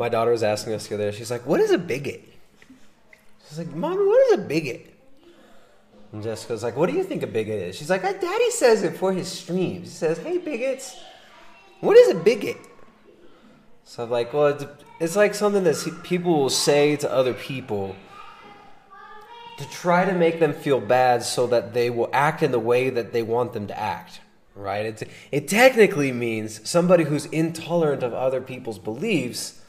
My daughter was asking us the other day, she's like, What is a bigot? She's like, Mom, what is a bigot? And Jessica's like, What do you think a bigot is? She's like, Daddy says it for his streams. He says, Hey, bigots, what is a bigot? So I'm like, Well, it's, it's like something that people will say to other people to try to make them feel bad so that they will act in the way that they want them to act right? It, it technically means somebody who's intolerant of other people's beliefs,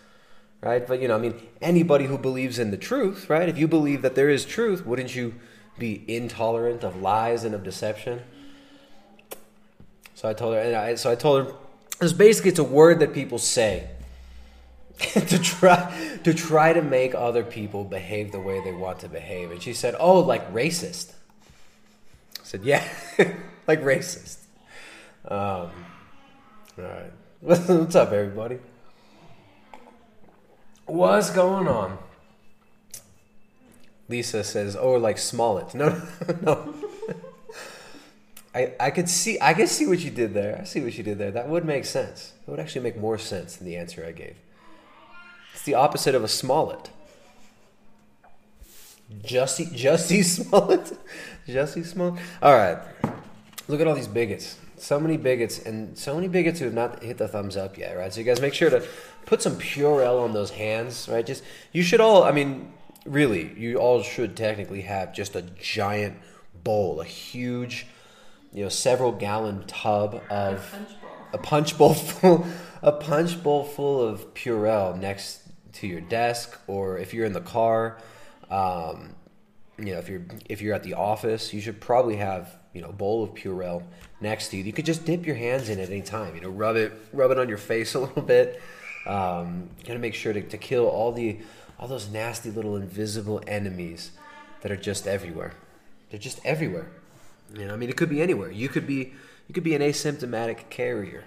right? But, you know, I mean, anybody who believes in the truth, right? If you believe that there is truth, wouldn't you be intolerant of lies and of deception? So I told her, and I, so I told her, it's basically it's a word that people say to try to try to make other people behave the way they want to behave. And she said, "Oh, like racist." I said, "Yeah, like racist." Um, all right. What's up, everybody? What's going on? Lisa says, "Oh, like Smollett." No, no. I I could see I could see what you did there. I see what you did there. That would make sense. It would actually make more sense than the answer I gave. It's the opposite of a Smollett. Jussie Jussie Smollett. Jussie Smollett. All right. Look at all these bigots so many bigots and so many bigots who have not hit the thumbs up yet, right? So you guys make sure to put some Purell on those hands, right? Just you should all, I mean, really, you all should technically have just a giant bowl, a huge, you know, several gallon tub of a punch bowl, a punch bowl full, a punch bowl full of Purell next to your desk, or if you're in the car, um, you know, if you're if you're at the office, you should probably have you know a bowl of Purell next to you. You could just dip your hands in at any time. You know, rub it, rub it on your face a little bit. Um, gotta make sure to, to kill all the all those nasty little invisible enemies that are just everywhere. They're just everywhere. You know, I mean, it could be anywhere. You could be you could be an asymptomatic carrier.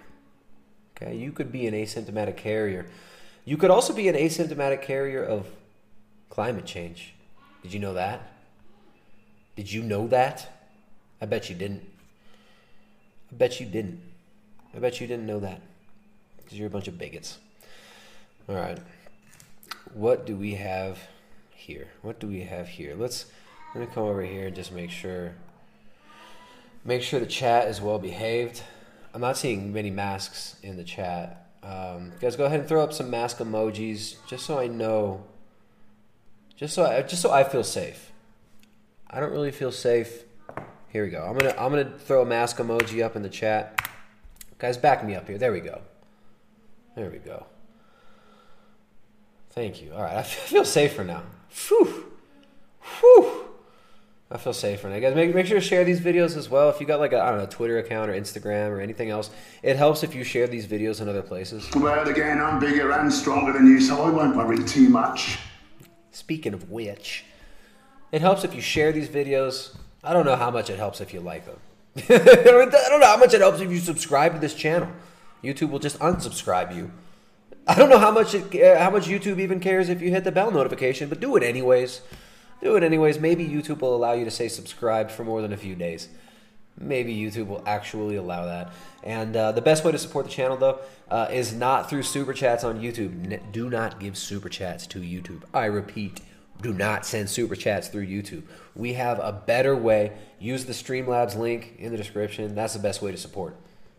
Okay, you could be an asymptomatic carrier. You could also be an asymptomatic carrier of climate change. Did you know that? Did you know that? I bet you didn't. I bet you didn't. I bet you didn't know that. Because you're a bunch of bigots. All right. What do we have here? What do we have here? Let's let me come over here and just make sure make sure the chat is well behaved. I'm not seeing many masks in the chat. Um, guys, go ahead and throw up some mask emojis, just so I know, just so I, just so I feel safe. I don't really feel safe here we go. I'm gonna I'm gonna throw a mask emoji up in the chat. Guys, back me up here. There we go. There we go. Thank you. All right, I feel safer now. Whew. Whew. I feel safer now. Guys, make, make sure to share these videos as well. If you got like a I don't know Twitter account or Instagram or anything else, it helps if you share these videos in other places. Well, again, I'm bigger and stronger than you, so I won't worry too much. Speaking of which, it helps if you share these videos I don't know how much it helps if you like them. I don't know how much it helps if you subscribe to this channel. YouTube will just unsubscribe you. I don't know how much it, uh, how much YouTube even cares if you hit the bell notification, but do it anyways. Do it anyways. Maybe YouTube will allow you to say subscribed for more than a few days. Maybe YouTube will actually allow that. And uh, the best way to support the channel, though, uh, is not through super chats on YouTube. Do not give super chats to YouTube. I repeat, do not send super chats through YouTube. We have a better way. Use the Streamlabs link in the description. That's the best way to support.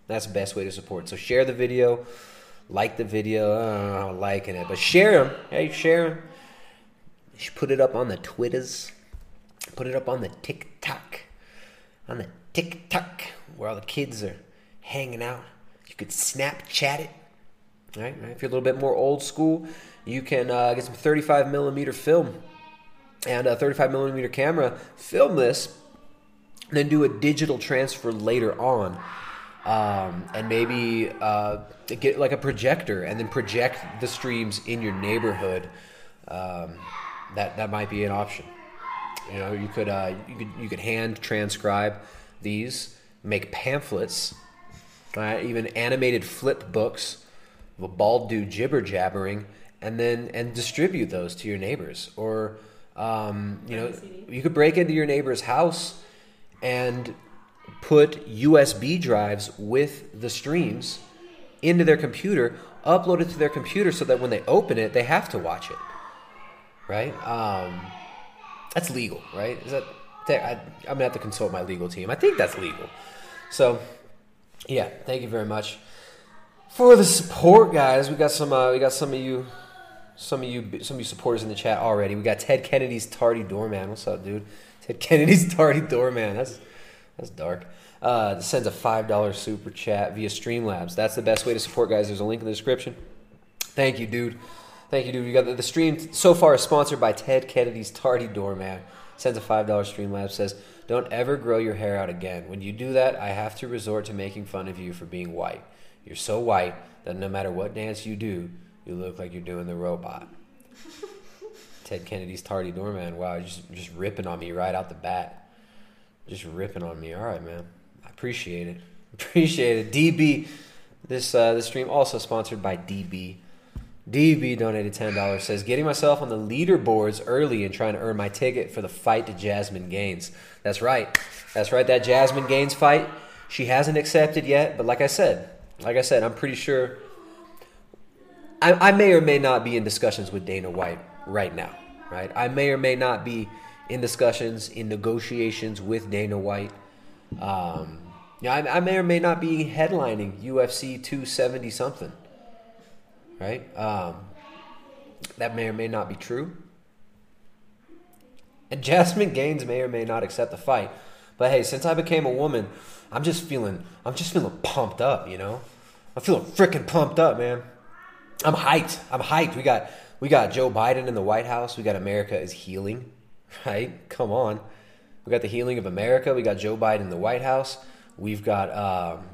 That's the best way to support. So share the video, like the video. I don't know, liking it, but share them. Hey, share them. Put it up on the Twitters. Put it up on the TikTok. On the TikTok, where all the kids are hanging out. You could Snapchat it. Right, right? If you're a little bit more old school, you can uh, get some 35 millimeter film and a 35 millimeter camera. Film this then do a digital transfer later on, um, and maybe uh, get like a projector and then project the streams in your neighborhood. Um, that that might be an option. You know, you could uh, you could you could hand transcribe these, make pamphlets, right? Even animated flip books of a bald dude jibber jabbering, and then and distribute those to your neighbors. Or um, you know, you could break into your neighbor's house and put USB drives with the streams into their computer, upload it to their computer so that when they open it, they have to watch it. Right? Um, that's legal, right? Is that? I, I'm gonna have to consult my legal team. I think that's legal. So, yeah, thank you very much for the support, guys. We got some. Uh, we got some of you, some of you, some of you supporters in the chat already. We got Ted Kennedy's tardy doorman. What's up, dude? Ted Kennedy's tardy doorman. That's that's dark. Uh, sends a five dollar super chat via Streamlabs. That's the best way to support, guys. There's a link in the description. Thank you, dude. Thank you, dude. You got the, the stream so far is sponsored by Ted Kennedy's tardy doorman. Sends a five dollar Streamlabs. Says, "Don't ever grow your hair out again. When you do that, I have to resort to making fun of you for being white. You're so white that no matter what dance you do, you look like you're doing the robot." Ted Kennedy's tardy doorman. Wow, just just ripping on me right out the bat. Just ripping on me. All right, man. I appreciate it. Appreciate it. DB. This uh, this stream also sponsored by DB. DB donated ten dollars. Says getting myself on the leaderboards early and trying to earn my ticket for the fight to Jasmine Gaines. That's right. That's right. That Jasmine Gaines fight. She hasn't accepted yet, but like I said, like I said, I'm pretty sure. I, I may or may not be in discussions with Dana White right now. Right. I may or may not be in discussions, in negotiations with Dana White. Um, yeah, I, I, may or may not be headlining UFC 270 something. Right? Um, that may or may not be true. And Jasmine Gaines may or may not accept the fight. But hey, since I became a woman, I'm just feeling I'm just feeling pumped up, you know? I'm feeling freaking pumped up, man. I'm hyped. I'm hyped. We got we got Joe Biden in the White House. We got America is healing right? Come on. We got the healing of America. We got Joe Biden in the White House. We've got, um,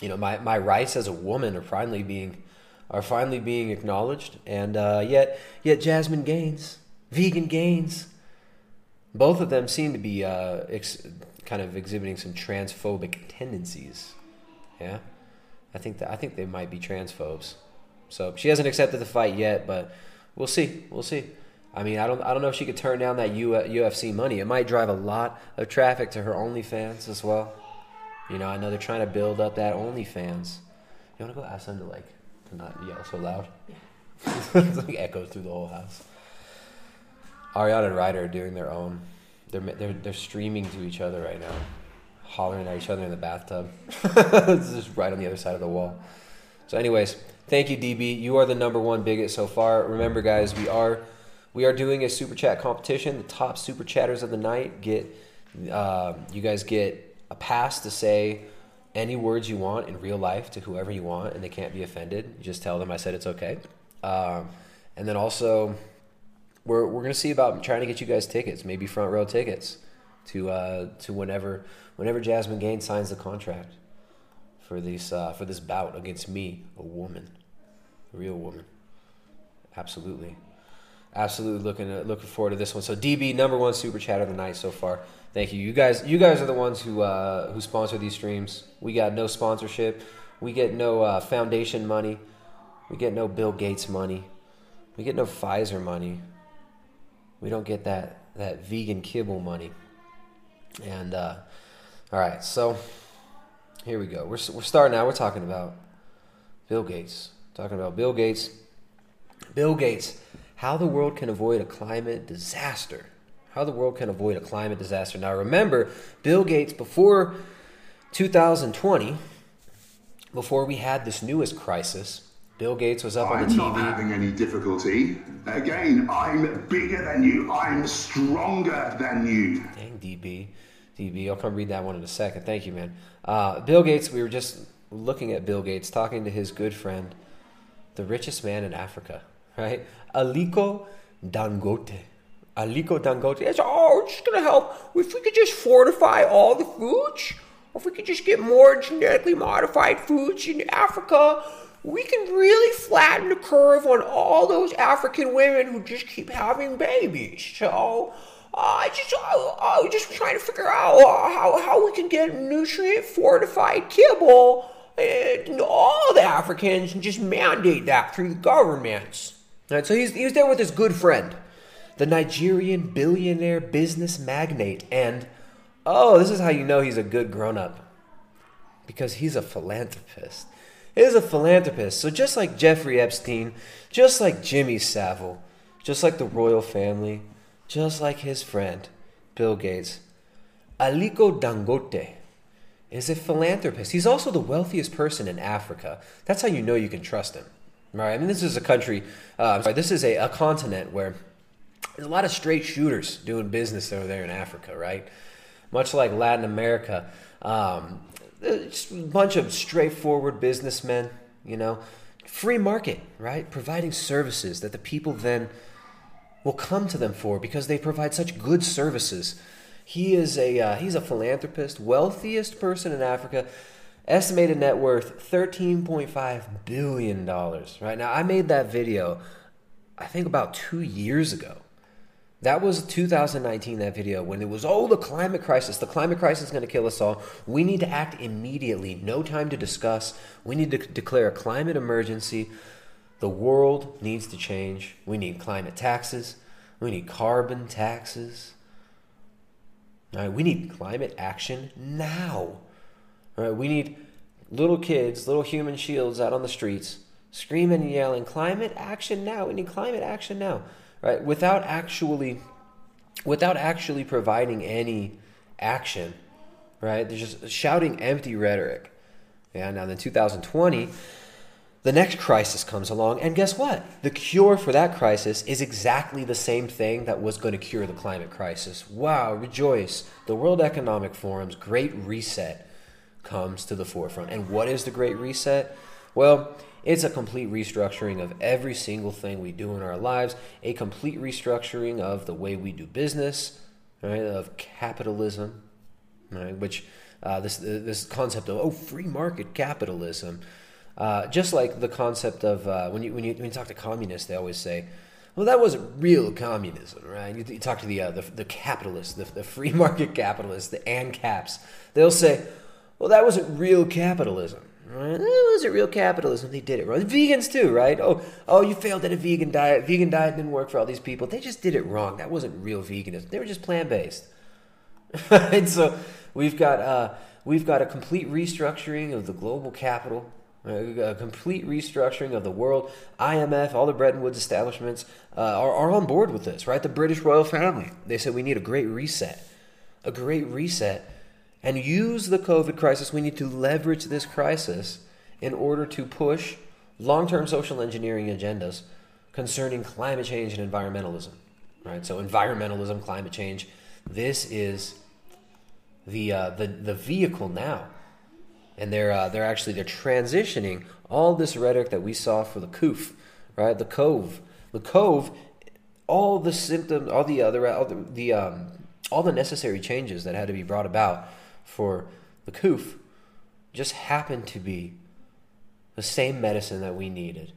you know, my, my rights as a woman are finally being are finally being acknowledged, and uh, yet yet Jasmine Gaines, Vegan Gains, both of them seem to be uh, ex- kind of exhibiting some transphobic tendencies. Yeah, I think that I think they might be transphobes. So she hasn't accepted the fight yet, but we'll see. We'll see. I mean, I don't, I don't know if she could turn down that UFC money. It might drive a lot of traffic to her OnlyFans as well. You know, I know they're trying to build up that OnlyFans. You want to go ask them to like to not yell so loud? Yeah. it's like echoes through the whole house. Ariana and Ryder are doing their own. They're they're they're streaming to each other right now, hollering at each other in the bathtub. it's just right on the other side of the wall. So, anyways, thank you, DB. You are the number one bigot so far. Remember, guys, we are we are doing a super chat competition. The top super chatters of the night get uh, you guys get a pass to say any words you want in real life to whoever you want, and they can't be offended. You just tell them I said it's okay. Um, and then also, we're we're gonna see about trying to get you guys tickets, maybe front row tickets to uh, to whenever whenever Jasmine Gaines signs the contract for this uh, for this bout against me, a woman, a real woman. Absolutely absolutely looking looking forward to this one. So DB number one super chat of the night so far. Thank you. You guys you guys are the ones who uh, who sponsor these streams. We got no sponsorship. We get no uh, foundation money. We get no Bill Gates money. We get no Pfizer money. We don't get that that vegan kibble money. And uh, all right, so here we go. We're we're starting now. We're talking about Bill Gates. Talking about Bill Gates. Bill Gates how the world can avoid a climate disaster. How the world can avoid a climate disaster. Now, remember, Bill Gates, before 2020, before we had this newest crisis, Bill Gates was up I'm on the TV. I'm not having any difficulty. Again, I'm bigger than you. I'm stronger than you. Dang, DB. DB, I'll come read that one in a second. Thank you, man. Uh, Bill Gates, we were just looking at Bill Gates, talking to his good friend, the richest man in Africa, right? Aliko Dangote. Aliko Dangote is, oh, it's just going to help if we could just fortify all the foods, if we could just get more genetically modified foods in Africa, we can really flatten the curve on all those African women who just keep having babies. So, uh, I just, I was just trying to figure out uh, how, how we can get nutrient fortified kibble and all the Africans and just mandate that through the governments. Right, so he's, he was there with his good friend, the Nigerian billionaire business magnate. And oh, this is how you know he's a good grown up because he's a philanthropist. He's a philanthropist. So just like Jeffrey Epstein, just like Jimmy Savile, just like the royal family, just like his friend, Bill Gates, Aliko Dangote is a philanthropist. He's also the wealthiest person in Africa. That's how you know you can trust him. Right? I mean, this is a country, uh, sorry, this is a, a continent where there's a lot of straight shooters doing business over there in Africa, right? Much like Latin America. Um, just a bunch of straightforward businessmen, you know, free market, right? Providing services that the people then will come to them for because they provide such good services. He is a uh, he's a philanthropist, wealthiest person in Africa. Estimated net worth $13.5 billion. Right now, I made that video, I think about two years ago. That was 2019, that video, when it was, oh, the climate crisis. The climate crisis is going to kill us all. We need to act immediately. No time to discuss. We need to declare a climate emergency. The world needs to change. We need climate taxes. We need carbon taxes. All right, we need climate action now. We need little kids, little human shields out on the streets, screaming and yelling, "Climate action now! We need climate action now!" Right? Without actually, without actually providing any action. Right? They're just shouting empty rhetoric. Yeah. Now, in 2020 the next crisis comes along, and guess what? The cure for that crisis is exactly the same thing that was going to cure the climate crisis. Wow, rejoice. The World Economic Forum's Great Reset comes to the forefront. And what is the Great Reset? Well, it's a complete restructuring of every single thing we do in our lives, a complete restructuring of the way we do business, right? Of capitalism, right? Which uh, this this concept of oh free market capitalism uh, just like the concept of uh, when you when you when you talk to communists, they always say, "Well, that wasn't real communism, right?" You, you talk to the, uh, the the capitalists, the, the free market capitalists, the ANCAPs. They'll say, "Well, that wasn't real capitalism." Right? It wasn't real capitalism. They did it wrong. Vegans too, right? Oh, oh, you failed at a vegan diet. Vegan diet didn't work for all these people. They just did it wrong. That wasn't real veganism. They were just plant based. and so we've got uh, we've got a complete restructuring of the global capital a complete restructuring of the world. IMF, all the Bretton Woods establishments uh, are, are on board with this, right? The British royal family. They said we need a great reset. A great reset. And use the COVID crisis. We need to leverage this crisis in order to push long term social engineering agendas concerning climate change and environmentalism. Right? So, environmentalism, climate change. This is the, uh, the, the vehicle now and they're uh, they're actually they're transitioning all this rhetoric that we saw for the coof, right? The cove, the cove, all the symptoms, all the other, all the, the um, all the necessary changes that had to be brought about for the coof, just happened to be the same medicine that we needed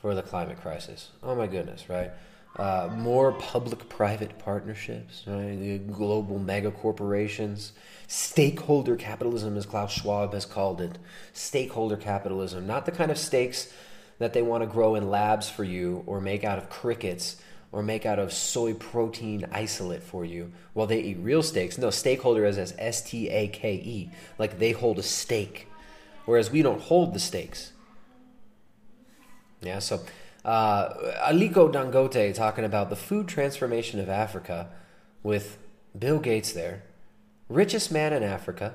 for the climate crisis. Oh my goodness, right? Uh, more public-private partnerships, right? The global mega corporations Stakeholder capitalism, as Klaus Schwab has called it. Stakeholder capitalism, not the kind of stakes that they want to grow in labs for you or make out of crickets or make out of soy protein isolate for you while they eat real steaks. No, stakeholder is as S T A K E, like they hold a stake, whereas we don't hold the stakes. Yeah, so uh, Aliko Dangote talking about the food transformation of Africa with Bill Gates there richest man in Africa,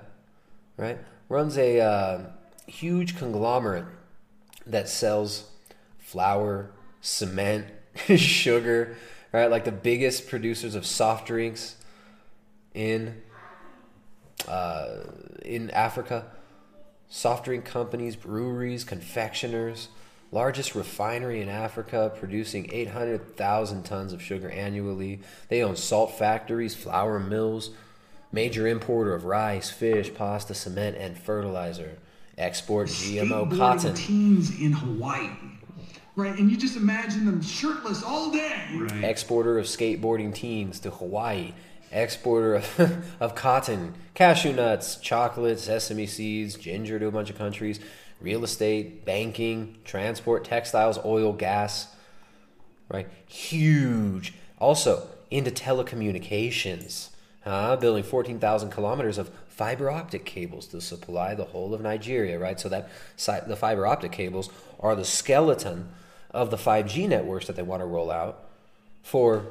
right? Runs a uh, huge conglomerate that sells flour, cement, sugar, right? Like the biggest producers of soft drinks in uh, in Africa. Soft drink companies, breweries, confectioners, largest refinery in Africa, producing 800,000 tons of sugar annually. They own salt factories, flour mills, major importer of rice, fish, pasta, cement, and fertilizer. Export GMO cotton. teens in Hawaii. Right, and you just imagine them shirtless all day. Right. Exporter of skateboarding teens to Hawaii. Exporter of, of cotton, cashew nuts, chocolate, sesame seeds, ginger to a bunch of countries, real estate, banking, transport, textiles, oil, gas. Right? Huge. Also, into telecommunications. Huh? Building 14,000 kilometers of fiber optic cables to supply the whole of Nigeria, right? So that the fiber optic cables are the skeleton of the 5G networks that they want to roll out for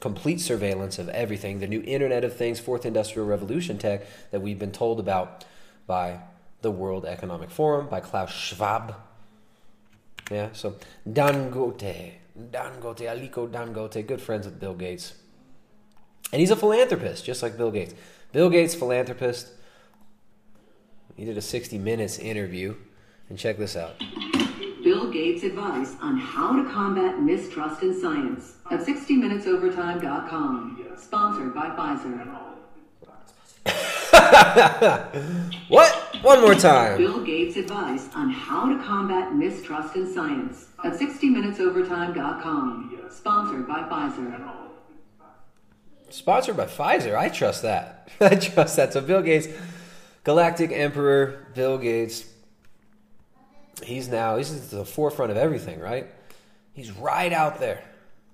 complete surveillance of everything, the new Internet of Things, fourth industrial revolution tech that we've been told about by the World Economic Forum, by Klaus Schwab. Yeah, so Dangote, Dangote, Aliko Dangote, good friends with Bill Gates. And he's a philanthropist, just like Bill Gates. Bill Gates, philanthropist. He did a 60 Minutes interview. And check this out. Bill Gates' advice on how to combat mistrust in science at 60minutesovertime.com. Sponsored by Pfizer. What? One more time. Bill Gates' advice on how to combat mistrust in science at 60minutesovertime.com. Sponsored by Pfizer. Sponsored by Pfizer. I trust that. I trust that. So Bill Gates, Galactic Emperor Bill Gates, he's now he's at the forefront of everything, right? He's right out there.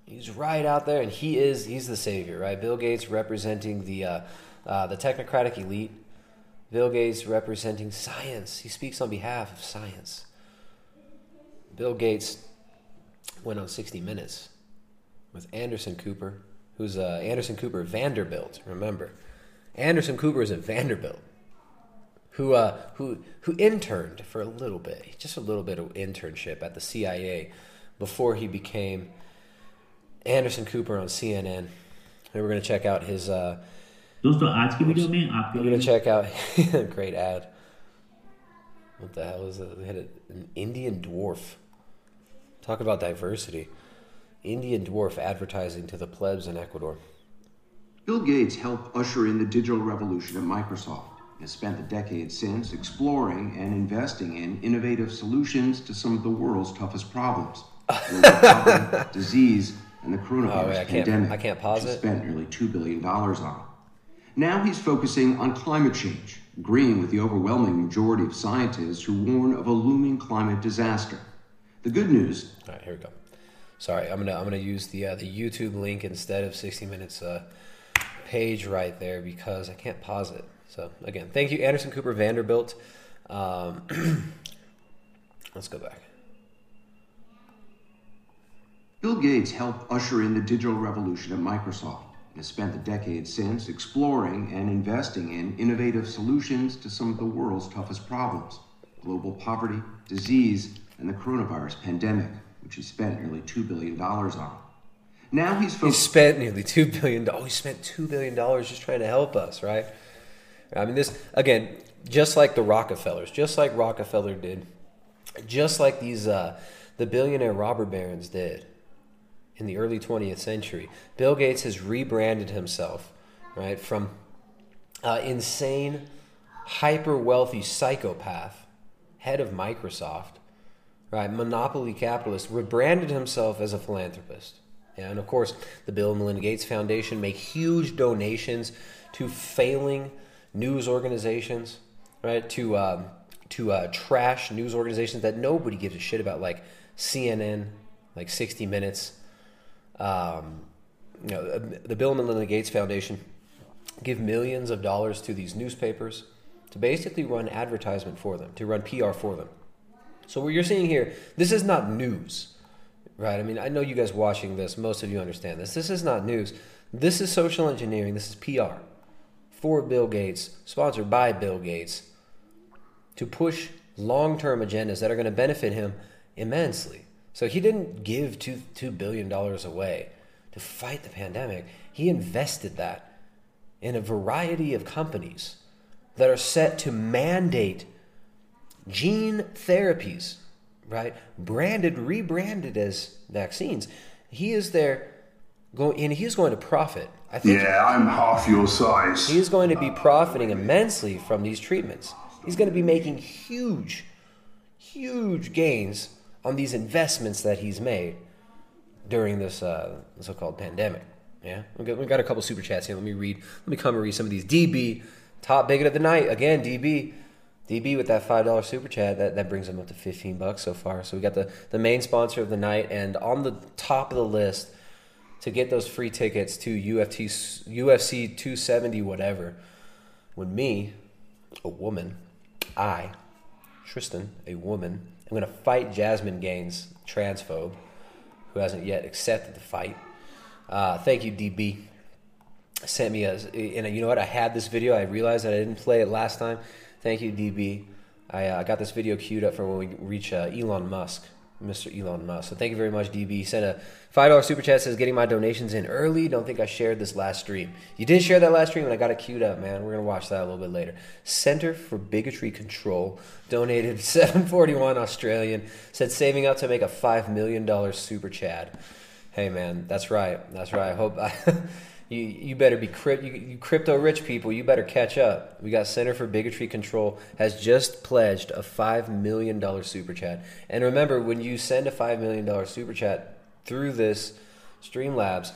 He's right out there, and he is he's the savior, right? Bill Gates representing the uh, uh, the technocratic elite. Bill Gates representing science. He speaks on behalf of science. Bill Gates went on 60 Minutes with Anderson Cooper, who's uh, Anderson Cooper Vanderbilt. Remember, Anderson Cooper is at Vanderbilt, who uh, who who interned for a little bit, just a little bit of internship at the CIA before he became Anderson Cooper on CNN. And we're gonna check out his. Uh, दोस्तों आज की video में आपके we're gonna लिए check out great ad. What the hell is it? They had a, an Indian dwarf. Talk about diversity. Indian dwarf advertising to the plebs in Ecuador. Bill Gates helped usher in the digital revolution at Microsoft and has spent the decades since exploring and investing in innovative solutions to some of the world's toughest problems. disease, and the coronavirus Oh, wait, I can't- pandemic. I can't pause it? spent nearly $2 billion on. Now he's focusing on climate change, agreeing with the overwhelming majority of scientists who warn of a looming climate disaster. The good news All right, here we go. Sorry, I'm gonna I'm gonna use the uh, the YouTube link instead of 60 minutes uh, page right there because I can't pause it. So again, thank you, Anderson Cooper Vanderbilt. Um, let's go back. Bill Gates helped usher in the digital revolution at Microsoft and has spent the decades since exploring and investing in innovative solutions to some of the world's toughest problems global poverty, disease, and the coronavirus pandemic, which he spent nearly $2 billion on. Now he's He spent nearly two billion dollars. Oh, he spent two billion dollars just trying to help us, right? I mean, this again, just like the Rockefellers, just like Rockefeller did, just like these uh, the billionaire robber barons did in the early 20th century. Bill Gates has rebranded himself, right, from uh, insane, hyper wealthy psychopath, head of Microsoft, right, monopoly capitalist, rebranded himself as a philanthropist. Yeah, and of course, the Bill and Melinda Gates Foundation make huge donations to failing news organizations, right? To um, to uh, trash news organizations that nobody gives a shit about, like CNN, like 60 Minutes. Um, you know, the Bill and Melinda Gates Foundation give millions of dollars to these newspapers to basically run advertisement for them, to run PR for them. So what you're seeing here, this is not news, right? I mean, I know you guys watching this, most of you understand this. This is not news. This is social engineering. This is PR for Bill Gates, sponsored by Bill Gates, to push long-term agendas that are going to benefit him immensely. So he didn't give two two billion dollars away to fight the pandemic. He invested that in a variety of companies that are set to mandate gene therapies, right? Branded, rebranded as vaccines. He is there going, and he's going to profit. I think Yeah, I'm half your size. He's going to be profiting immensely from these treatments. He's going to be making huge, huge gains on these investments that he's made during this uh, so-called pandemic. Yeah, we got, we got a couple super chats here. Let me read. Let me come and read some of these. DB, top bigot of the night again. DB, DB with that five dollar super chat that, that brings him up to fifteen bucks so far. So we got the the main sponsor of the night, and on the top of the list to get those free tickets to UFC UFC 270 whatever. When me, a woman, I, Tristan, a woman, I'm going to fight Jasmine Gaines, transphobe, who hasn't yet accepted the fight. Uh, thank you, DB. Sent me a, and you know what? I had this video. I realized that I didn't play it last time. Thank you, DB. I uh, got this video queued up for when we reach uh, Elon Musk, Mr. Elon Musk. So thank you very much, DB. He sent a five dollar super chat. Says getting my donations in early. Don't think I shared this last stream. You did share that last stream, and I got it queued up, man. We're gonna watch that a little bit later. Center for Bigotry Control donated seven forty one Australian. Said saving up to make a five million dollar super chat. Hey man, that's right. That's right. I hope I, you you better be crypt, you, you crypto rich people. You better catch up. We got Center for Bigotry Control has just pledged a five million dollar super chat. And remember, when you send a five million dollar super chat through this Streamlabs,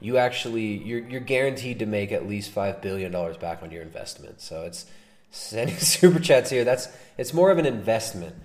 you actually you're you're guaranteed to make at least five billion dollars back on your investment. So it's sending super chats here. That's it's more of an investment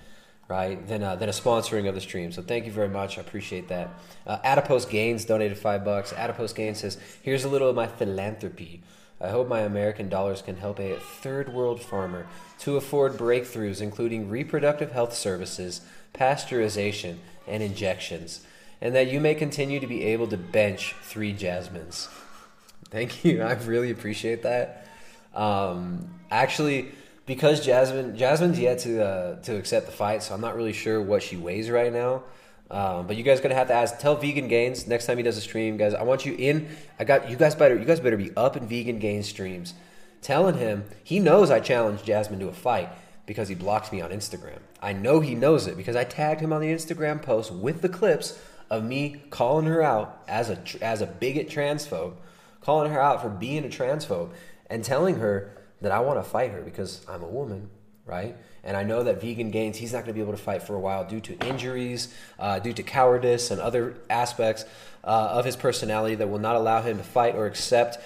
right, than a, than a sponsoring of the stream. So thank you very much. I appreciate that. Uh, Adipose Gains donated five bucks. Adipose Gains says, "Here's a little of my philanthropy. I hope my American dollars can help a third world farmer to afford breakthroughs, including reproductive health services, pasteurization, and injections, and that you may continue to be able to bench three jasmines." Thank you. I really appreciate that. Um, actually, because Jasmine Jasmine's yet to uh, to accept the fight, so I'm not really sure what she weighs right now. Um, but you guys are gonna have to ask. Tell Vegan Gains next time he does a stream, guys. I want you in. I got you guys better. You guys better be up in Vegan Gains streams, telling him he knows I challenged Jasmine to a fight because he blocked me on Instagram. I know he knows it because I tagged him on the Instagram post with the clips of me calling her out as a as a bigot transphobe, calling her out for being a transphobe, and telling her that I want to fight her because I'm a woman, right? And I know that Vegan Gains, he's not going to be able to fight for a while due to injuries, uh, due to cowardice, and other aspects uh, of his personality that will not allow him to fight or accept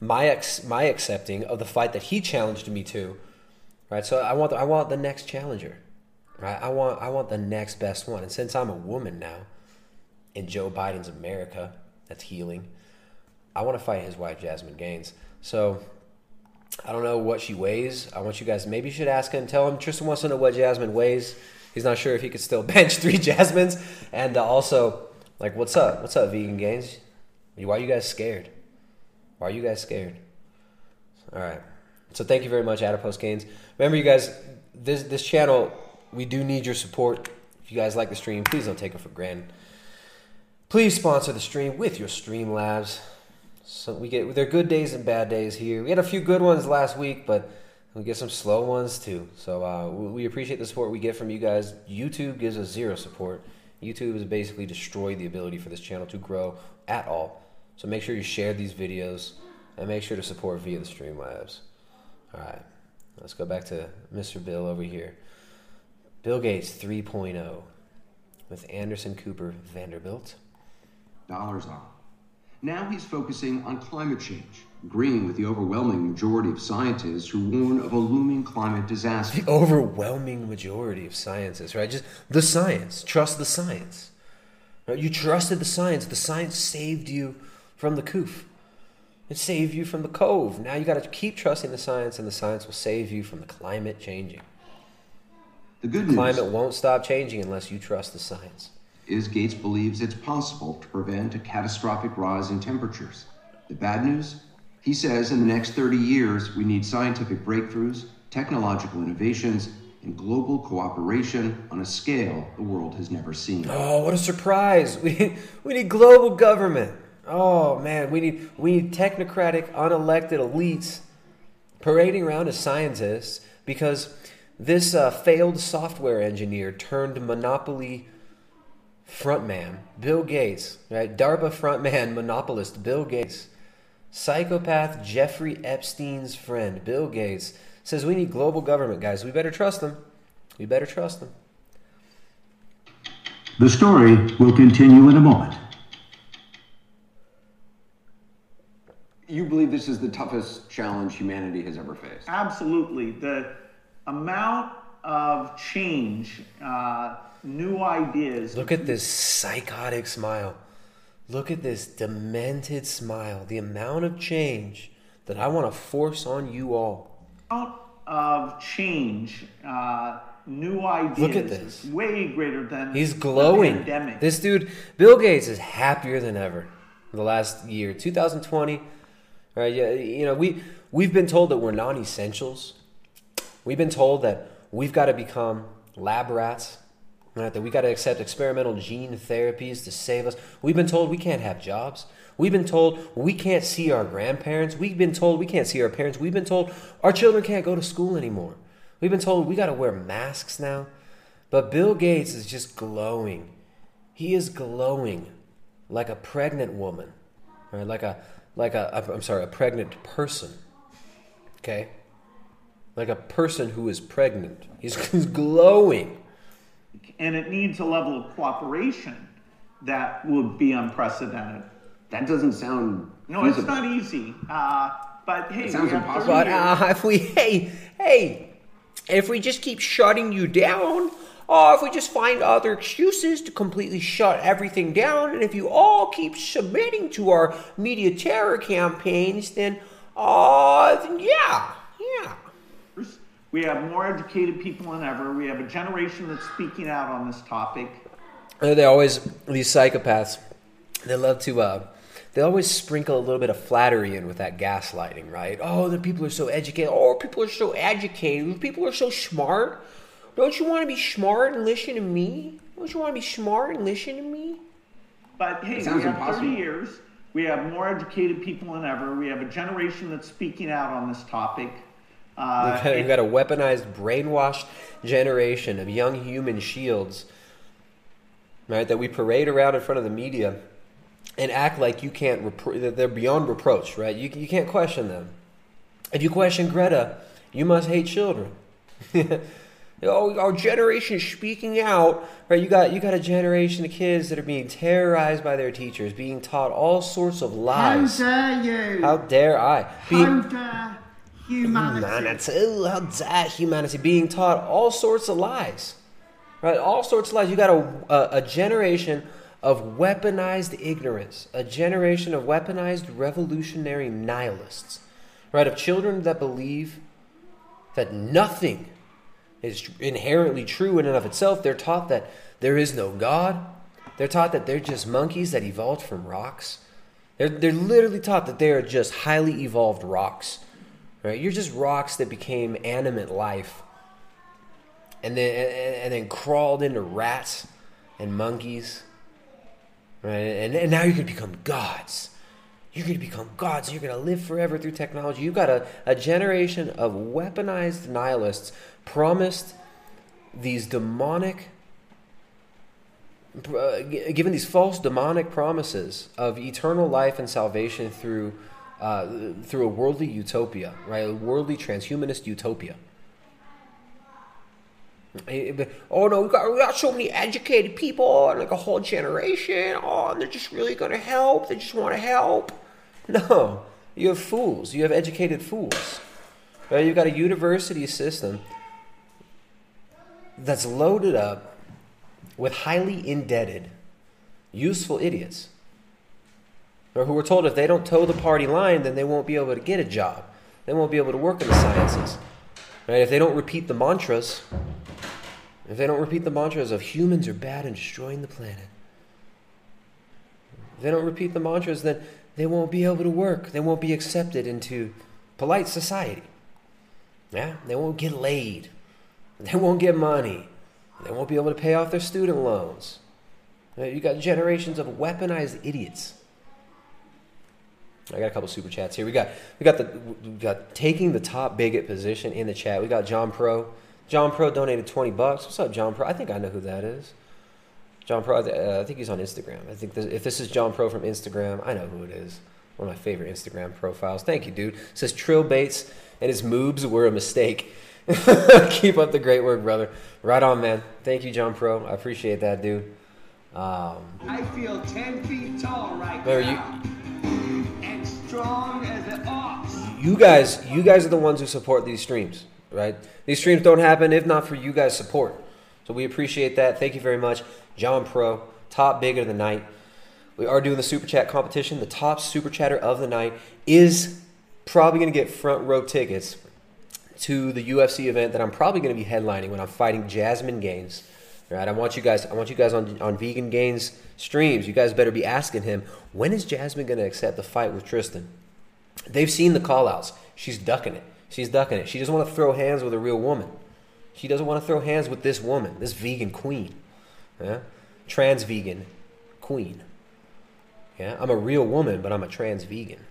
my ex- my accepting of the fight that he challenged me to, right? So I want the, I want the next challenger, right? I want I want the next best one. And since I'm a woman now, in Joe Biden's America, that's healing. I want to fight his wife Jasmine Gaines. So I don't know what she weighs. I want you guys maybe you should ask him. Tell him Tristan wants to know what Jasmine weighs. He's not sure if he could still bench three Jasmines. And uh, also, like, what's up? What's up, Vegan Gains? Why are you guys scared? Why are you guys scared? All right. So thank you very much, Adipose Gains. Remember, you guys, this this channel, we do need your support. If you guys like the stream, please don't take it for granted. Please sponsor the stream with your Streamlabs. So we get there are good days and bad days here. We had a few good ones last week, but we get some slow ones too. So uh, we appreciate the support we get from you guys. YouTube gives us zero support. YouTube has basically destroyed the ability for this channel to grow at all. So make sure you share these videos and make sure to support via the Streamlabs. All right, let's go back to Mr. Bill over here. Bill Gates 3.0 with Anderson Cooper Vanderbilt. Dollars on. Now he's focusing on climate change, agreeing with the overwhelming majority of scientists who warn of a looming climate disaster. The overwhelming majority of scientists, right? Just the science. Trust the science. Right? You trusted the science. The science saved you from the coof. It saved you from the cove. Now you got to keep trusting the science, and the science will save you from the climate changing. The good news Climate won't stop changing unless you trust the science. Is Gates believes it's possible to prevent a catastrophic rise in temperatures. The bad news? He says in the next 30 years, we need scientific breakthroughs, technological innovations, and global cooperation on a scale the world has never seen. Oh, what a surprise! We need, we need global government. Oh man, we need we need technocratic, unelected elites parading around as scientists because This uh, failed software engineer turned monopoly frontman, Bill Gates, right? DARPA frontman, monopolist, Bill Gates. Psychopath Jeffrey Epstein's friend, Bill Gates, says we need global government, guys. We better trust them. We better trust them. The story will continue in a moment. You believe this is the toughest challenge humanity has ever faced? Absolutely. The amount of change, uh, new ideas. Look at this psychotic smile. Look at this demented smile. The amount of change that I want to force on you all. amount of change, uh, new ideas. Look at this. way greater than He's glowing. This dude, Bill Gates, is happier than ever. The last year, 2020, right? Yeah, you know we we've been told that we're non-essentials. We've been told that we've got to become lab rats. Right? That we got to accept experimental gene therapies to save us. We've been told we can't have jobs. We've been told we can't see our grandparents. We've been told we can't see our parents. We've been told our children can't go to school anymore. We've been told we got to wear masks now. But Bill Gates is just glowing. He is glowing like a pregnant woman, right? Like a like a I'm sorry, a pregnant person. Okay? Like a person who is pregnant. He's, he's glowing. And it needs a level of cooperation that would be unprecedented. That doesn't sound. No, it's not easy. Uh, but hey, It sounds impossible. But uh, if we, hey, hey, if we just keep shutting you down, or if we just find other excuses to completely shut everything down, and if you all keep submitting to our media terror campaigns, then, uh, then yeah, yeah. We have more educated people than ever. We have a generation that's speaking out on this topic. Uh, They always these psychopaths. They love to. Uh, they always sprinkle a little bit of flattery in with that gaslighting, right? Oh, the people are so educated. Oh, people are so educated. People are so smart. Don't you want to be smart and listen to me? Don't you want to be smart and listen to me? But hey, It we have impossible. 30 years. We have more educated people than ever. We have a generation that's speaking out on this topic. Uh, We've got, we've got a weaponized, brainwashed generation of young human shields, right? That we parade around in front of the media and act like you can't. Repro- that they're beyond reproach, right? You you can't question them. If you question Greta, you must hate children. oh, our generation is speaking out, right? You got you got a generation of kids that are being terrorized by their teachers, being taught all sorts of lies. How dare you? How dare I? Being, How dare humanity? Humanity, how dare humanity being taught all sorts of lies, right? All sorts of lies. You got a, a, a generation of weaponized ignorance, a generation of weaponized revolutionary nihilists, right? Of children that believe that nothing is inherently true in and of itself. They're taught that there is no God. They're taught that they're just monkeys that evolved from rocks. They're, they're literally taught that they are just highly evolved rocks. Right? You're just rocks that became animate life and then and, then crawled into rats and monkeys. Right? And, and now you're gonna become gods. You're gonna become gods. You're gonna live forever through technology. You've got a, a generation of weaponized nihilists promised these demonic uh, given these false demonic promises of eternal life and salvation through uh, through a worldly utopia, right? A worldly transhumanist utopia. Oh no, we got, we got so many educated people and like a whole generation. Oh, they're just really going to help. They just want to help. No, you have fools. You have educated fools. Right? You've got a university system that's loaded up with highly indebted, useful idiots. Or who were told if they don't toe the party line, then they won't be able to get a job. They won't be able to work in the sciences. Right? If they don't repeat the mantras, if they don't repeat the mantras of humans are bad and destroying the planet, if they don't repeat the mantras, then they won't be able to work. They won't be accepted into polite society. Yeah, they won't get laid. They won't get money. They won't be able to pay off their student loans. You got generations of weaponized idiots. I got a couple super chats here. We got we got the we got taking the top bigot position in the chat. We got John Pro John Pro donated 20 bucks. What's up, John Pro? I think I know who that is. John Pro, uh, I think he's on Instagram. I think this, if this is John Pro from Instagram, I know who it is. One of my favorite Instagram profiles. Thank you, dude. It says Trill Baits and his moves were a mistake. Keep up the great work, brother. Right on, man. Thank you, John Pro. I appreciate that, dude. Um, I feel 10 feet tall right now. There you- you guys, you guys are the ones who support these streams, right? These streams don't happen if not for you guys' support. So we appreciate that. Thank you very much, John Pro, top big of the night. We are doing the super chat competition. The top super chatter of the night is probably going to get front row tickets to the UFC event that I'm probably going to be headlining when I'm fighting Jasmine Gains. Right? I want you guys. I want you guys on on Vegan Gains streams. You guys better be asking him when is Jasmine going to accept the fight with Tristan. They've seen the call outs. She's ducking it. She's ducking it. She doesn't want to throw hands with a real woman. She doesn't want to throw hands with this woman, this vegan queen. Yeah? Trans vegan queen. Yeah? I'm a real woman, but I'm a trans vegan.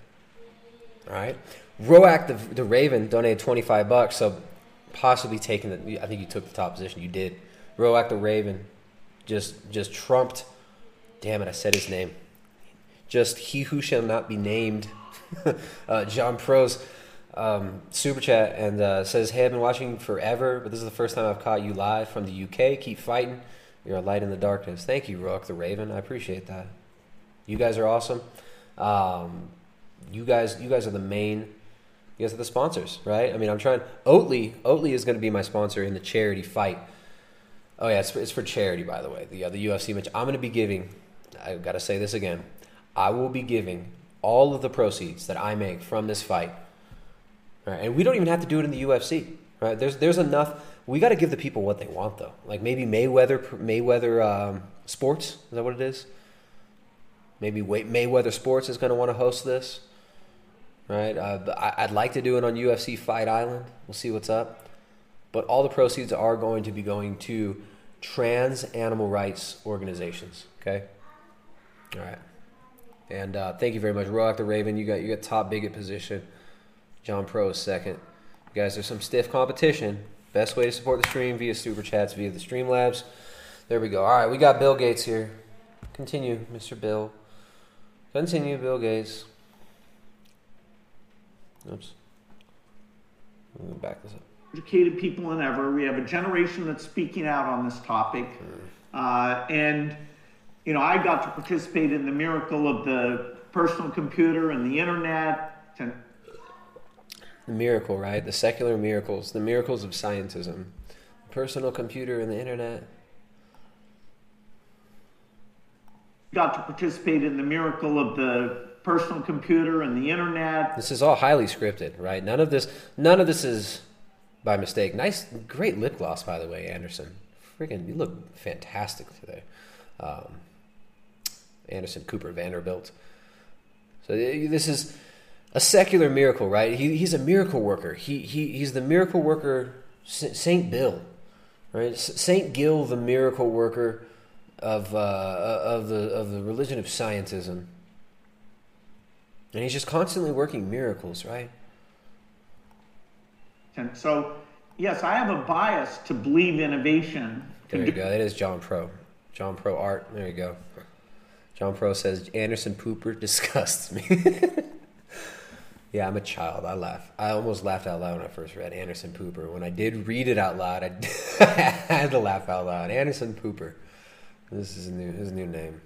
All right? Roak the, the Raven donated 25 bucks, so possibly taking the I think you took the top position. You did. Roak the Raven just just trumped damn it, I said his name. Just he who shall not be named. uh, John Pro's um, super chat and uh, says, "Hey, I've been watching forever, but this is the first time I've caught you live from the UK. Keep fighting. You're a light in the darkness. Thank you, Rook the Raven. I appreciate that. You guys are awesome. Um, you guys, you guys are the main. You guys are the sponsors, right? I mean, I'm trying. Oatly, Oatly is going to be my sponsor in the charity fight. Oh yeah, it's for, it's for charity, by the way. The uh, the UFC match. I'm going to be giving. I got to say this again. I will be giving all of the proceeds that I make from this fight. Right? And we don't even have to do it in the UFC. Right? There's there's enough. We got to give the people what they want, though. Like maybe Mayweather Mayweather um, Sports. Is that what it is? Maybe Mayweather Sports is going to want to host this. Right? Uh, I'd like to do it on UFC Fight Island. We'll see what's up. But all the proceeds are going to be going to trans animal rights organizations. Okay. All right. And uh, thank you very much, Rock the Raven. You got you got top bigot position. John Pro is second. You guys, there's some stiff competition. Best way to support the stream via super chats via the Streamlabs. There we go. All right, we got Bill Gates here. Continue, Mr. Bill. Continue, Bill Gates. Oops. Let me back this up. educated people than ever. We have a generation that's speaking out on this topic. Uh, and, you know, I got to participate in the miracle of the personal computer and the internet. And The miracle, right? The secular miracles, the miracles of scientism, the personal computer and the internet. got to participate in the miracle of the personal computer and the internet. This is all highly scripted, right? None of this, none of this is by mistake. Nice, great lip gloss, by the way, Anderson. Freaking, you look fantastic today. Um, Anderson Cooper Vanderbilt. So this is a secular miracle, right? He, he's a miracle worker. He, he he's the miracle worker, Saint Bill, right? Saint Gill, the miracle worker of uh, of the of the religion of scientism. And he's just constantly working miracles, right? And so, yes, I have a bias to believe innovation. There you go. That is John Pro. John Pro art. There you go. John Pro says Anderson Pooper disgusts me. yeah, I'm a child. I laugh. I almost laughed out loud when I first read Anderson Pooper. When I did read it out loud, I, I had to laugh out loud. Anderson Pooper. This is new his new name.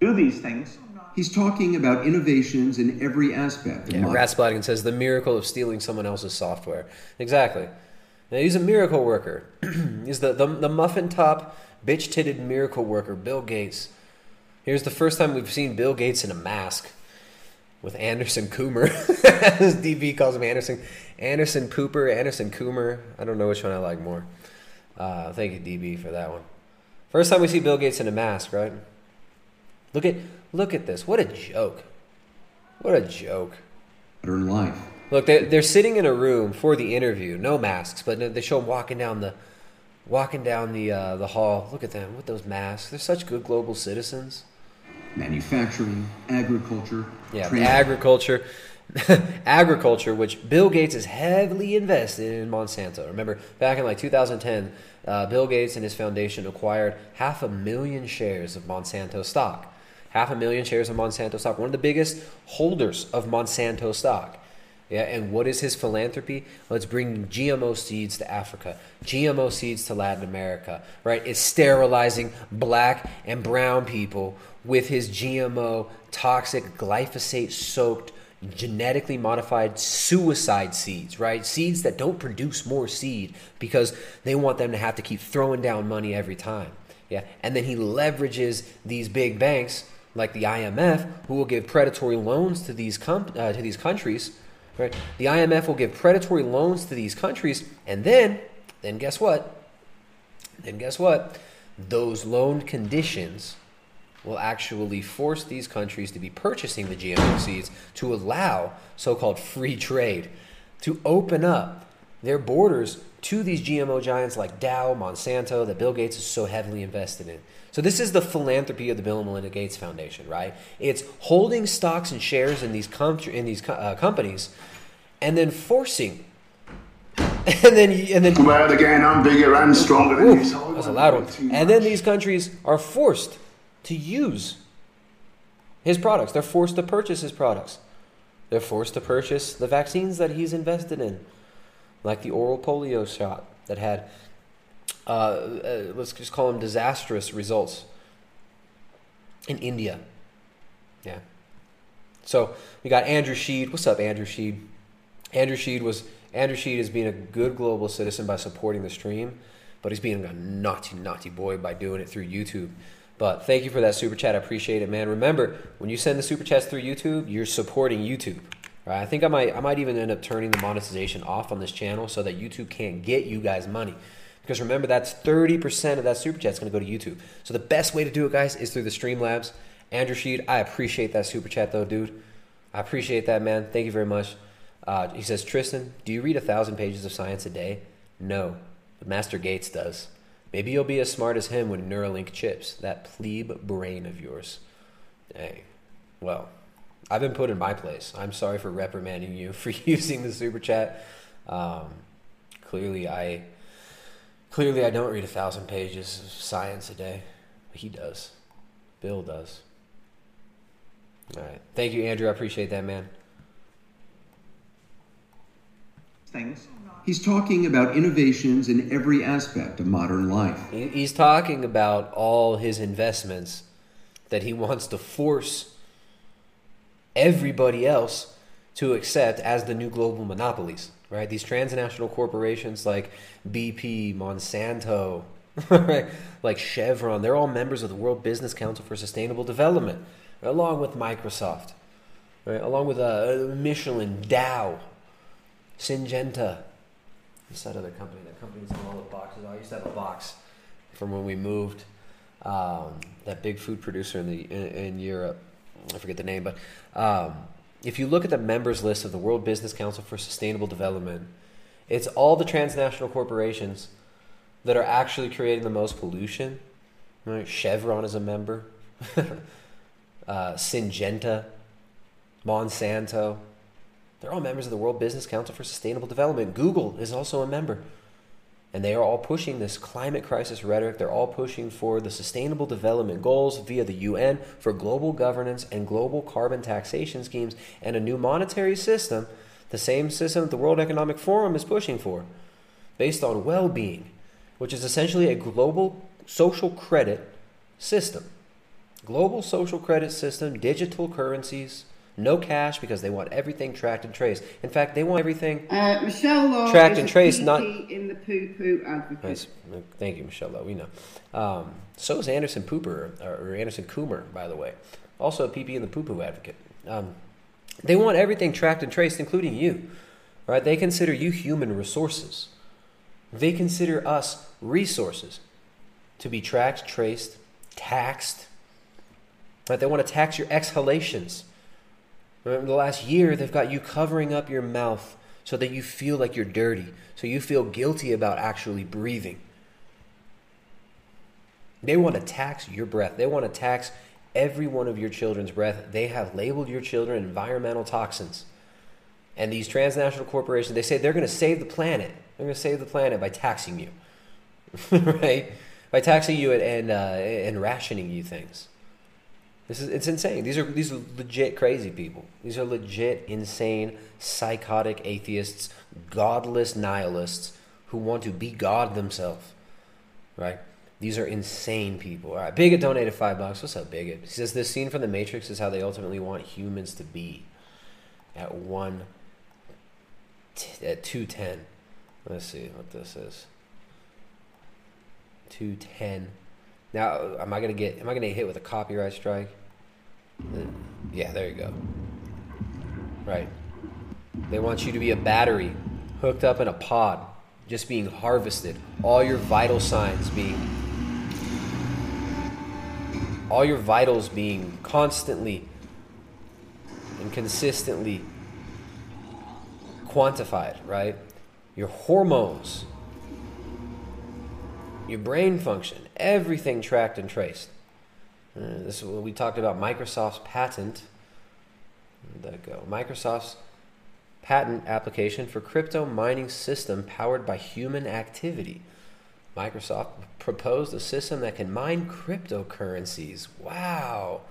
Do these things. He's talking about innovations in every aspect. Yeah, modern- says the miracle of stealing someone else's software. Exactly. Now, he's a miracle worker. he's the, the the muffin top bitch titted miracle worker, Bill Gates. Here's the first time we've seen Bill Gates in a mask with Anderson Coomer. As DB calls him Anderson Anderson Pooper, Anderson Coomer. I don't know which one I like more. Uh, thank you, DB, for that one. First time we see Bill Gates in a mask, right? Look at look at this. What a joke. What a joke. modern life. Look, they're, they're sitting in a room for the interview, no masks, but they show them walking down the walking down the uh, the hall. Look at them with those masks. They're such good global citizens. Manufacturing, agriculture, Yeah, agriculture, agriculture, which Bill Gates is heavily invested in Monsanto. Remember, back in like 2010, uh, Bill Gates and his foundation acquired half a million shares of Monsanto stock. Half a million shares of Monsanto stock. One of the biggest holders of Monsanto stock. Yeah, and what is his philanthropy? Well, it's bringing GMO seeds to Africa, GMO seeds to Latin America, right? It's sterilizing black and brown people with his GMO toxic glyphosate soaked genetically modified suicide seeds, right? Seeds that don't produce more seed because they want them to have to keep throwing down money every time. Yeah. And then he leverages these big banks like the IMF who will give predatory loans to these uh, to these countries Right? The IMF will give predatory loans to these countries, and then, then guess what? Then guess what? Those loan conditions will actually force these countries to be purchasing the GMO seeds to allow so-called free trade, to open up their borders to these GMO giants like Dow, Monsanto, that Bill Gates is so heavily invested in. So this is the philanthropy of the Bill and Melinda Gates Foundation, right? It's holding stocks and shares in these com- in these uh, companies, and then forcing, and then and then. Well, again, I'm bigger and stronger than Ooh, you. So that's a loud one. And then these countries are forced to use his products. They're forced to purchase his products. They're forced to purchase the vaccines that he's invested in, like the oral polio shot that had uh, uh, let's just call them disastrous results in India. Yeah. So we got Andrew Sheed. What's up, Andrew Sheed? Andrew Sheed was Andrew Sheed is being a good global citizen by supporting the stream, but he's being a naughty, naughty boy by doing it through YouTube. But thank you for that super chat. I appreciate it, man. Remember, when you send the super chats through YouTube, you're supporting YouTube. Right? I think I might I might even end up turning the monetization off on this channel so that YouTube can't get you guys money. Because remember, that's 30% of that super chat is going to go to YouTube. So the best way to do it, guys, is through the Streamlabs. Andrew Sheed, I appreciate that super chat, though, dude. I appreciate that, man. Thank you very much. Uh, he says, Tristan, do you read a thousand pages of science a day? No, but Master Gates does. Maybe you'll be as smart as him with Neuralink chips, that plebe brain of yours. Hey, well, I've been put in my place. I'm sorry for reprimanding you for using the super chat. Um, clearly, I Clearly, I don't read a thousand pages of science a day. But he does. Bill does. All right. Thank you, Andrew. I appreciate that, man. Things. He's talking about innovations in every aspect of modern life. He's talking about all his investments that he wants to force everybody else to accept as the new global monopolies, right? These transnational corporations like BP, Monsanto, right? like Chevron, they're all members of the World Business Council for Sustainable Development, along with Microsoft, right? along with uh, Michelin, Dow, Syngenta. What's that other company? That company's in all the boxes. I used to have a box from when we moved. Um, that big food producer in the in, in Europe. I forget the name, but um, if you look at the members list of the World Business Council for Sustainable Development, it's all the transnational corporations that are actually creating the most pollution. Right? Chevron is a member, uh, Syngenta, Monsanto. They're all members of the World Business Council for Sustainable Development. Google is also a member. And they are all pushing this climate crisis rhetoric. They're all pushing for the sustainable development goals via the UN for global governance and global carbon taxation schemes and a new monetary system, the same system that the World Economic Forum is pushing for, based on well being, which is essentially a global social credit system. Global social credit system, digital currencies, no cash because they want everything tracked and traced. In fact, they want everything Uh, Michelle Law Tracked and traced, not- in the poo poo advocate. Nice. Thank you, Michelle. Lowe. We know. Um, so is Anderson Pooper, or Anderson Coomer, by the way. Also a PP in the poo poo advocate. Um, they want everything tracked and traced, including you. Right? They consider you human resources. They consider us resources to be tracked, traced, taxed. Right? They want to tax your exhalations. Remember the last year, they've got you covering up your mouth so that you feel like you're dirty, so you feel guilty about actually breathing. They want to tax your breath. They want to tax every one of your children's breath. They have labeled your children environmental toxins. And these transnational corporations, they say they're going to save the planet. They're going to save the planet by taxing you, right? By taxing you and uh, and rationing you things. This is it's insane. These are these are legit crazy people. These are legit insane, psychotic atheists, godless nihilists who want to be God themselves. Right? These are insane people. All right, Bigot donated five bucks. What's up, Bigot? He says this scene from The Matrix is how they ultimately want humans to be. At one, t- at two ten. Let's see what this is. Two ten. Now, am I gonna get? Am I gonna get hit with a copyright strike? Uh, Yeah, there you go. Right. They want you to be a battery hooked up in a pod, just being harvested. All your vital signs being, all your vitals being constantly and consistently quantified, right? Your hormones, your brain function, everything tracked and traced. Uh, this is what we talked about Microsoft's patent. Where'd that go? Microsoft's patent application for crypto mining system powered by human activity. Microsoft proposed a system that can mine cryptocurrencies. Wow.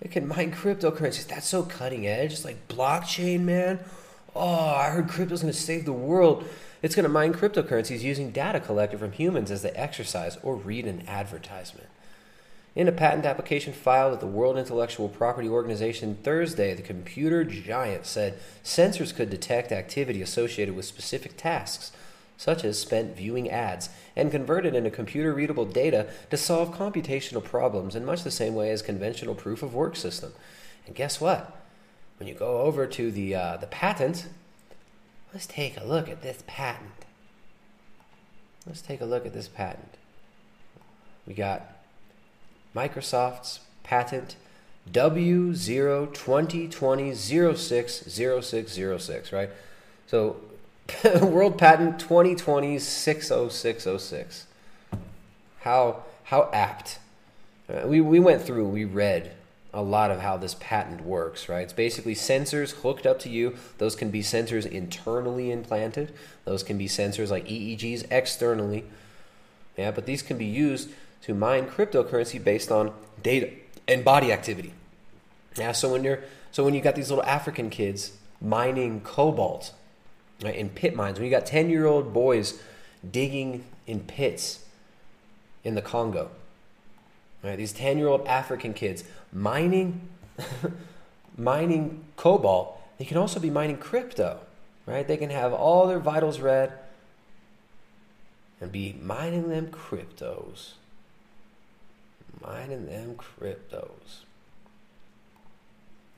It can mine cryptocurrencies. That's so cutting edge. It's like blockchain, man. Oh, I heard crypto's going to save the world. It's going to mine cryptocurrencies using data collected from humans as they exercise or read an advertisement. In a patent application filed at the World Intellectual Property Organization Thursday, the computer giant said sensors could detect activity associated with specific tasks, such as spent viewing ads, and convert it into computer readable data to solve computational problems in much the same way as conventional proof of work system. And guess what? When you go over to the uh, the patent, let's take a look at this patent. Let's take a look at this patent. We got Microsoft's patent W02020060606, right? So World Patent 2020-60606. How how apt. Uh, we we went through, we read a lot of how this patent works, right? It's basically sensors hooked up to you. Those can be sensors internally implanted. Those can be sensors like EEGs externally. Yeah, but these can be used to mine cryptocurrency based on data and body activity. Yeah, so when you're so when you got these little African kids mining cobalt right, in pit mines, when you got 10-year-old boys digging in pits in the Congo. Right, these 10-year-old African kids mining mining cobalt, they can also be mining crypto. Right? They can have all their vitals read and be mining them cryptos. Mining them cryptos.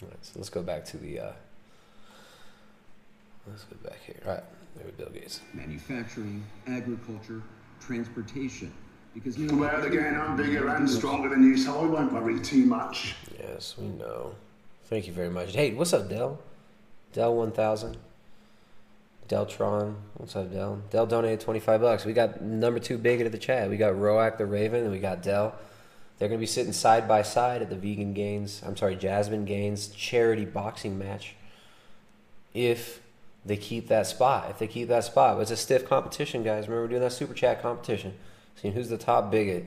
All right, so let's go back to the. Uh, let's go back here. All right, there we Bill Gates. Manufacturing, agriculture, transportation. Because you Well, again, I'm bigger and stronger than you, so I won't worry too much. Yes, we know. Thank you very much. Hey, what's up, Dell? Dell one thousand. Deltron, what's up, Dell? Dell donated twenty five bucks. We got number two bigot at the chat. We got Roak the Raven, and we got Dell. They're gonna be sitting side by side at the Vegan Gains. I'm sorry, Jasmine Gains charity boxing match. If they keep that spot, if they keep that spot, it's a stiff competition, guys. Remember doing that super chat competition, seeing who's the top bigot.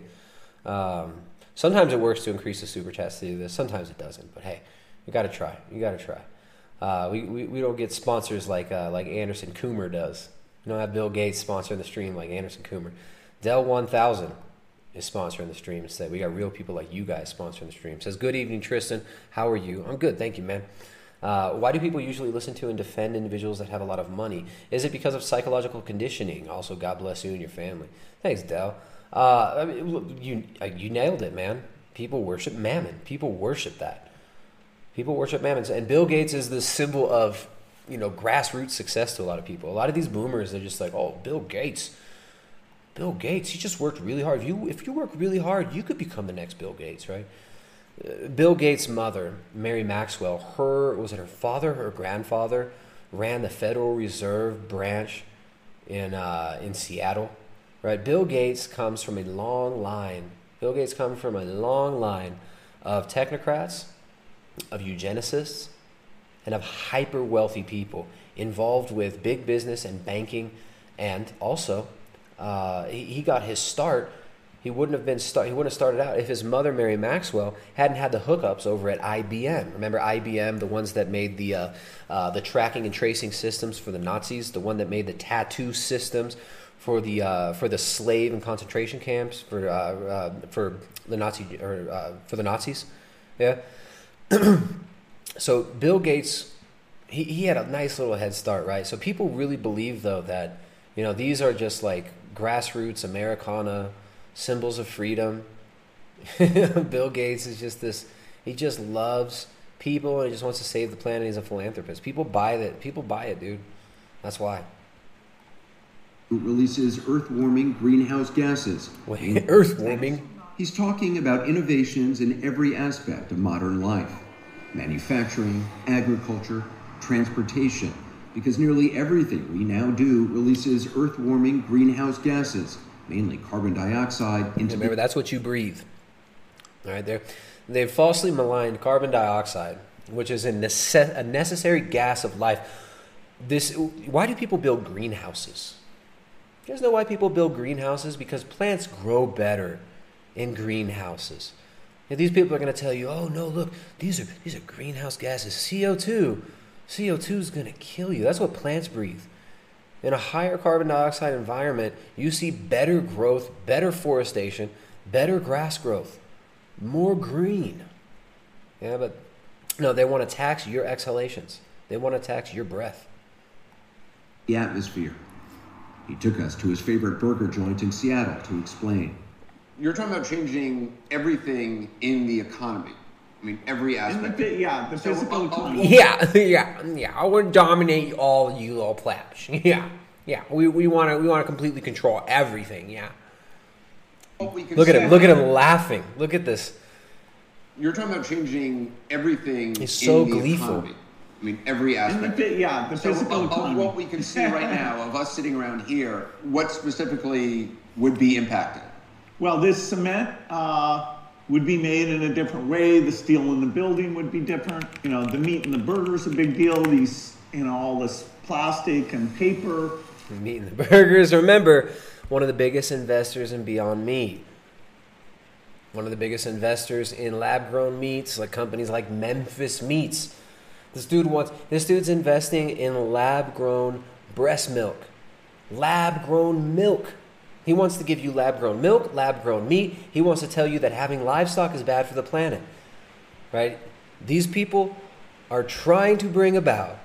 Um, sometimes it works to increase the super chats to this. Sometimes it doesn't. But hey, you got to try. You got to try. Uh, we, we, we don't get sponsors like uh, like Anderson Coomer does. We don't have Bill Gates sponsoring the stream like Anderson Coomer. Dell 1000 is sponsoring the stream instead. We got real people like you guys sponsoring the stream. Says, Good evening, Tristan. How are you? I'm good. Thank you, man. Uh, why do people usually listen to and defend individuals that have a lot of money? Is it because of psychological conditioning? Also, God bless you and your family. Thanks, Dell. Uh, I mean, you uh, you nailed it, man. People worship mammon. People worship that. People worship mammon, and Bill Gates is the symbol of you know grassroots success to a lot of people. A lot of these boomers, they're just like, oh, Bill Gates. Bill Gates, he just worked really hard. If you if you work really hard, you could become the next Bill Gates, right? Uh, Bill Gates' mother, Mary Maxwell, her was it her father, her grandfather, ran the Federal Reserve branch in uh, in Seattle, right? Bill Gates comes from a long line. Bill Gates comes from a long line of technocrats, of eugenicists, and of hyper wealthy people involved with big business and banking, and also uh, he, he got his start. He wouldn't have been start, he wouldn't have started out if his mother Mary Maxwell hadn't had the hookups over at IBM. Remember IBM, the ones that made the uh, uh, the tracking and tracing systems for the Nazis, the one that made the tattoo systems for the uh, for the slave and concentration camps for uh, uh, for the Nazi or uh, for the Nazis. Yeah. so Bill Gates, he, he had a nice little head start, right? So people really believe though that you know these are just like grassroots Americana symbols of freedom. Bill Gates is just this. He just loves people and he just wants to save the planet. He's a philanthropist. People buy that. People buy it, dude. That's why. Releases earth warming greenhouse gases. Wait, earth warming? He's talking about innovations in every aspect of modern life manufacturing, agriculture, transportation, because nearly everything we now do releases earth warming greenhouse gases, mainly carbon dioxide, into Remember, that's what you breathe. All right, there. They've falsely maligned carbon dioxide, which is a, a necessary gas of life. This. Why do people build greenhouses? You guys know why people build greenhouses? Because plants grow better in greenhouses. If these people are going to tell you, "Oh no, look, these are these are greenhouse gases. CO2, CO2 is going to kill you." That's what plants breathe. In a higher carbon dioxide environment, you see better growth, better forestation, better grass growth, more green. Yeah, but no, they want to tax your exhalations. They want to tax your breath. the atmosphere. He took us to his favorite burger joint in Seattle to explain. You're talking about changing everything in the economy. I mean, every And the, aspect. fi- yeah, the So, physical uh, uh, economy. Yeah, yeah, yeah. I want to dominate all you little plebs. Yeah, yeah. We we want to we want to completely control everything. Yeah. what we can Look at say- him. Look at him laughing. Look at this. You're talking about changing everything He's so in the gleeful. economy. I mean, every And the, aspect. yeah, the So, physical of, of what we can see right now, of us sitting around here, what specifically would be impacted? Well, this cement uh, would be made in a different way. The steel in the building would be different. You know, the meat in the burger's a big deal. These, you know, all this plastic and paper. The meat and the burgers. Remember, one of the biggest investors in Beyond Meat. One of the biggest investors in lab grown meats, like companies like Memphis Meats. This dude wants this dude's investing in lab grown breast milk. Lab grown milk. He wants to give you lab grown milk, lab grown meat. He wants to tell you that having livestock is bad for the planet. Right? These people are trying to bring about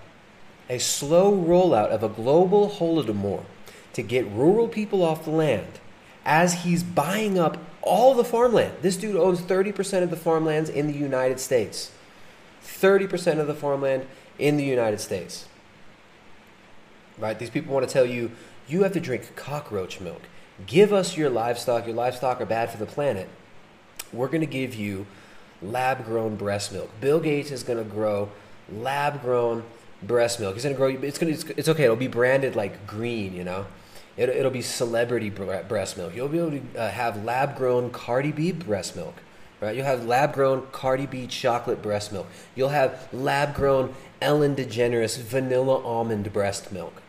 a slow rollout of a global holodomor to get rural people off the land as he's buying up all the farmland. This dude owns 30% of the farmlands in the United States. 30% of the farmland in the United States. Right? These people want to tell you, you have to drink cockroach milk. Give us your livestock. Your livestock are bad for the planet. We're going to give you lab grown breast milk. Bill Gates is going to grow lab grown breast milk. He's going to grow, it's, going to, it's okay. It'll be branded like green, you know? It, it'll be celebrity breast milk. You'll be able to uh, have lab grown Cardi B breast milk. Right? You'll have lab grown Cardi B chocolate breast milk. You'll have lab grown Ellen DeGeneres vanilla almond breast milk.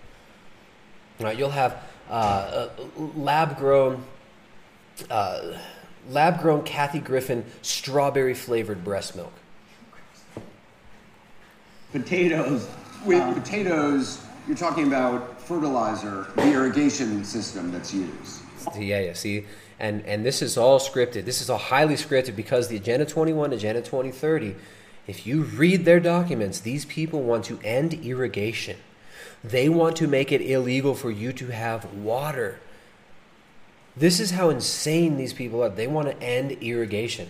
Right? You'll have uh, lab grown uh, lab grown Kathy Griffin strawberry flavored breast milk. Potatoes. With uh, potatoes, you're talking about fertilizer, the irrigation system that's used. Yeah, yeah. See, and and this is all scripted. This is all highly scripted because the Agenda 21, Agenda 2030. If you read their documents, these people want to end irrigation. They want to make it illegal for you to have water. This is how insane these people are. They want to end irrigation.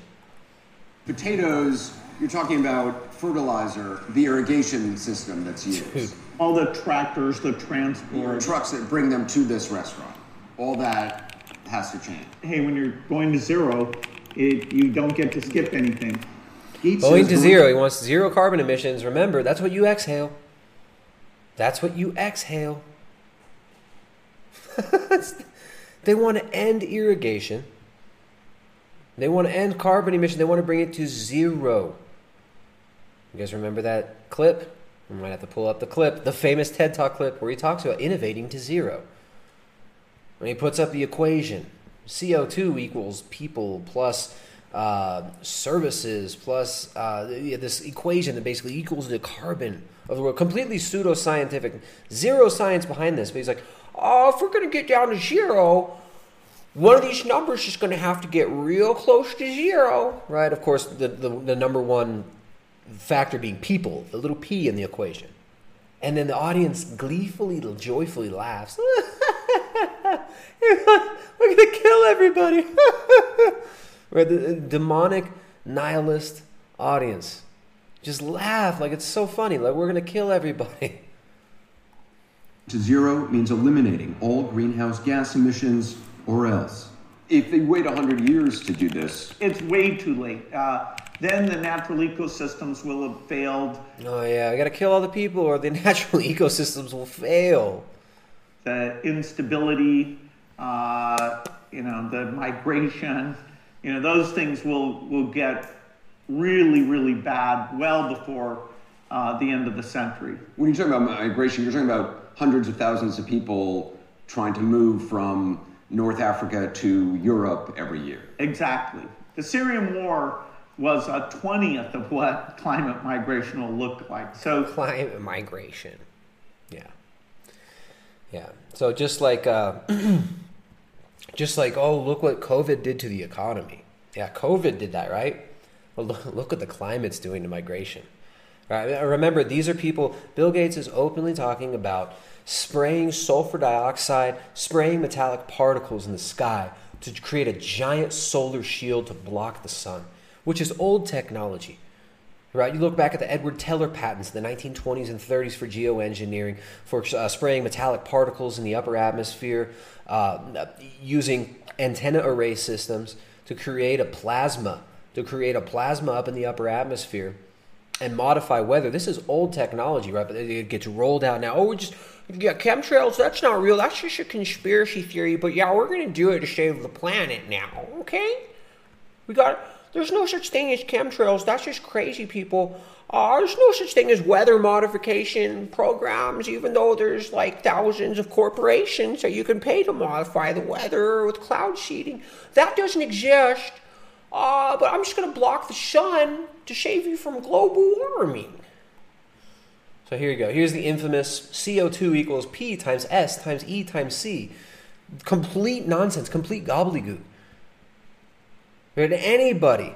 Potatoes, you're talking about fertilizer, the irrigation system that's used. all the tractors, the Or transport. trucks that bring them to this restaurant. All that has to change. Hey, when you're going to zero, it, you don't get to skip anything. Gates Going to zero. He wants zero carbon emissions. Remember, that's what you exhale. That's what you exhale. they want to end irrigation. They want to end carbon emission. They want to bring it to zero. You guys remember that clip? I might have to pull up the clip, the famous TED Talk clip where he talks about innovating to zero. When he puts up the equation, CO2 equals people plus uh, services plus uh, this equation that basically equals the carbon of the world. Completely pseudoscientific, zero science behind this. But he's like, oh, if we're going to get down to zero, one of these numbers is going to have to get real close to zero, right? Of course, the, the, the number one factor being people, the little p in the equation. And then the audience gleefully, joyfully laughs. We're going to kill everybody. right? The demonic, nihilist audience just laugh like it's so funny. Like we're going to kill everybody. To zero means eliminating all greenhouse gas emissions or else. If they wait 100 years to do this, It's way too late. Uh, then the natural ecosystems will have failed. Oh, yeah, we got to kill all the people or the natural ecosystems will fail. The instability, uh, you know, the migration, you know, those things will, will get really, really bad well before uh, the end of the century. when you're talking about migration, you're talking about hundreds of thousands of people trying to move from North Africa to Europe every year. Exactly. The Syrian war was a 20th of what climate migration will look like. So climate migration. Yeah. So just like uh, just like oh look what COVID did to the economy. Yeah, COVID did that, right? Well, look, look what the climate's doing to migration. Right? Remember, these are people. Bill Gates is openly talking about spraying sulfur dioxide, spraying metallic particles in the sky to create a giant solar shield to block the sun, which is old technology. Right? You look back at the Edward Teller patents in the 1920s and 30s for geoengineering, for uh, spraying metallic particles in the upper atmosphere, uh, using antenna array systems to create a plasma, to create a plasma up in the upper atmosphere and modify weather. This is old technology, right? But it gets rolled out now. Oh, we just yeah, chemtrails. That's not real. That's just a conspiracy theory. But yeah, we're gonna do it to save the planet now. Okay? We got. There's no such thing as chemtrails. That's just crazy people. Uh, there's no such thing as weather modification programs, even though there's like thousands of corporations that you can pay to modify the weather with cloud seeding. That doesn't exist. Uh, but I'm just going to block the sun to save you from global warming. So here you go. Here's the infamous CO2 equals P times S times E times C. Complete nonsense, complete gobbledygook. But anybody,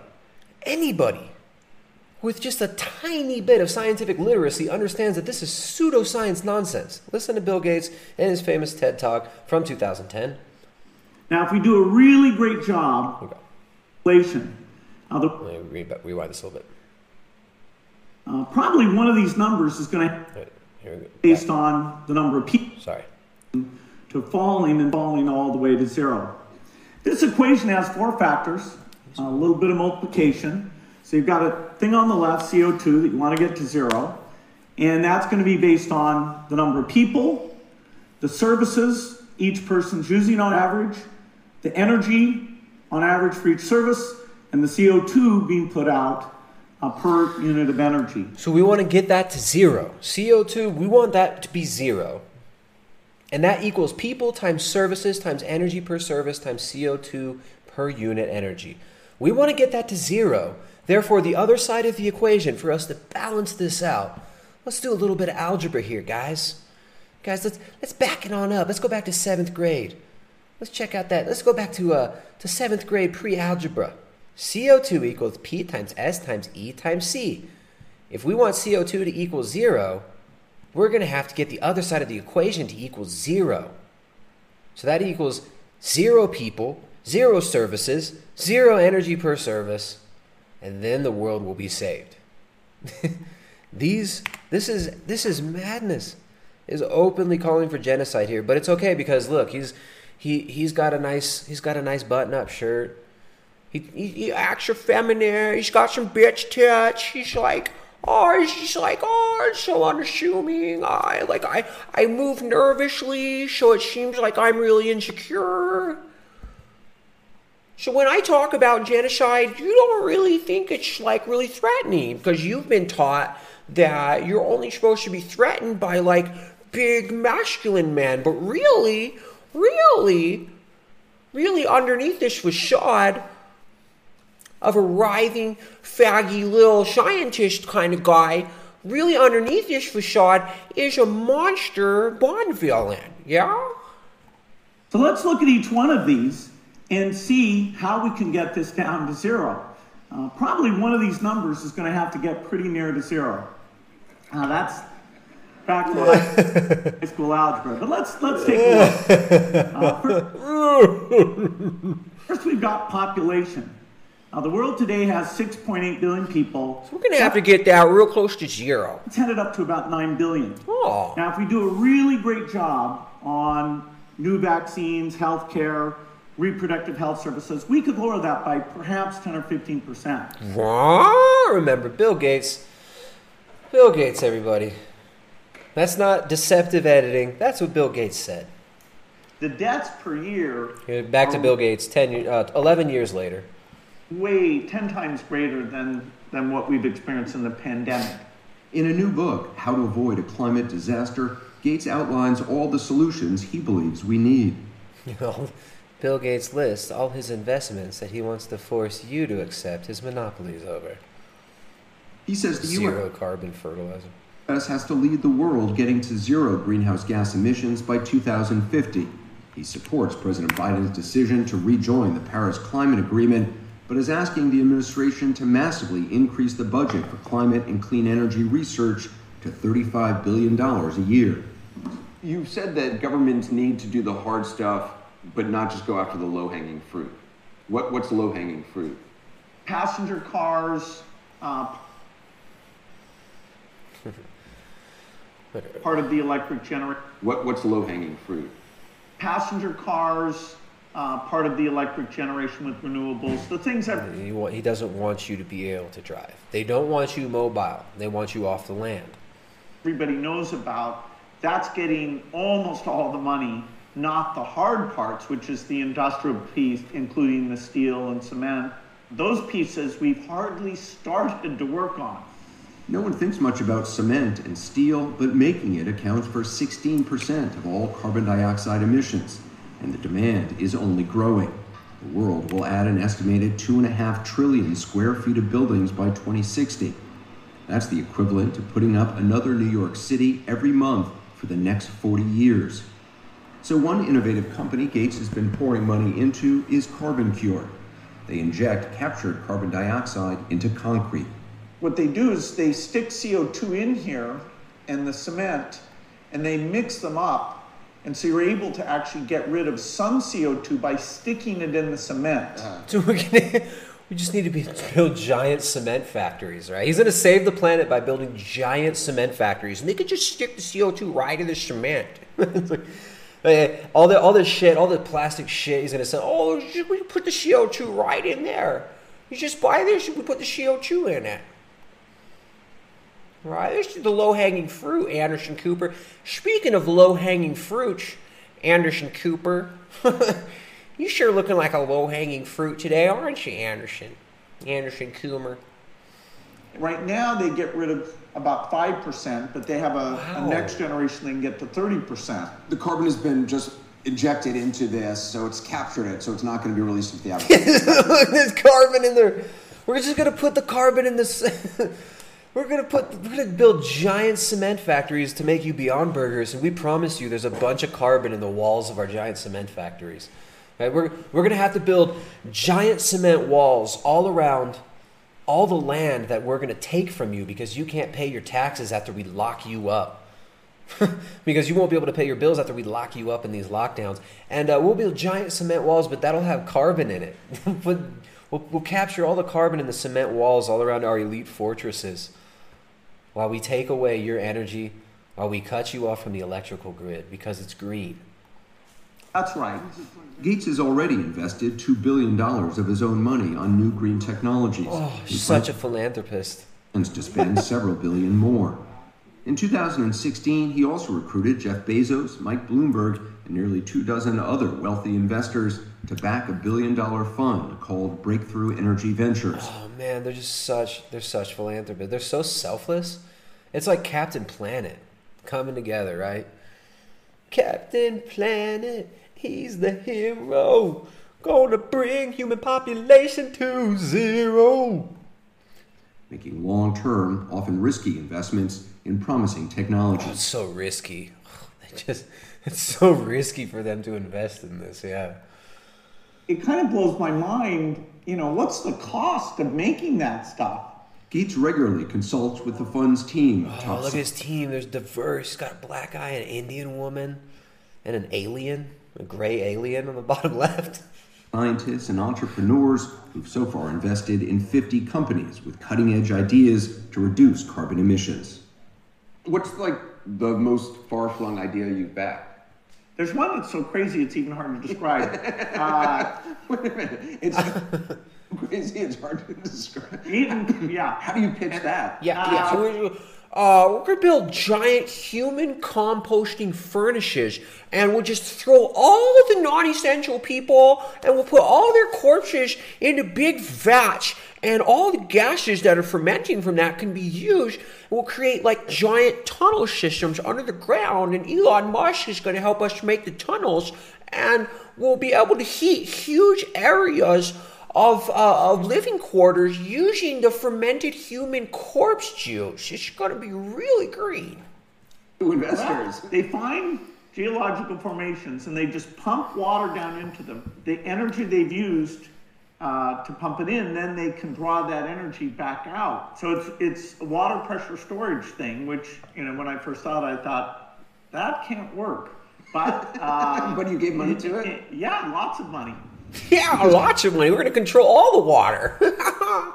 anybody with just a tiny bit of scientific literacy understands that this is pseudoscience nonsense. Listen to Bill Gates and his famous TED Talk from 2010. now, if we do a really great job, Okay. inflation, uh, the, Let me re- rewind this a little bit. uh, probably one of these numbers is going to Right, based on the number of people Sorry. to falling and falling all the way to zero. This equation has four factors, a little bit of multiplication. So you've got a thing on the left, CO2, that you want to get to zero. And that's going to be based on the number of people, the services each person's using on average, the energy on average for each service, and the CO2 being put out uh, per unit of energy. So we want to get that to zero. CO2, we want that to be zero. And that equals people times services times energy per service times CO2 per unit energy. We want to get that to zero. Therefore, the other side of the equation, for us to balance this out, let's do a little bit of algebra here, guys. Guys, let's let's back it on up. Let's go back to seventh grade. Let's check out that. Let's go back to uh to seventh grade pre-algebra. CO2 equals P times S times E times C. If we want CO2 to equal zero, we're going to have to get the other side of the equation to equal zero. So that equals zero people, zero services, zero energy per service, and then the world will be saved. These, this is this is madness. Is openly calling for genocide here, but it's okay because look, he's he he's got a nice he's got a nice button up shirt. He, he, he acts effeminate. He's got some bitch tits. He's like, oh, he's just like, oh, it's so unassuming. I like, I, I move nervously, so it seems like I'm really insecure. So when I talk about genocide, you don't really think it's like really threatening because you've been taught that you're only supposed to be threatened by like big masculine men, but really, really, really underneath this facade of a writhing, faggy little scientist kind of guy, really underneath this facade is a monster Bond villain. Yeah? So let's look at each one of these and see how we can get this down to zero. Uh, probably one of these numbers is going to have to get pretty near to zero. Now that's back to high school algebra. But let's let's take a look. Uh, first, first, we've got population. Now the world today has 6.8 billion people. So we're going to have to get that real close to zero. It's headed up to about 9 billion. Oh. Now, if we do a really great job on new vaccines, healthcare, reproductive health services, we could lower that by perhaps 10 or 15 percent. Remember, Bill Gates. Bill Gates, everybody. That's not deceptive editing. That's what Bill Gates said. The deaths per year. Back to Bill Gates, 10, year- uh, 11 years later. Way 10 times greater than, than what we've experienced in the pandemic. In a new book, How to Avoid a Climate Disaster, Gates outlines all the solutions he believes we need. Bill Gates lists all his investments that he wants to force you to accept his monopolies over. He says the Zero carbon fertilizer. U.S. has to lead the world getting to zero greenhouse gas emissions by 2050. He supports President Biden's decision to rejoin the Paris Climate Agreement, but is asking the administration to massively increase the budget for climate and clean energy research to $35 billion a year. You've said that governments need to do the hard stuff, but not just go after the low hanging fruit. What, what's low hanging fruit? Passenger cars, uh, part of the electric generator. What, what's low hanging fruit? Passenger cars, uh, part of the electric generation with renewables. The things that He, wa- he doesn't want you to be able to drive. They don't want you mobile. They want you off the land. everybody knows about, that's getting almost all the money, not the hard parts, which is the industrial piece, including the steel and cement. Those pieces we've hardly started to work on. No one thinks much about cement and steel, but making it accounts for 16% of all carbon dioxide emissions, and the demand is only growing. The world will add an estimated 2.5 trillion square feet of buildings by 2060. That's the equivalent to putting up another New York City every month for the next 40 years. So, one innovative company Gates has been pouring money into is Carbon Cure. They inject captured carbon dioxide into concrete. What they do is they stick CO2 in here and the cement, and they mix them up. And so you're able to actually get rid of some CO2 by sticking it in the cement. Uh-huh. So we're gonna, we just need to be, build giant cement factories, right? He's going to save the planet by building giant cement factories, and they could just stick the CO2 right in the cement. Eh, all the all this shit, all the plastic shit. He's to say, "Oh, we put the CO2 right in there. You just buy this, we put the CO2 in it." Right, this is the low hanging fruit, Anderson Cooper. Speaking of low hanging fruit, Anderson Cooper, you sure looking like a low hanging fruit today, aren't you, Anderson? Anderson Coomer. Right now, they get rid of about 5%, but they have a, a next generation they can get to 30%. The carbon has been just injected into this, so it's captured it, so it's not going to be released into the atmosphere. Look, there's carbon in there. We're just gonna put the carbon in this. we're gonna put. We're gonna build giant cement factories to make you beyond burgers, and we promise you, there's a bunch of carbon in the walls of our giant cement factories. Right? We're we're gonna have to build giant cement walls all around all the land that we're gonna take from you because you can't pay your taxes after we lock you up. because you won't be able to pay your bills after we lock you up in these lockdowns. And uh, we'll build giant cement walls, but that'll have carbon in it. But we'll, we'll capture all the carbon in the cement walls all around our elite fortresses while we take away your energy, while we cut you off from the electrical grid because it's green. That's right. Gates has already invested $2 billion of his own money on new green technologies. Oh, He such a philanthropist. plans to spend several billion more. In 2016, he also recruited Jeff Bezos, Mike Bloomberg, and nearly two dozen other wealthy investors to back a billion dollar fund called Breakthrough Energy Ventures. Oh man, they're just such they're such philanthropists. They're so selfless. It's like Captain Planet coming together, right? Captain Planet, he's the hero. Gonna bring human population to zero. making long term, often risky investments in promising technologies. It's so risky. They just it's so risky for them to invest in this, yeah. It kind of blows my mind. You know, what's the cost of making that stuff? Gates regularly consults with the fund's team. of Oh, look at his team. There's diverse. He's got a black guy, an Indian woman, and an alien, a gray alien on the bottom left. scientists and entrepreneurs who've so far invested in 50 companies with cutting edge ideas to reduce carbon emissions. What's like the most far flung idea you've backed? There's one that's so crazy it's even hard to describe. uh, Wait a minute. It's crazy. It's hard to describe. even, yeah. How do you pitch that? Yeah, yeah. So we're, uh, we're gonna build giant human composting furnaces, and we'll just throw all of the non-essential people, and we'll put all their corpses into big vats, and all the gases that are fermenting from that can be used. We'll create like giant tunnel systems under the ground, and Elon Musk is gonna help us make the tunnels, and we'll be able to heat huge areas of, uh, of living quarters using the fermented human corpse juice. It's going to be really green. Investors. They find geological formations and they just pump water down into them. The energy they've used uh, to pump it in, then they can draw that energy back out. So it's it's a water pressure storage thing, which you know when I first saw it, I thought that can't work. But uh, But you gave money to it? Yeah, lots of money. Yeah, lots of money. We're going to control all the water.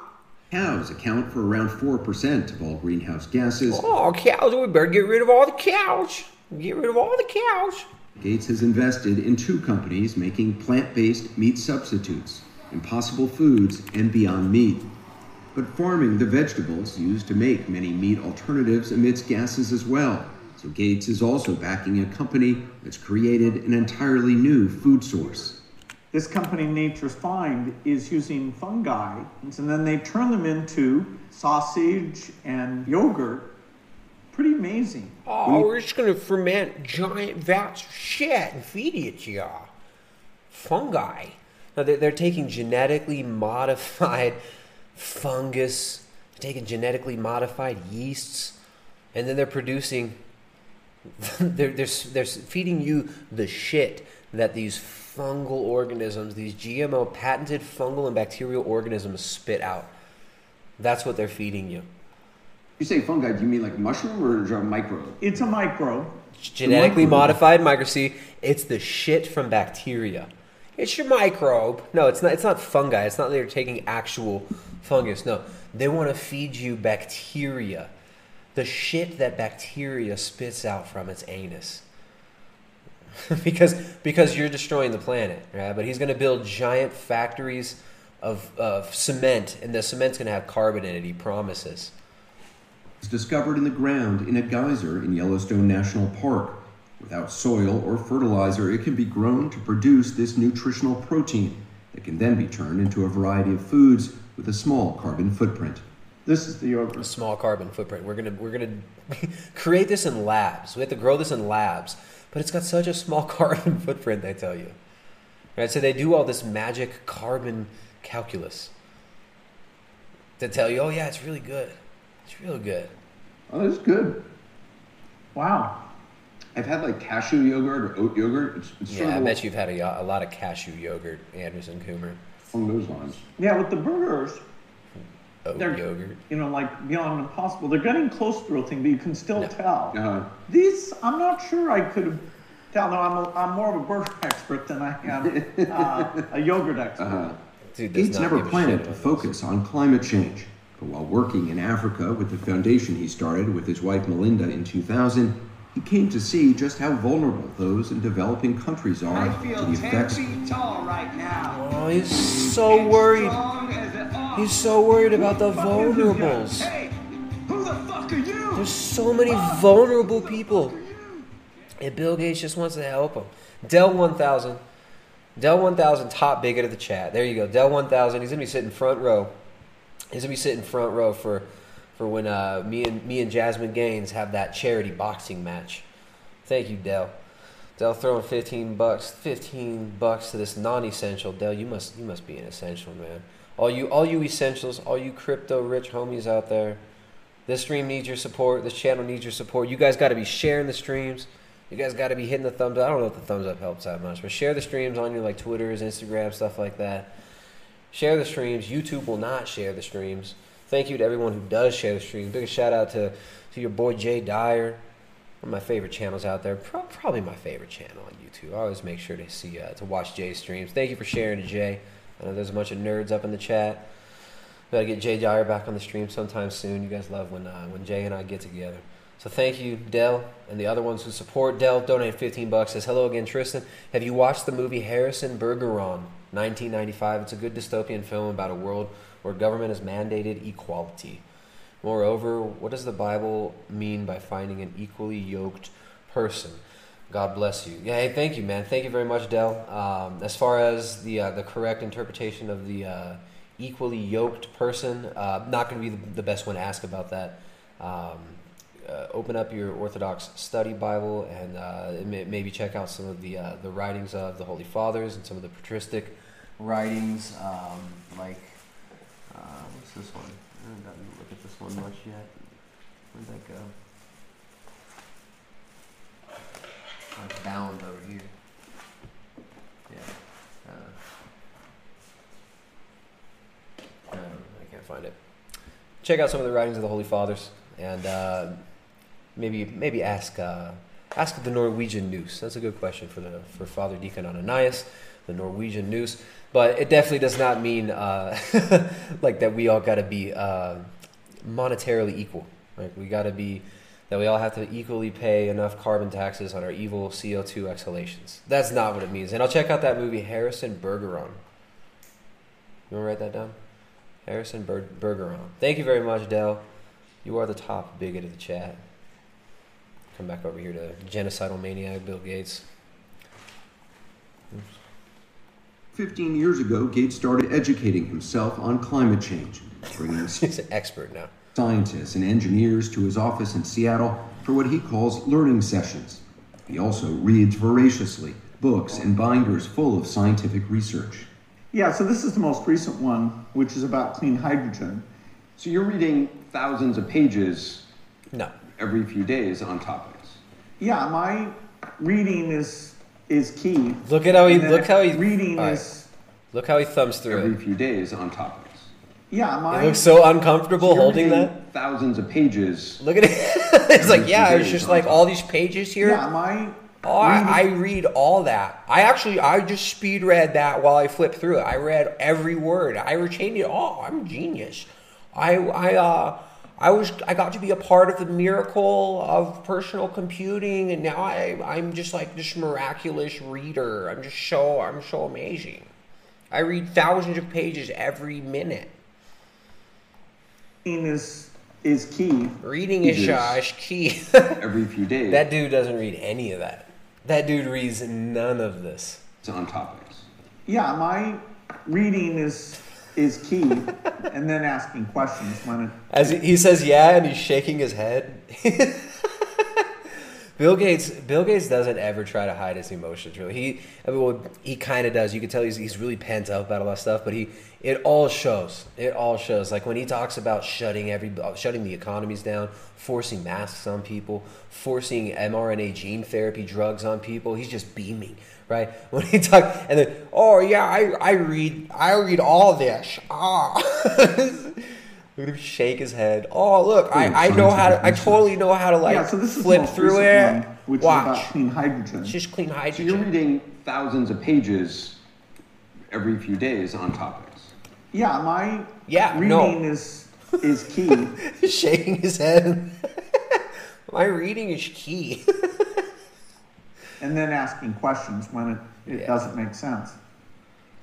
Cows account for around 4% of all greenhouse gases. oh, cows. We better get rid of all the cows. Get rid of all the cows. Gates has invested in two companies making plant based meat substitutes, Impossible Foods and Beyond Meat. But farming the vegetables used to make many meat alternatives emits gases as well. So Gates is also backing a company that's created an entirely new food source. This company, Nature's Fynd, is using fungi, and then they turn them into sausage and yogurt. Pretty amazing. Oh, we're just going to ferment giant vats of shit and feed it to y'all. Fungi. Now, they're, they're taking genetically modified fungus, taking genetically modified yeasts, and then they're producing, they're, they're, they're feeding you the shit that these fungal organisms, these GMO patented fungal and bacterial organisms spit out. That's what they're feeding you. You say fungi, do you mean like mushroom or a microbe? It's a microbe. genetically modified microseed. It's the shit from bacteria. It's your microbe. No, it's not. It's not fungi. It's not that they're taking actual fungus. No, they want to feed you bacteria, the shit that bacteria spits out from its anus. because because you're destroying the planet, right? But he's going to build giant factories of of cement, and the cement's going to have carbon in it. He promises. It's discovered in the ground in a geyser in Yellowstone National Park. Without soil or fertilizer, it can be grown to produce this nutritional protein that can then be turned into a variety of foods with a small carbon footprint. This is the yogurt. a small carbon footprint. We're gonna we're gonna create this in labs. We have to grow this in labs, but it's got such a small carbon footprint. They tell you, right? So they do all this magic carbon calculus to tell you, oh yeah, it's really good. It's real good. Oh, it's good. Wow. I've had like cashew yogurt or oat yogurt. It's, it's Yeah, I bet you've had a, a lot of cashew yogurt, Anderson Coomer. along those lines. Yeah, with the burgers, Oat they're yogurt. you know like beyond impossible. They're getting close to real thing, but you can still tell. Uh, These, I'm not sure I could have tell. No, I'm, a, I'm more of a burger expert than I am uh, a yogurt expert. uh, Dude Gates never planned to about focus on climate change, but while working in Africa with the foundation he started with his wife Melinda in 2000, he came to see just how vulnerable those in developing countries are I to feel the 10 effects feet tall right now. Oh, he's so worried. Strong as an ox. He's so worried about the vulnerables. Hey, who the fuck are you? There's so many vulnerable people. And Bill Gates just wants to help them. Dell 1000. Dell 1000, top bigot of the chat. There you go. Dell 1000. He's going to be sitting front row. He's going to be sitting front row for for when uh, me and me and Jasmine Gains have that charity boxing match. Thank you, Dell. Dell throwing fifteen bucks, fifteen bucks to this non-essential. Dell, you must you must be an essential man. All you all you essentials, all you crypto rich homies out there. This stream needs your support. This channel needs your support. You guys got to be sharing the streams. You guys got to be hitting the thumbs up. I don't know if the thumbs up helps that much, but share the streams on your like Twitters, Instagram, stuff like that. Share the streams. YouTube will not share the streams. Thank you to everyone who does share the streams. Big shout out to, to your boy Jay Dyer. One of my favorite channels out there. Pro- probably my favorite channel on YouTube. I always make sure to see uh, to watch Jay's streams. Thank you for sharing Jay. I know there's a bunch of nerds up in the chat. We Gotta get Jay Dyer back on the stream sometime soon. You guys love when uh, when Jay and I get together. So thank you, Dell, and the other ones who support Dell. Donate 15 bucks. Says hello again, Tristan. Have you watched the movie Harrison Bergeron, 1995? It's a good dystopian film about a world where government has mandated equality. Moreover, what does the Bible mean by finding an equally yoked person? God bless you. Yeah, hey, thank you, man. Thank you very much, Dell. Um, as far as the uh, the correct interpretation of the uh, equally yoked person, uh, not going to be the, the best one to ask about that. Um, uh, open up your Orthodox Study Bible and uh, may, maybe check out some of the uh, the writings of the Holy Fathers and some of the patristic writings, um, like what's this one? I haven't gotten to look at this one much yet. Where'd that go? It's bound over here. Yeah. Uh, um, I can't find it. Check out some of the writings of the Holy Fathers and uh, maybe maybe ask uh, ask the Norwegian Nous. That's a good question for the for Father Deacon Ananias, the Norwegian Nous. But it definitely does not mean uh, like that we all got to be uh, monetarily equal. Like we got to be that we all have to equally pay enough carbon taxes on our evil CO two exhalations. That's not what it means. And I'll check out that movie Harrison Bergeron. You want to write that down? Harrison Ber- Bergeron. Thank you very much, Dell. You are the top bigot of the chat. Come back over here to genocidal maniac Bill Gates. 15 years ago, Gates started educating himself on climate change, bringing He's an expert now. Scientists and engineers to his office in Seattle for what he calls learning sessions. He also reads voraciously books and binders full of scientific research. Yeah, so this is the most recent one, which is about clean hydrogen. So you're reading thousands of pages No. every few days on topics. Yeah, my reading is is key. Look at how he look how he reading all right. is Look how he thumbs through Every it. few days on topics. Yeah, my He looks so uncomfortable So holding that. Thousands of pages. Look at it. it's like, yeah, it's just like all these pages here. yeah, my Oh, I, I read all that. I actually, I just speed read that while I flipped through it. I read every word. I retained it all. I'm a genius. I, I, uh, I was, I got to be a part of the miracle of personal computing, and now I, I'm just like this miraculous reader. I'm just so, I'm so amazing. I read thousands of pages every minute. Reading is is key. Reading is Pages. Josh key. Every few days that dude doesn't read any of that. That dude reads none of this. It's on topics. Yeah, my reading is is key, and then asking questions when it. As he, he says, yeah, and he's shaking his head. Bill Gates. Bill Gates doesn't ever try to hide his emotions. Really, he. I mean, well, he kind of does. You can tell he's he's really pent up about a lot of stuff, but he. It all shows. It all shows. Like when he talks about shutting every, shutting the economies down, forcing masks on people, forcing mRNA gene therapy drugs on people. He's just beaming, right? When he talk, and then, oh yeah, I I read I read all this. Ah. Look at him shake his head. Oh, look, I, I know how to, I totally know how to like yeah, so this is flip through recent it. one, which Watch. is about clean hydrogen. It's just clean So hydrogen. you're reading thousands of pages every few days on topics. Yeah, my Yeah, reading no. is is key. Shaking his head. My reading is key. and then asking questions when it, it Yeah. doesn't make sense.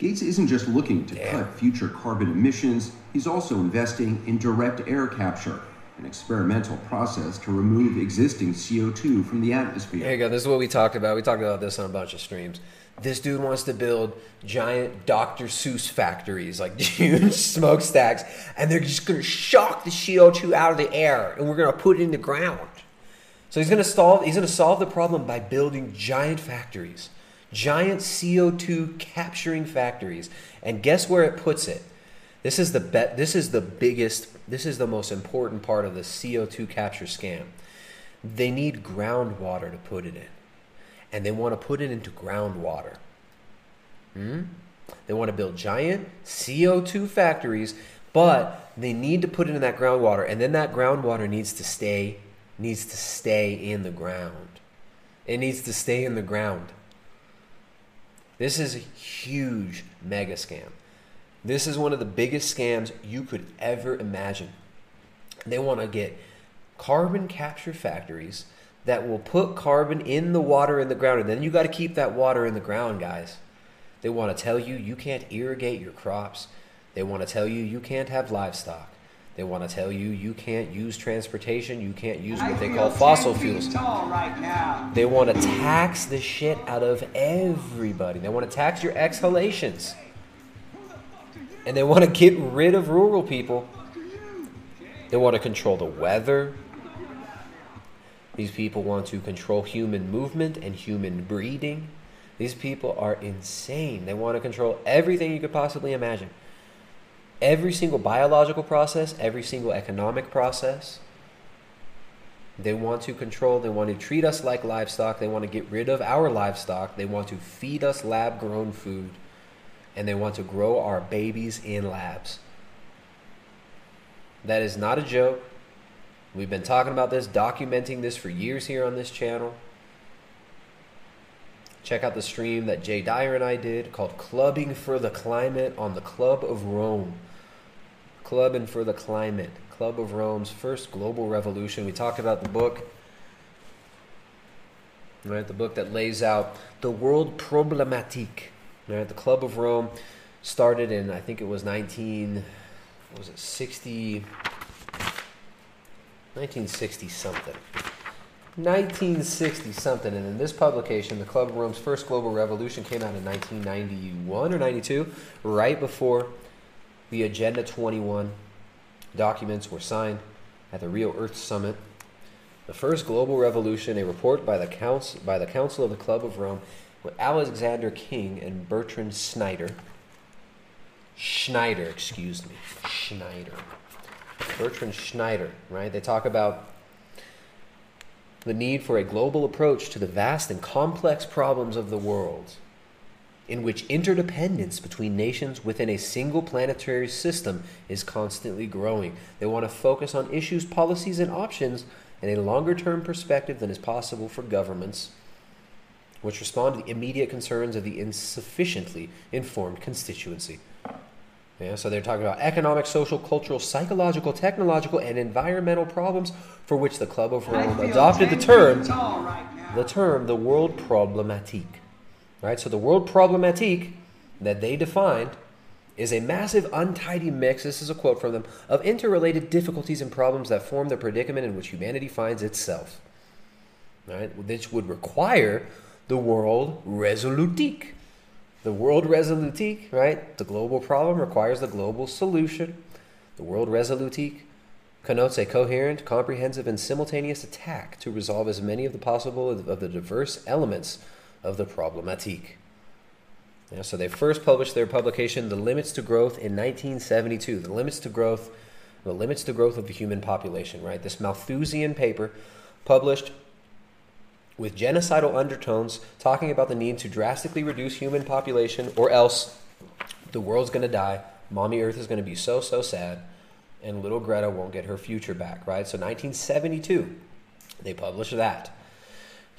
Gates isn't just looking to cut future carbon emissions, he's also investing in direct air capture, an experimental process to remove existing CO2 from the atmosphere. There you go. This is what we talked about. We talked about this on a bunch of streams. This dude wants to build giant Dr. Seuss factories, like huge smokestacks, and they're just gonna shock the CO2 out of the air, and we're gonna put it in the ground. So he's gonna solve he's gonna solve the problem by building giant factories, giant CO2 capturing factories. And guess where it puts it? This is the bet. This is the biggest. This is the most important part of the CO2 capture scam. They need groundwater to put it in, and they want to put it into groundwater. Hmm? They want to build giant CO2 factories, but they need to put it in that groundwater, and then that groundwater needs to stay needs to stay in the ground. It needs to stay in the ground. This is a huge mega scam. This is one of the biggest scams you could ever imagine. They want to get carbon capture factories that will put carbon in the water in the ground, and then you got to keep that water in the ground, guys. They want to tell you you can't irrigate your crops. They want to tell you you can't have livestock. They want to tell you you can't use transportation. You can't use what I they call fossil fuels. right. They want to tax the shit out of everybody. They want to tax your exhalations. And they want to get rid of rural people. They want to control the weather. These people want to control human movement and human breeding. These people are insane. They want to control everything you could possibly imagine. Every single biological process, every single economic process. They want to control, they want to treat us like livestock, they want to get rid of our livestock, they want to feed us lab grown food, and they want to grow our babies in labs. That is not a joke. We've been talking about this, documenting this for years here on this channel. Check out the stream that Jay Dyer and I did called Clubbing for the Climate on the Club of Rome. Clubbing for the Climate. Club of Rome's first global revolution. We talked about the book. Right, the book that lays out the world problematique. Right, the Club of Rome started in I think it was 19 what was it 60 1960 something. 1960 something, and in this publication, the Club of Rome's first global revolution came out in 1991 or 92, right before the Agenda 21 documents were signed at the Rio Earth Summit. The first global revolution, a report by the council by the Council of the Club of Rome, with Alexander King and Bertrand Snyder. Schneider, excuse me, Schneider. Bertrand Schneider, right? They talk about the need for a global approach to the vast and complex problems of the world, in which interdependence between nations within a single planetary system is constantly growing. They want to focus on issues, policies, and options in a longer term perspective than is possible for governments, which respond to the immediate concerns of the insufficiently informed constituency. Yeah, so they're talking about economic, social, cultural, psychological, technological, and environmental problems for which the Club of Rome adopted the term right the term the world problematique. Right? So the world problematique that they defined is a massive untidy mix, this is a quote from them, of interrelated difficulties and problems that form the predicament in which humanity finds itself. Right? Which would require the world resolutique. The world resolutique, right? The global problem requires the global solution. The world resolutique connotes a coherent, comprehensive, and simultaneous attack to resolve as many of the possible of the diverse elements of the problematique. Yeah, so they first published their publication, The Limits to Growth, in 1972. The Limits to Growth, the limits to growth of the human population, right? This Malthusian paper published with genocidal undertones talking about the need to drastically reduce human population or else the world's going to die. Mommy Earth is going to be so, so sad, and little Greta won't get her future back, right? So 1972, they published that.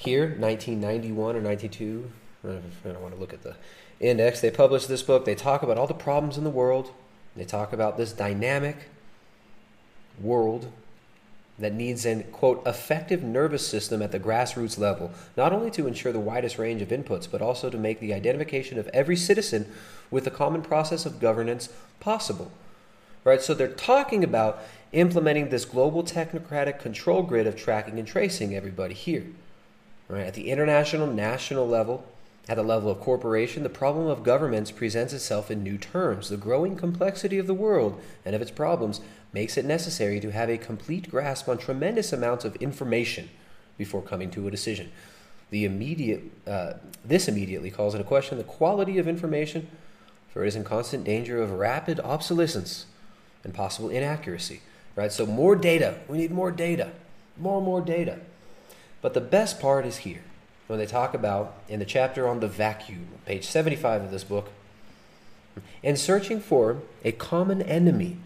Here, 1991 or 92, I don't want to look at the index. They published this book. They talk about all the problems in the world. They talk about this dynamic world that needs an quote effective nervous system at the grassroots level, not only to ensure the widest range of inputs, but also to make the identification of every citizen with the common process of governance possible. Right? So they're talking about implementing this global technocratic control grid of tracking and tracing everybody here. Right? At the international, national level, At the level of corporation, the problem of governments presents itself in new terms. The growing complexity of the world and of its problems makes it necessary to have a complete grasp on tremendous amounts of information before coming to a decision. The immediate, uh, this immediately calls into question the quality of information, for it is in constant danger of rapid obsolescence and possible inaccuracy. Right? So, more data. We need more data. More and more data. But the best part is here when they talk about in the chapter on the vacuum, page 75 of this book, in searching for a common enemy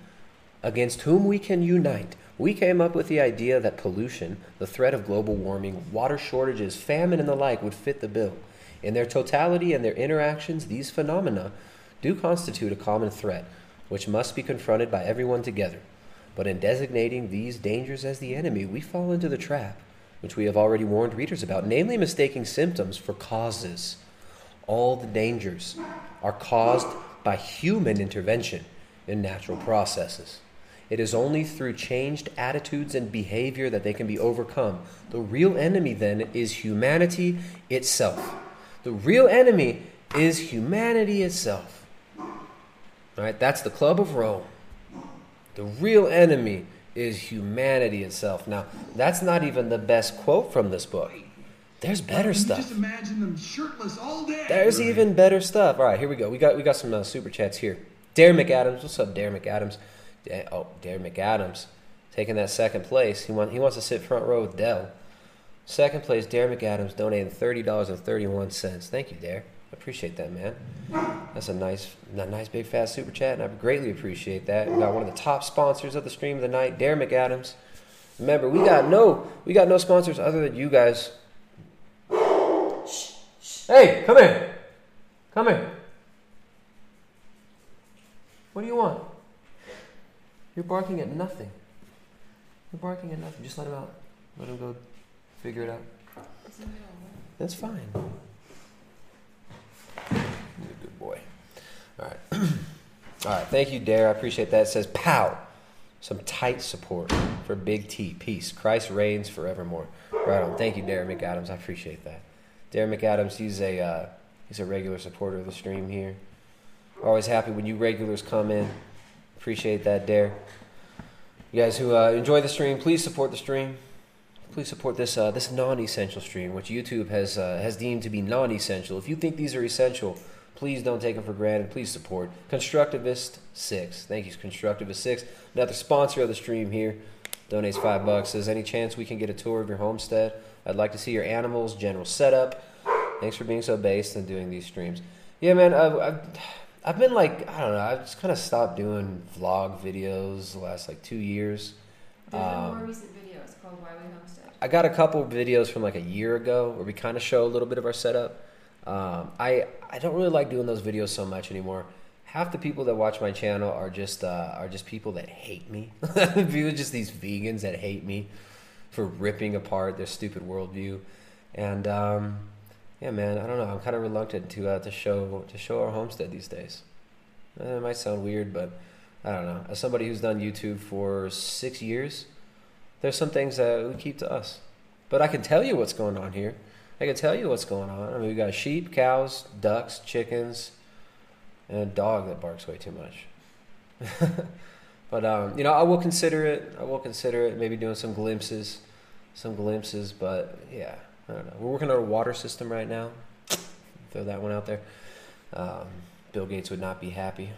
against whom we can unite, we came up with the idea that pollution, the threat of global warming, water shortages, famine, and the like would fit the bill. In their totality and their interactions, these phenomena do constitute a common threat, which must be confronted by everyone together. But in designating these dangers as the enemy, we fall into the trap, which we have already warned readers about, namely mistaking symptoms for causes. All the dangers are caused by human intervention in natural processes. It is only through changed attitudes and behavior that they can be overcome. The real enemy, then, is humanity itself. The real enemy is humanity itself. All right, that's the Club of Rome. The real enemy is humanity itself. Now, that's not even the best quote from this book. There's better And you stuff. Just imagine them shirtless all day. There's even better stuff. All right, here we go. We got we got some uh, super chats here. Dare McAdams, what's up, Dare McAdams? Da- oh, Dare McAdams, taking that second place. He want he wants to sit front row with Dell. Second place, Dare McAdams donating thirty dollars and thirty one cents. Thank you, Darren. Appreciate that, man. That's a nice, a nice big fat super chat, and I greatly appreciate that. We got one of the top sponsors of the stream of the night, Darren McAdams. Remember, we got no, we got no sponsors other than you guys. Hey, come here. Come here. What do you want? You're barking at nothing. You're barking at nothing. Just let him out. Let him go figure it out. That's fine. Boy. All right. All right. Thank you, Dare. I appreciate that. It says, pow. Some tight support for Big T. Peace. Christ reigns forevermore. Right on. Thank you, Darren McAdams. I appreciate that. Darren McAdams, he's a uh, he's a regular supporter of the stream here. Always happy when you regulars come in. Appreciate that, Dare. You guys who uh, enjoy the stream, please support the stream. Please support this uh, this non-essential stream, which YouTube has uh, has deemed to be non-essential. If you think these are essential, please don't take them for granted. Please support Constructivist Six. Thank you, Constructivist Six. Another sponsor of the stream here. Donates five bucks. Says any chance we can get a tour of your homestead? I'd like to see your animals, general setup. Thanks for being so based and doing these streams. Yeah, man. I've, I've, I've been like I don't know. I've just kind of stopped doing vlog videos the last like two years. There's a Um, more recent video. It's called Why We Homestead. I got a couple of videos from like a year ago where we kind of show a little bit of our setup. Um, I I don't really like doing those videos so much anymore. Half the people that watch my channel are just uh, are just people that hate me. People just these vegans that hate me for ripping apart their stupid worldview. And um, yeah, man, I don't know. I'm kind of reluctant to uh, to show to show our homestead these days. Uh, It might sound weird, but I don't know. As somebody who's done YouTube for six years, there's some things that we keep to us. But I can tell you what's going on here. I can tell you what's going on. I mean, we got sheep, cows, ducks, chickens, and a dog that barks way too much. but um, you know, I will consider it. I will consider it. Maybe doing some glimpses, some glimpses. But yeah, I don't know. We're working on a water system right now. Throw that one out there. Um, Bill Gates would not be happy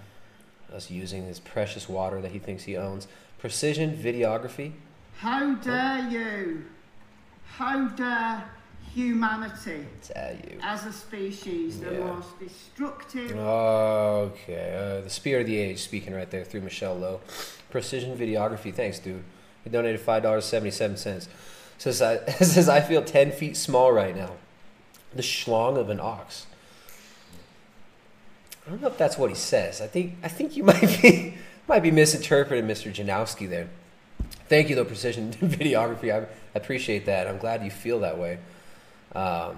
us using his precious water that he thinks he owns. Precision videography. How dare you? How dare humanity as a species, the Yeah. most destructive Okay, uh, the spirit of the age speaking right there through Michelle Lowe. Precision videography, thanks, dude. He donated five dollars seventy seven cents. Says I says I feel ten feet small right now. The schlong of an ox. I don't know if that's what he says. I think I think you might be might be misinterpreting Mr. Janowski there. Thank you though, Precision Videography. I, I appreciate that. I'm glad you feel that way. Um,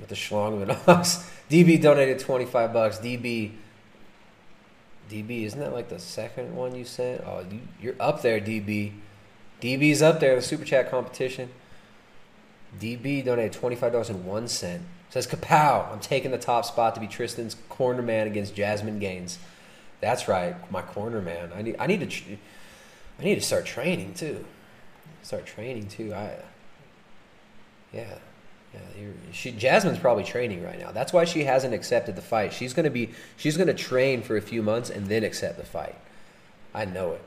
with the schlong of an ox. DB donated 25 bucks. DB, DB, isn't that like the second one you sent? Oh, you, you're up there, DB. DB's up there in the super chat competition. DB donated twenty five dollars and one cent. Says Kapow, I'm taking the top spot to be Tristan's corner man against Jasmine Gains. That's right, my corner man. I need I need to I need to start training too. Start training too. I yeah. Yeah, she Jasmine's probably training right now. That's why she hasn't accepted the fight. She's gonna be she's gonna train for a few months and then accept the fight. I know it.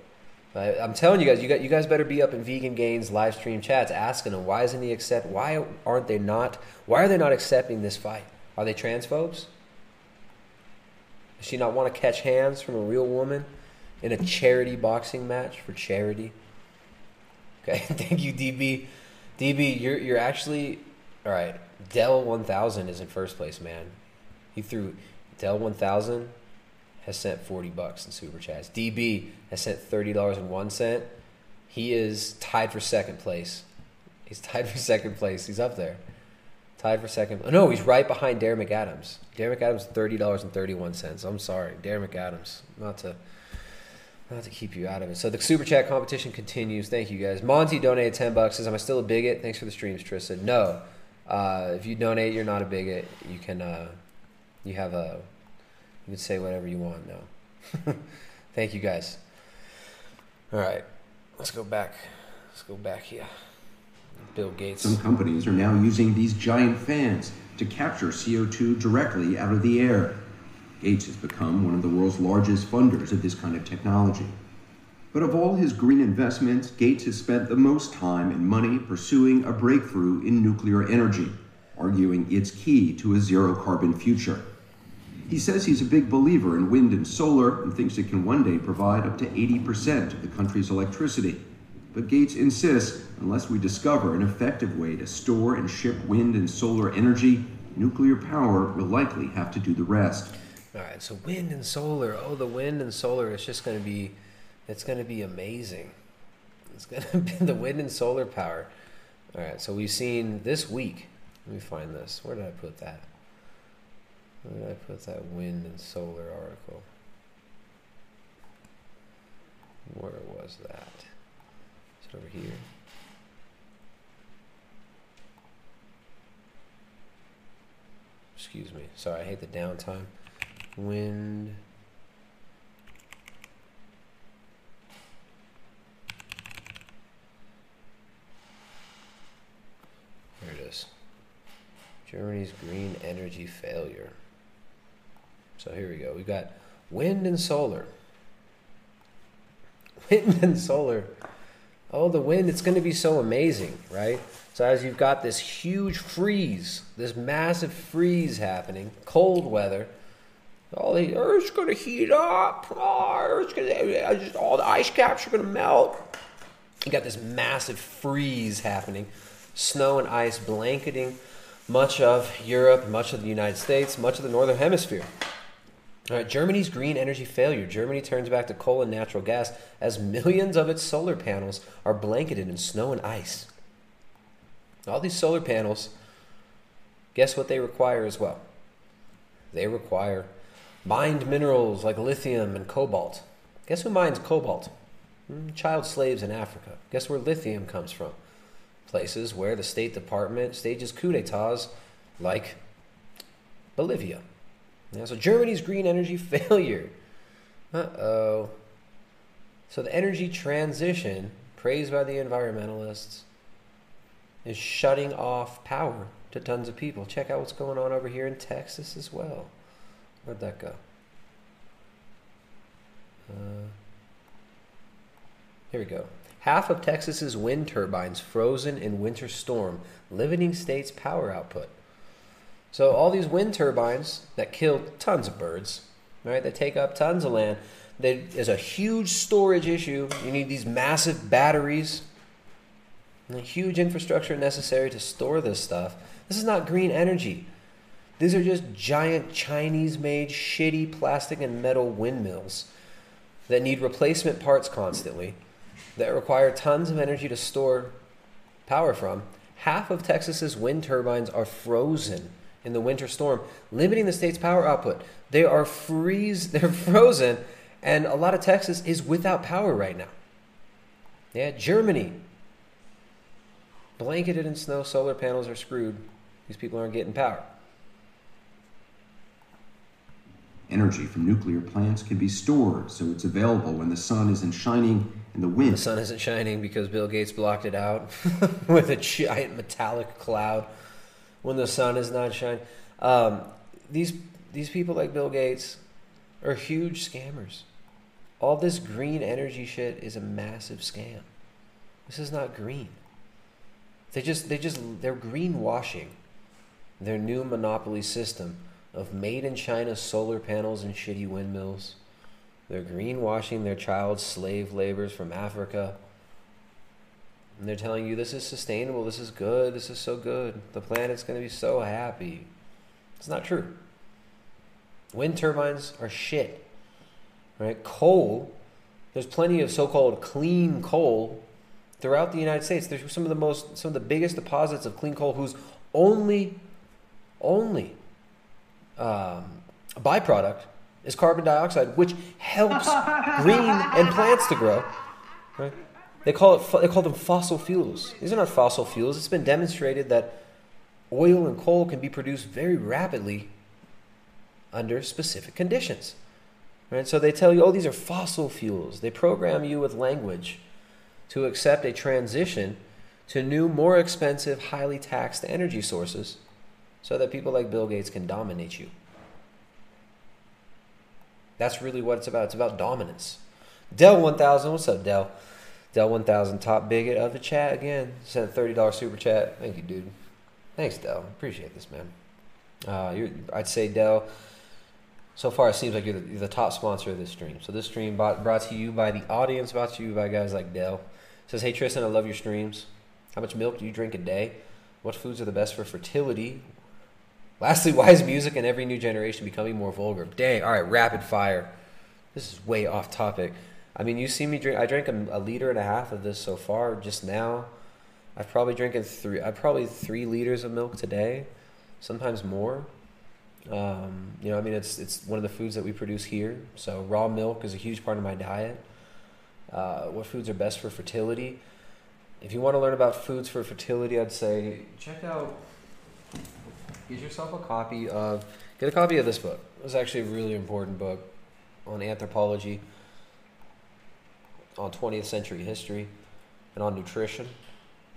I, I'm telling you guys, you got you guys better be up in Vegan Gains live stream chats asking them why isn't he accept? Why aren't they not? Why are they not accepting this fight? Are they transphobes? Does she not want to catch hands from a real woman in a charity boxing match for charity? Okay, thank you, DB. DB, you're you're actually all right. Dell one thousand is in first place, man. He threw Dell one thousand has sent forty bucks in super chats. DB has sent thirty dollars and one cent. He is tied for second place. He's tied for second place. He's up there. Tied for second. Oh, no, he's right behind Darren McAdams. Darren McAdams thirty dollars and thirty one cents. I'm sorry, Darren McAdams. Not to not to keep you out of it. So the super chat competition continues. Thank you guys. Monty donated ten bucks. Says, "Am I still a bigot?" Thanks for the streams, Tristan. No, uh, if you donate, you're not a bigot. You can uh, you have a you can say whatever you want now. Thank you guys. All right, let's go back. Let's go back here. Bill Gates. Some companies are now using these giant fans to capture CO2 directly out of the air. Gates has become one of the world's largest funders of this kind of technology. But of all his green investments, Gates has spent the most time and money pursuing a breakthrough in nuclear energy, arguing it's key to a zero carbon future. He says he's a big believer in wind and solar and thinks it can one day provide up to 80% of the country's electricity. But Gates insists unless we discover an effective way to store and ship wind and solar energy, nuclear power will likely have to do the rest. All right, so wind and solar. Oh, the wind and solar is just going to be, it's going to be amazing. It's going to be the wind and solar power. All right, so we've seen this week. Let me find this. Where did I put that? Where did I put that wind and solar article? Where was that? Is it over here? Excuse me. Sorry, I hate the downtime. Wind. Here it is. Germany's green energy failure. So here we go. We've got wind and solar. Wind and solar. Oh, the wind, it's going to be so amazing, right? So, as you've got this huge freeze, this massive freeze happening, cold weather, all the Earth's going to heat up. Oh, going to, just, all the ice caps are going to melt. You got this massive freeze happening, snow and ice blanketing much of Europe, much of the United States, much of the northern hemisphere. All right, Germany's green energy failure. Germany turns back to coal and natural gas as millions of its solar panels are blanketed in snow and ice. All these solar panels, guess what they require as well? They require mined minerals like lithium and cobalt. Guess who mines cobalt? Hmm, Child slaves in Africa. Guess where lithium comes from? Places where the State Department stages coups d'etats like Bolivia. Yeah, so Germany's green energy failure. Uh oh. So the energy transition, praised by the environmentalists, is shutting off power to tons of people. Check out what's going on over here in Texas as well. Where'd that go? Uh, here we go. Half of Texas's wind turbines frozen in winter storm, limiting state's power output. So all these wind turbines that kill tons of birds, right? They take up tons of land. There's a huge storage issue. You need these massive batteries, and a huge infrastructure necessary to store this stuff. This is not green energy. These are just giant Chinese-made shitty plastic and metal windmills that need replacement parts constantly, that require tons of energy to store power from. Half of Texas's wind turbines are frozen in the winter storm, limiting the state's power output. They are freeze, they're frozen, and a lot of Texas is without power right now. Yeah, Germany. blanketed in snow, solar panels are screwed. These people aren't getting power. Energy from nuclear plants can be stored so it's available when the sun isn't shining and the wind. The sun isn't shining because Bill Gates blocked it out with a giant metallic cloud when the sun is not shining. Um, these these people like Bill Gates are huge scammers. All this green energy shit is a massive scam. This is not green. They just they just they're greenwashing their new monopoly system of made in China solar panels and shitty windmills. They're greenwashing their child slave laborers from Africa. And they're telling you this is sustainable, this is good, this is so good. The planet's going to be so happy. It's not true. Wind turbines are shit. Right? Coal, there's plenty of so-called clean coal throughout the United States. There's some of the most some of the biggest deposits of clean coal whose only only um, byproduct is carbon dioxide, which helps green and plants to grow. Right? They call it they call them fossil fuels. These are not fossil fuels. It's been demonstrated that oil and coal can be produced very rapidly under specific conditions. Right? So they tell you, oh, these are fossil fuels. They program you with language to accept a transition to new, more expensive, highly taxed energy sources so that people like Bill Gates can dominate you. That's really what it's about. It's about dominance. Dell 1000, what's up, Dell? Dell 1000, top bigot of the chat again. Sent a $30 super chat. Thank you, dude. Thanks, Dell. Appreciate this, man. Uh, I'd say, Dell, so far it seems like you're the, you're the top sponsor of this stream. So this stream brought, brought to you by the audience, brought to you by guys like Dell. Says, hey, Tristan, I love your streams. How much milk do you drink a day? What foods are the best for fertility? Lastly, why is music in every new generation becoming more vulgar? Dang, all right, rapid fire. This is way off topic. I mean, you see me drink. I drank a, a liter and a half of this so far just now. I've probably drinking three. I probably three liters of milk today, sometimes more. Um, you know, I mean, it's it's one of the foods that we produce here. So raw milk is a huge part of my diet. Uh, what foods are best for fertility? If you want to learn about foods for fertility, I'd say check out. Get yourself a copy of. Get a copy of this book. It's actually a really important book on anthropology, on 20th century history, and on nutrition.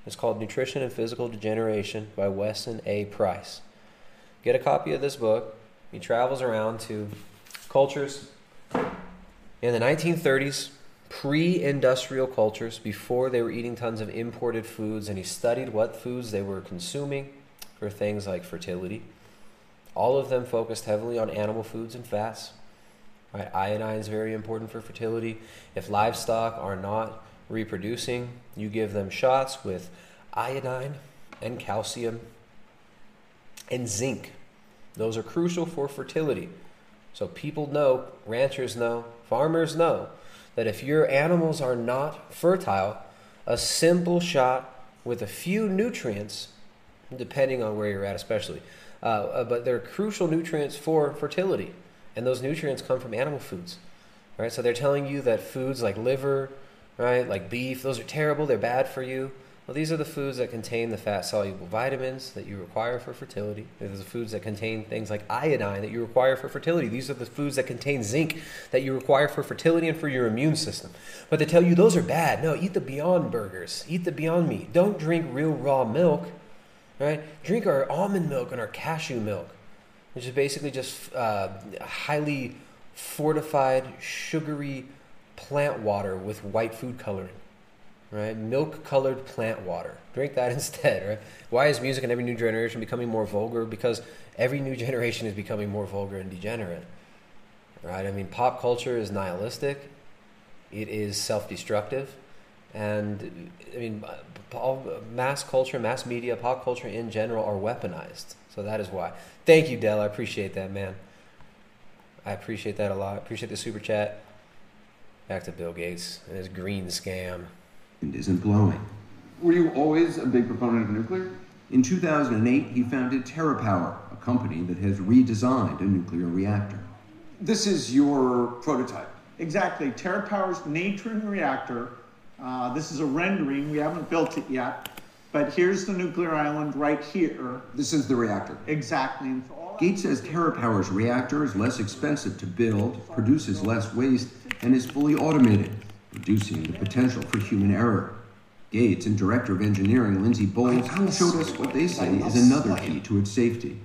It's called Nutrition and Physical Degeneration by Weston A. Price. Get a copy of this book. He travels around to cultures in the 1930s, pre industrial cultures, before they were eating tons of imported foods, and he studied what foods they were consuming for things like fertility. All of them focused heavily on animal foods and fats. Right? Iodine is very important for fertility. If livestock are not reproducing, you give them shots with iodine and calcium and zinc. Those are crucial for fertility. So people know, ranchers know, farmers know that if your animals are not fertile, a simple shot with a few nutrients, depending on where you're at, especially, uh, uh, but they're crucial nutrients for fertility, and those nutrients come from animal foods, right? So they're telling you that foods like liver, right, like beef, those are terrible. They're bad for you. Well, these are the foods that contain the fat soluble vitamins that you require for fertility. These are the foods that contain things like iodine that you require for fertility. These are the foods that contain zinc that you require for fertility and for your immune system. But they tell you those are bad. No, eat the Beyond burgers, eat the Beyond meat. Don't drink real raw milk, right? Drink our almond milk and our cashew milk, which is basically just uh, highly fortified, sugary plant water with white food coloring right? Milk colored plant water. Drink that instead, right? Why is music in every new generation becoming more vulgar? Because every new generation is becoming more vulgar and degenerate, right? I mean, pop culture is nihilistic, it is self destructive, and I mean, all, mass culture, mass media, pop culture in general are weaponized. So that is why. Thank you, Dell. I appreciate that, man. I appreciate that a lot. I appreciate the super chat. Back to Bill Gates and his green scam isn't blowing. Were you always a big proponent of nuclear? In 2008, he founded TerraPower, a company that has redesigned a nuclear reactor. This is your prototype. Exactly. TerraPower's Natrium reactor. Uh, this is a rendering. We haven't built it yet. But here's the nuclear island right here. This is the reactor. Exactly. And so all Gates says TerraPower's reactor is less expensive to build, produces less waste, and is fully automated, reducing the potential for human error. Gates and Director of Engineering Lindsay Bowles showed us what they say is another key to its safety.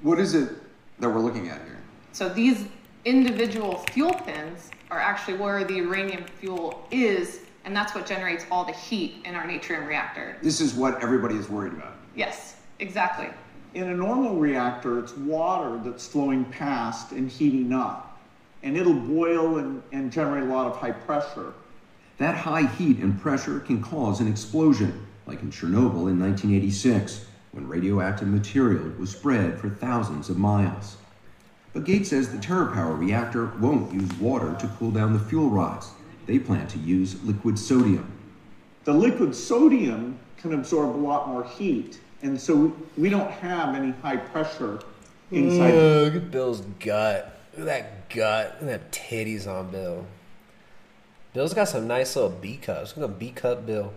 What is it that we're looking at here? So these individual fuel pins are actually where the uranium fuel is, and that's what generates all the heat in our natrium reactor. This is what everybody is worried about. Yes, exactly. In a normal reactor, it's water that's flowing past and heating up. And it'll boil and, and generate a lot of high pressure. That high heat and pressure can cause an explosion, like in Chernobyl in 1986, when radioactive material was spread for thousands of miles. But Gates says the TerraPower reactor won't use water to cool down the fuel rods. They plan to use liquid sodium. The liquid sodium can absorb a lot more heat. And so we, we don't have any high pressure inside. Ugh, look at Bill's gut. Look at that gut. Look at that titties on Bill. Bill's got some nice little B cups. Look at B cup Bill.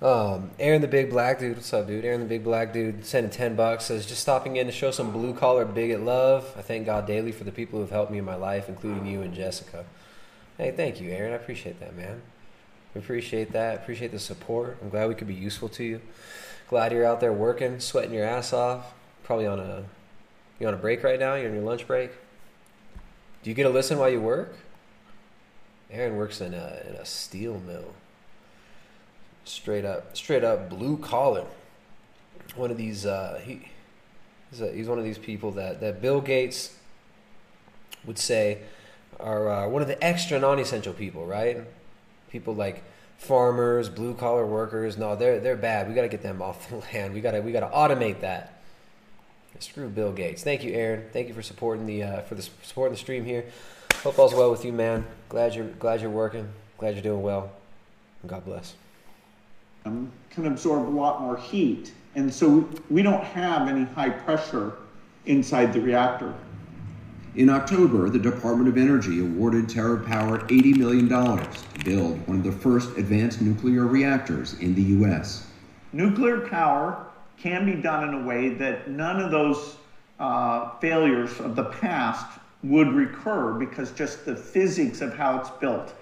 Um, Aaron the Big Black Dude. What's up, dude? Aaron the Big Black Dude sending 10 bucks. Says, just stopping in to show some blue collar bigot love. I thank God daily for the people who have helped me in my life, including you and Jessica. Hey, thank you, Aaron. I appreciate that, man. Appreciate that. Appreciate the support. I'm glad we could be useful to you. Glad you're out there working, sweating your ass off. Probably on a you on a break right now. You're on your lunch break. Do you get to listen while you work? Aaron works in a in a steel mill. Straight up, straight up blue collar. One of these. Uh, he he's, a, he's one of these people that that Bill Gates would say are uh, one of the extra non-essential people, right? People like farmers, blue collar workers. No, they're they're bad. We got to get them off the land. We got to we got to automate that. Screw Bill Gates. Thank you, Aaron. Thank you for supporting the uh, for the supporting the stream here. Hope all's well with you, man. Glad you're glad you're working. Glad you're doing well. God bless. um, can absorb a lot more heat. And so we don't have any high pressure inside the reactor. In October, the Department of Energy awarded TerraPower $80 million to build one of the first advanced nuclear reactors in the U.S. Nuclear power can be done in a way that none of those uh, failures of the past would recur because just the physics of how it's built.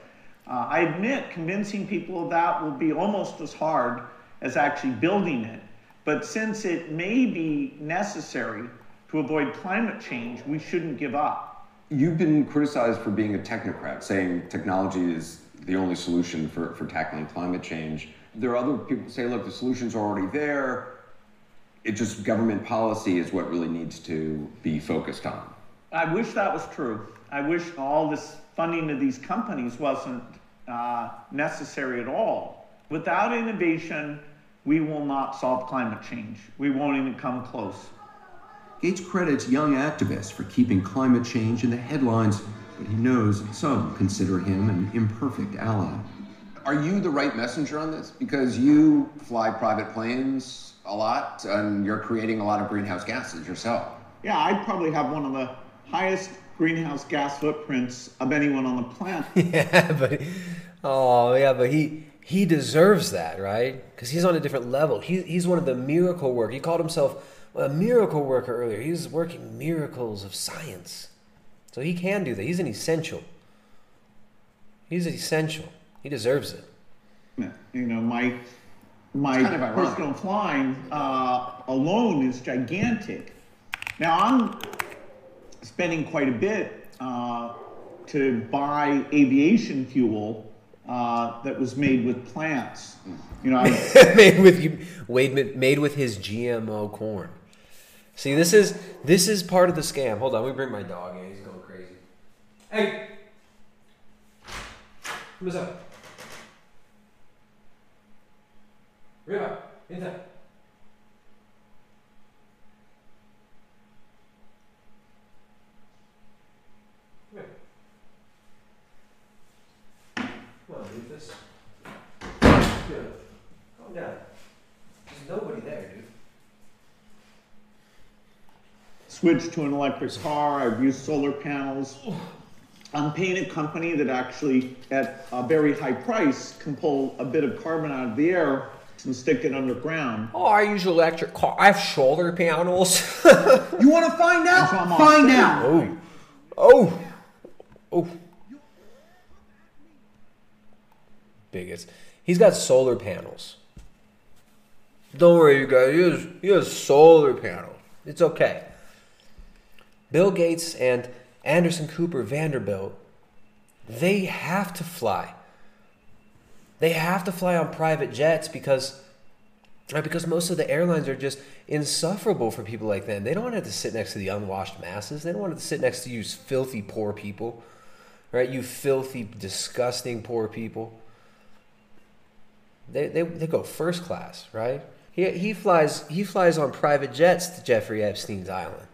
Uh, I admit convincing people of that will be almost as hard as actually building it. But since it may be necessary to avoid climate change, we shouldn't give up. You've been criticized for being a technocrat, saying technology is the only solution for, for tackling climate change. There are other people who say, look, the solution's are already there. It just government policy is what really needs to be focused on. I wish that was true. I wish all this funding of these companies wasn't uh, necessary at all. Without innovation, we will not solve climate change. We won't even come close. Gates credits young activists for keeping climate change in the headlines, but he knows some consider him an imperfect ally. Are you the right messenger on this? Because you fly private planes a lot and you're creating a lot of greenhouse gases yourself. Yeah, I'd probably have one of the highest greenhouse gas footprints of anyone on the planet. yeah, but oh yeah, but he he deserves that, right? Because he's on a different level. He, he's one of the miracle work. He called himself a miracle worker earlier. He's working miracles of science, so he can do that. He's an essential. He's essential. He deserves it. You know, my my kind of personal flying uh, alone is gigantic. Now I'm spending quite a bit uh, to buy aviation fuel uh, that was made with plants. You know, made with you, made, made with his GMO corn. See, this is this is part of the scam. Hold on, we bring my dog in. He's going crazy. Hey, what's up? Riva, enter. Come here. Come on, leave this. Good. Calm down. There's nobody there, dude. Switched to an electric car. I've used solar panels. I'm paying a company that actually, at a very high price, can pull a bit of carbon out of the air and stick it underground. Oh, I use electric car. I have solar panels. You want to find out? So I'm Find out. oh, oh, oh. Bigots. He's got solar panels. Don't worry, you guys. He has, he has solar panels. It's okay. Bill Gates and Anderson Cooper Vanderbilt, they have to fly. They have to fly on private jets because because most of the airlines are just insufferable for people like them. They don't want to to sit next to the unwashed masses. They don't want to sit next to you filthy poor people. Right? You filthy, disgusting poor people. They, they, they go first class, right? He, he flies he flies on private jets to Jeffrey Epstein's island.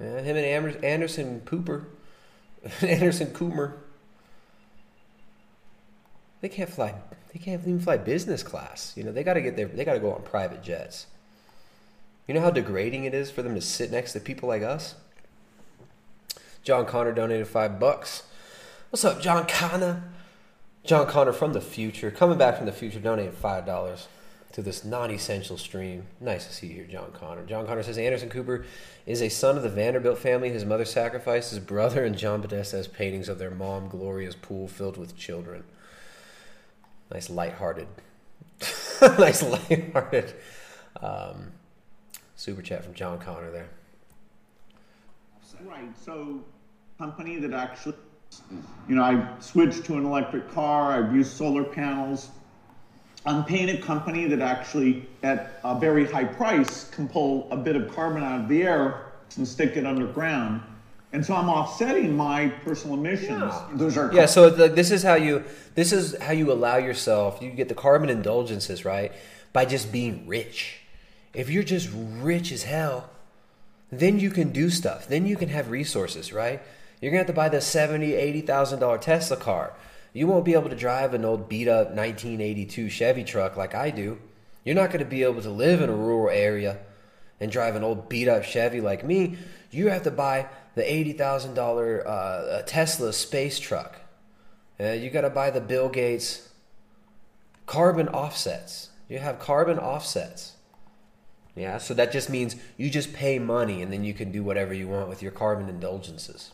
Yeah, him and Anderson Cooper, Anderson Coomer, they can't fly. They can't even fly business class. You know, they got to get there. They got to go on private jets. You know how degrading it is for them to sit next to people like us. John Connor donated five bucks. What's up, John Connor? John Connor from the future, coming back from the future, donated five dollars to this non-essential stream. Nice to see you here, John Connor. John Connor says Anderson Cooper is a son of the Vanderbilt family. His mother sacrificed his brother, and John Podesta has paintings of their mom, Gloria's pool filled with children. Nice lighthearted, nice lighthearted um, super chat from John Connor there. Right. So, company that actually, you know, I switched to an electric car. I've used solar panels. I'm paying a company that actually, at a very high price, can pull a bit of carbon out of the air and stick it underground. And so I'm offsetting my personal emissions. Those are Yeah, so the, this is how you this is how you allow yourself. You get the carbon indulgences right by just being rich. If you're just rich as hell, then you can do stuff. Then you can have resources, right? You're gonna have to buy the seventy, eighty thousand dollar Tesla car. You won't be able to drive an old beat up 1982 Chevy truck like I do. You're not gonna be able to live in a rural area and drive an old beat up Chevy like me. You have to buy the eighty thousand dollar uh, Tesla space truck. Uh, you got to buy the Bill Gates carbon offsets. You have carbon offsets. Yeah, so that just means you just pay money and then you can do whatever you want with your carbon indulgences.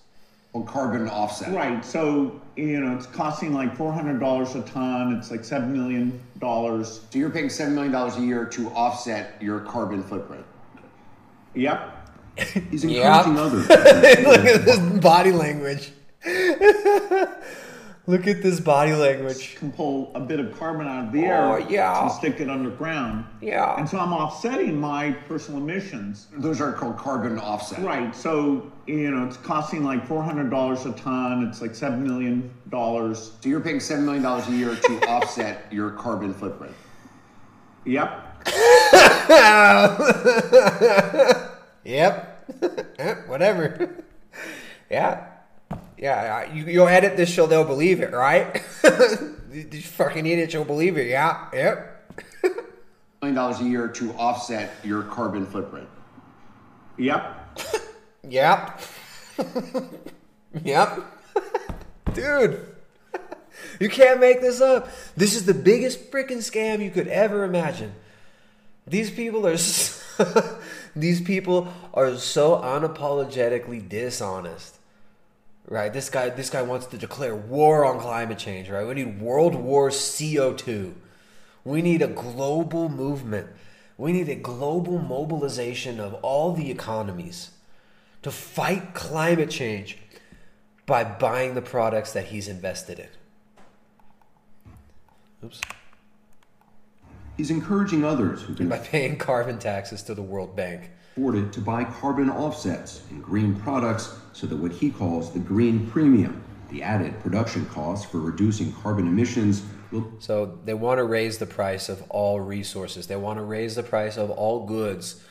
Well, carbon offset. Right. So, you know, it's costing like $400 a ton. It's like $7 million. So you're paying seven million dollars a year to offset your carbon footprint. Yep. He's Yeah. encouraging others. Look at this body language. Look at this body language. Can pull a bit of carbon out of the Oh, air yeah. and stick it underground. Yeah. And so I'm offsetting my personal emissions. Those are called carbon offsets. Right. So, you know, it's costing like $400 a ton. It's like $7 million. So you're paying seven million dollars a year to offset your carbon footprint. Yep. Yep. Whatever. Yeah. Yeah. You, you'll edit this show, they'll believe it, right? These fucking idiots will believe it. Yeah. Yep. Million dollars a year to offset your carbon footprint. Yep. Yep. yep. Dude. You can't make this up. This is the biggest freaking scam you could ever imagine. These people are these people are so unapologetically dishonest. Right? This guy this guy wants to declare war on climate change, right? We need world war CO2. We need a global movement. We need a global mobilization of all the economies to fight climate change by buying the products that he's invested in. Oops. He's encouraging others who can By paying carbon taxes to the World Bank. To buy carbon offsets and green products so that what he calls the green premium, the added production cost for reducing carbon emissions, will So they want to raise the price of all resources. They want to raise the price of all goods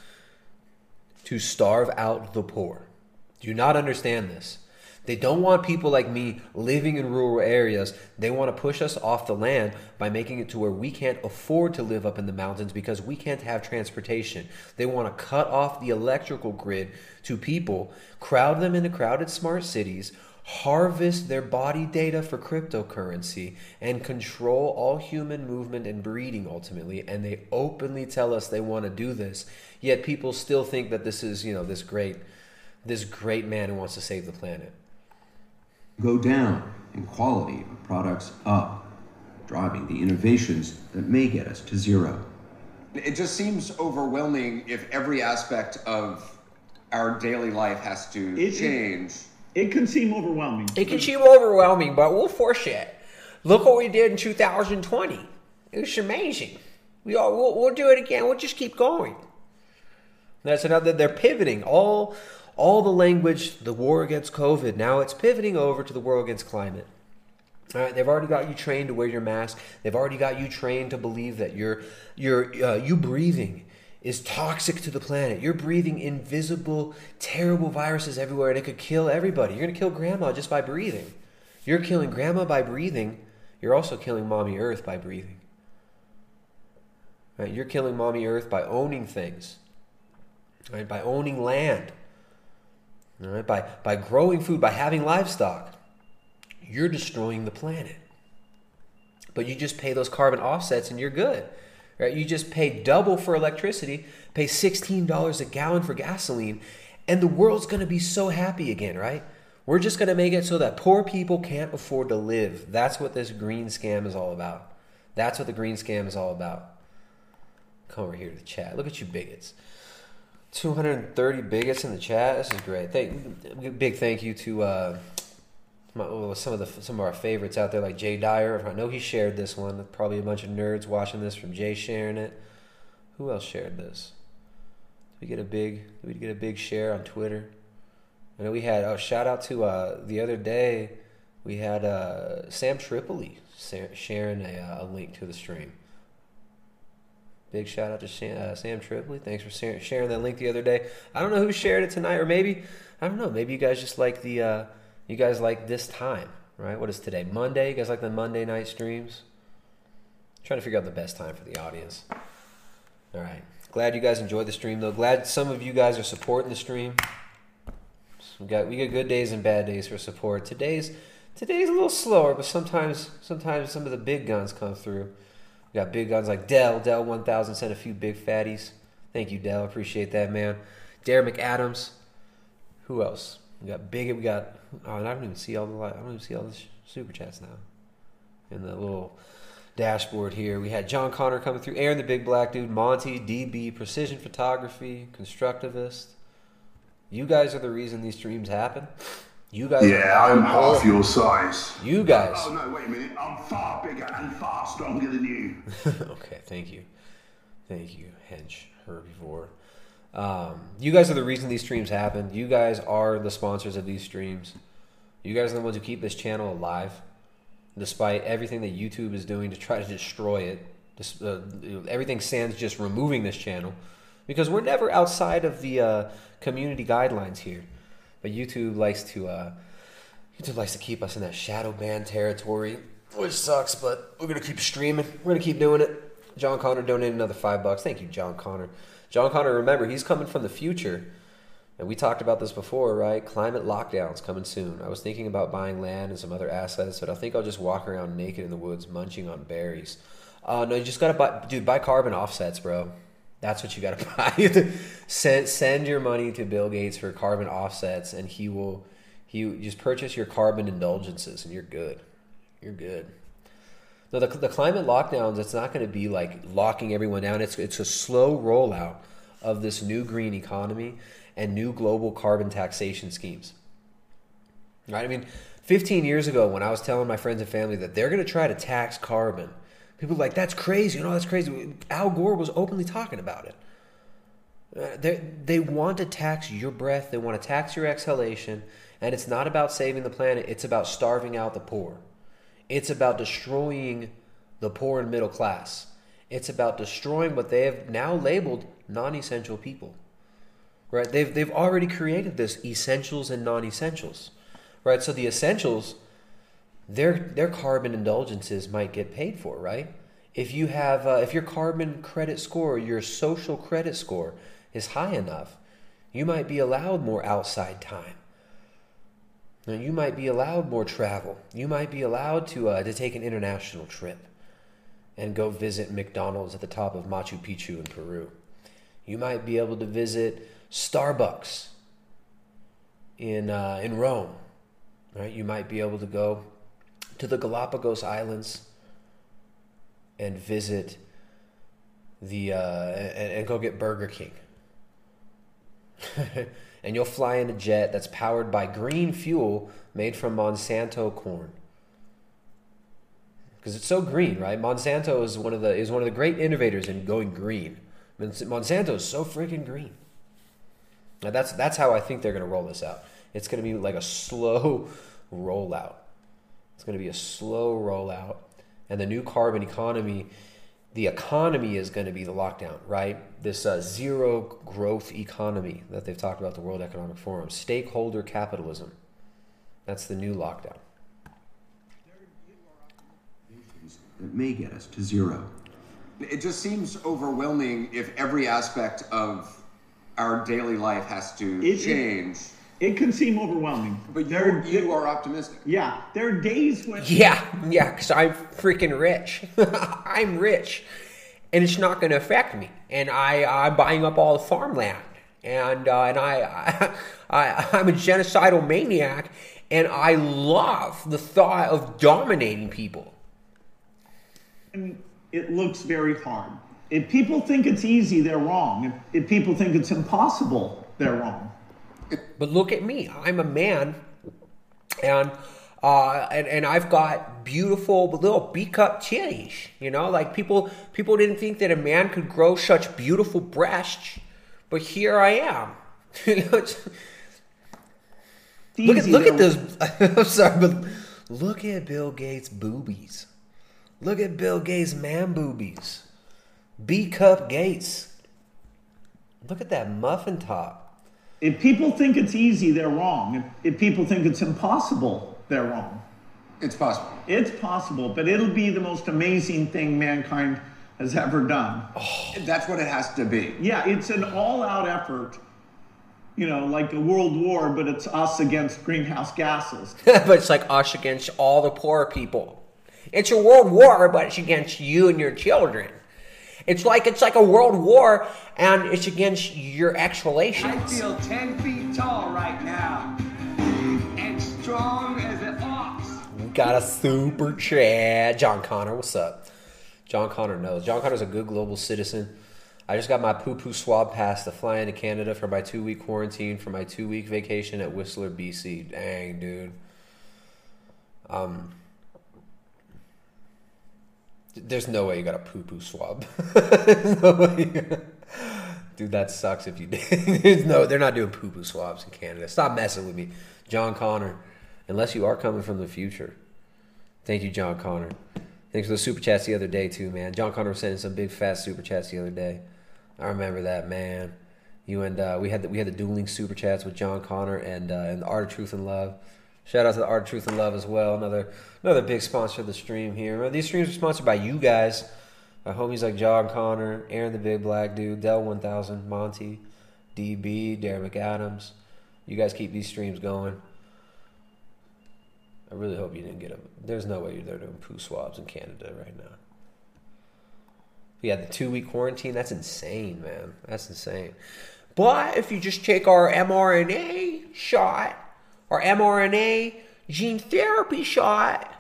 to starve out the poor. Do you not understand this? They don't want people like me living in rural areas. They want to push us off the land by making it to where we can't afford to live up in the mountains because we can't have transportation. They want to cut off the electrical grid to people, crowd them into crowded smart cities, harvest their body data for cryptocurrency, and control all human movement and breeding ultimately. And they openly tell us they want to do this. Yet people still think that this is, you know, this great, this great man who wants to save the planet. Go down and quality of products up, driving the innovations that may get us to zero. It just seems overwhelming if every aspect of our daily life has to It- change. It can seem overwhelming. It can seem overwhelming, but we'll force it. Look what we did in 2020. It was amazing. We all we'll, we'll do it again. We'll just keep going. That's another. They're pivoting all all the language. The war against COVID. Now it's pivoting over to the war against climate. All right, they've already got you trained to wear your mask. They've already got you trained to believe that your your uh, you breathing is toxic to the planet. You're breathing invisible, terrible viruses everywhere, and it could kill everybody. You're gonna kill grandma just by breathing. You're killing grandma by breathing. You're also killing mommy Earth by breathing. You're killing mommy Earth by owning things. Right? By owning land. All right? By by growing food, by having livestock you're destroying the planet. But you just pay those carbon offsets and you're good. Right? You just pay double for electricity, pay $16 a gallon for gasoline, and the world's going to be so happy again, right? We're just going to make it so that poor people can't afford to live. That's what this green scam is all about. That's what the green scam is all about. Come over here to the chat. Look at you bigots. 230 bigots in the chat. This is great. Thank, big thank you to uh, my, some of the some of our favorites out there, like Jay Dyer. I know he shared this one. Probably a bunch of nerds watching this from Jay sharing it. Who else shared this? Did we get a big? We get a big share on Twitter? I know we had. Oh, shout out to uh, the other day. We had uh, Sam Tripoli sharing a, uh, a link to the stream. Big shout out to Sam, uh, Sam Tripoli. Thanks for sharing that link the other day. I don't know who shared it tonight, or maybe I don't know. Maybe you guys just like the. Uh, you guys like this time, right? What is today? Monday. You guys like the Monday night streams? trying to figure out the best time for the audience. All right. Glad you guys enjoyed the stream, though. Glad some of you guys are supporting the stream. We got we got good days and bad days for support. Today's today's a little slower, but sometimes sometimes some of the big guns come through. We got big guns like Dell. Dell 1000 sent a few big fatties. Thank you, Dell. Appreciate that, man. Darren McAdams. Who else? We got big. We got. Oh, and I don't even see all the. I don't even see all the super chats now. In the little dashboard here, we had John Connor coming through. Aaron, the big black dude. Monty, DB, Precision Photography, Constructivist. You guys are the reason these streams happen. You guys. Yeah, I'm half your size. You guys. Oh no, wait a minute. I'm far bigger and far stronger than you. okay, thank you. Thank you, Hench Herbivore. Um, you guys are the reason these streams happen. You guys are the sponsors of these streams. You guys are the ones who keep this channel alive, despite everything that YouTube is doing to try to destroy it. Just, uh, everything sans just removing this channel, because we're never outside of the uh, community guidelines here. But YouTube likes to uh, YouTube likes to keep us in that shadow ban territory, which sucks. But we're gonna keep streaming. We're gonna keep doing it. John Connor donated another five bucks. Thank you, John Connor. John Connor, remember he's coming from the future, and we talked about this before, right? Climate lockdowns coming soon. I was thinking about buying land and some other assets, but I think I'll just walk around naked in the woods, munching on berries. Uh, no, you just gotta buy, dude. Buy carbon offsets, bro. That's what you gotta buy. send send your money to Bill Gates for carbon offsets, and he will. He just purchase your carbon indulgences, and you're good. You're good. No, the, the climate lockdowns, it's not going to be like locking everyone down. It's, it's a slow rollout of this new green economy and new global carbon taxation schemes. Right? I mean, 15 years ago, when I was telling my friends and family that they're going to try to tax carbon, people like, that's crazy. You know, that's crazy. Al Gore was openly talking about it. Uh, they they want to tax your breath, they want to tax your exhalation, and it's not about saving the planet, it's about starving out the poor. It's about destroying the poor and middle class. It's about destroying what they have now labeled non-essential people. Right? They've they've already created this essentials and non-essentials. Right? So the essentials their their carbon indulgences might get paid for, right? If you have uh, if your carbon credit score, your social credit score is high enough, you might be allowed more outside time. Now, you might be allowed more travel. You might be allowed to uh, to take an international trip and go visit McDonald's at the top of Machu Picchu in Peru. You might be able to visit Starbucks in uh, in Rome. Right? You might be able to go to the Galapagos Islands and visit the uh, and, and go get Burger King. and you'll fly in a jet that's powered by green fuel made from Monsanto corn. Because it's so green, right? Monsanto is one of the is one of the great innovators in going green. Monsanto is so freaking green. Now that's that's how I think they're going to roll this out. It's going to be like a slow rollout. It's going to be a slow rollout, and the new carbon economy the economy is going to be the lockdown, right? This uh, zero growth economy that they've talked about the World Economic Forum, stakeholder capitalism. That's the new lockdown. That may get us to zero. It just seems overwhelming if every aspect of our daily life has to It- it- change. It can seem overwhelming. But there, you, you are optimistic. yeah, there are days when Yeah, yeah, because I'm freaking rich. I'm rich, and it's not going to affect me. And I, I'm buying up all the farmland, and uh, and I, I, I'm a genocidal maniac, and I love the thought of dominating people. And it looks very hard. If people think it's easy, they're wrong. If, if people think it's impossible, they're wrong. But look at me. I'm a man, and uh, and and I've got beautiful little B cup titties. You know, like people people didn't think that a man could grow such beautiful breasts, but here I am. You know, look at look at those. I'm sorry, but look at Bill Gates' boobies. Look at Bill Gates' man boobies. B cup Gates. Look at that muffin top. If people think it's easy, they're wrong. If, if people think it's impossible, they're wrong. It's possible. It's possible, but it'll be the most amazing thing mankind has ever done. Oh. That's what it has to be. Yeah, it's an all out effort, you know, like a world war, but it's us against greenhouse gases. but it's like us against all the poor people. It's a world war, but it's against you and your children. It's like it's like a world war, and it's against your ex I feel 10 feet tall right now. And strong as an ox. We got a super chat. John Connor, what's up? John Connor knows. John Connor's a good global citizen. I just got my poo poo swab pass to fly into Canada for my two week quarantine for my two week vacation at Whistler, BC. Dang, dude. Um, there's no way you got a poo poo swab. Dude, that sucks if you did. No, they're not doing poo poo swabs in Canada. Stop messing with me, John Connor. Unless you are coming from the future. Thank you, John Connor. Thanks for the super chats the other day too, man. John Connor was sending some big fat super chats the other day. I remember that, man. You and uh, we had the, we had the dueling super chats with John Connor and uh, and the Art of Truth and Love. Shout out to the Art of Truth and Love as well. Another another big sponsor of the stream here. These streams are sponsored by you guys. My homies like John Connor, Aaron the Big Black Dude, Dell One Thousand, Monty, DB, Darren McAdams. You guys keep these streams going. I really hope you didn't get them. There's no way they're there doing poo swabs in Canada right now. Yeah, the two week quarantine, that's insane, man. That's insane. But if you just take our mRNA shot, our mRNA gene therapy shot,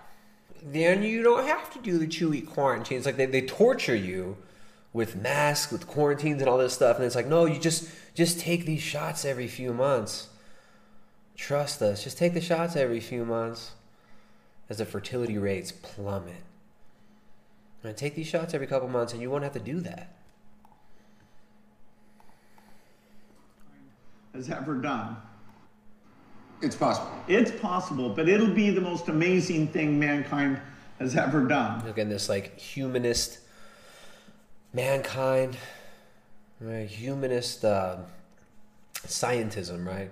then you don't have to do the two week quarantine. It's like they, they torture you with masks, with quarantines and all this stuff. And it's like, no, you just just take these shots every few months. Trust us. Just take the shots every few months as the fertility rates plummet. And take these shots every couple months and you won't have to do that. Has ever done. It's possible. It's possible, but it'll be the most amazing thing mankind has ever done. Again, this like humanist mankind, right? humanist uh, scientism, right?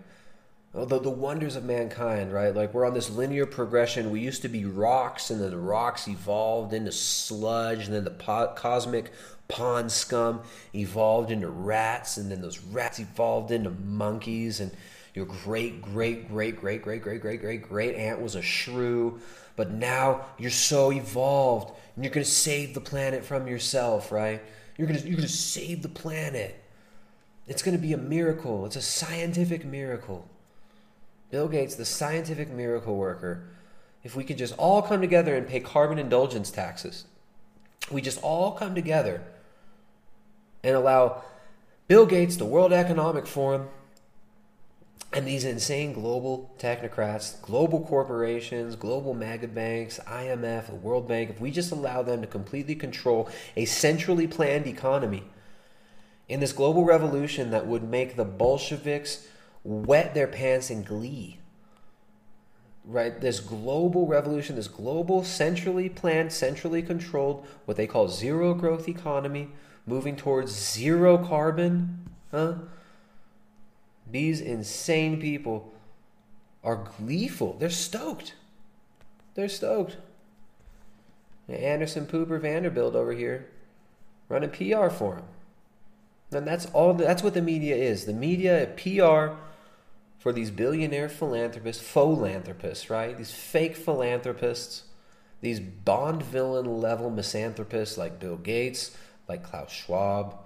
Oh, the, the wonders of mankind, right? Like we're on this linear progression. We used to be rocks, and then the rocks evolved into sludge, and then the po- cosmic pond scum evolved into rats, and then those rats evolved into monkeys, and Your great, great, great, great, great, great, great, great, great aunt was a shrew, but now you're so evolved and you're gonna save the planet from yourself, right? You're gonna you're gonna save the planet. It's gonna be a miracle. It's a scientific miracle. Bill Gates, the scientific miracle worker. If we could just all come together and pay carbon indulgence taxes, we just all come together and allow Bill Gates, the World Economic Forum, and these insane global technocrats, global corporations, global mega banks, IMF, the World Bank, if we just allow them to completely control a centrally planned economy in this global revolution that would make the Bolsheviks wet their pants in glee. Right? This global revolution, this global centrally planned, centrally controlled, what they call zero growth economy, moving towards zero carbon, huh? These insane people are gleeful. They're stoked. They're stoked. Anderson Pooper Vanderbilt over here running PR for him. And that's all that's what the media is. The media PR for these billionaire philanthropists, philanthropists, right? These fake philanthropists, these Bond villain level misanthropists like Bill Gates, like Klaus Schwab,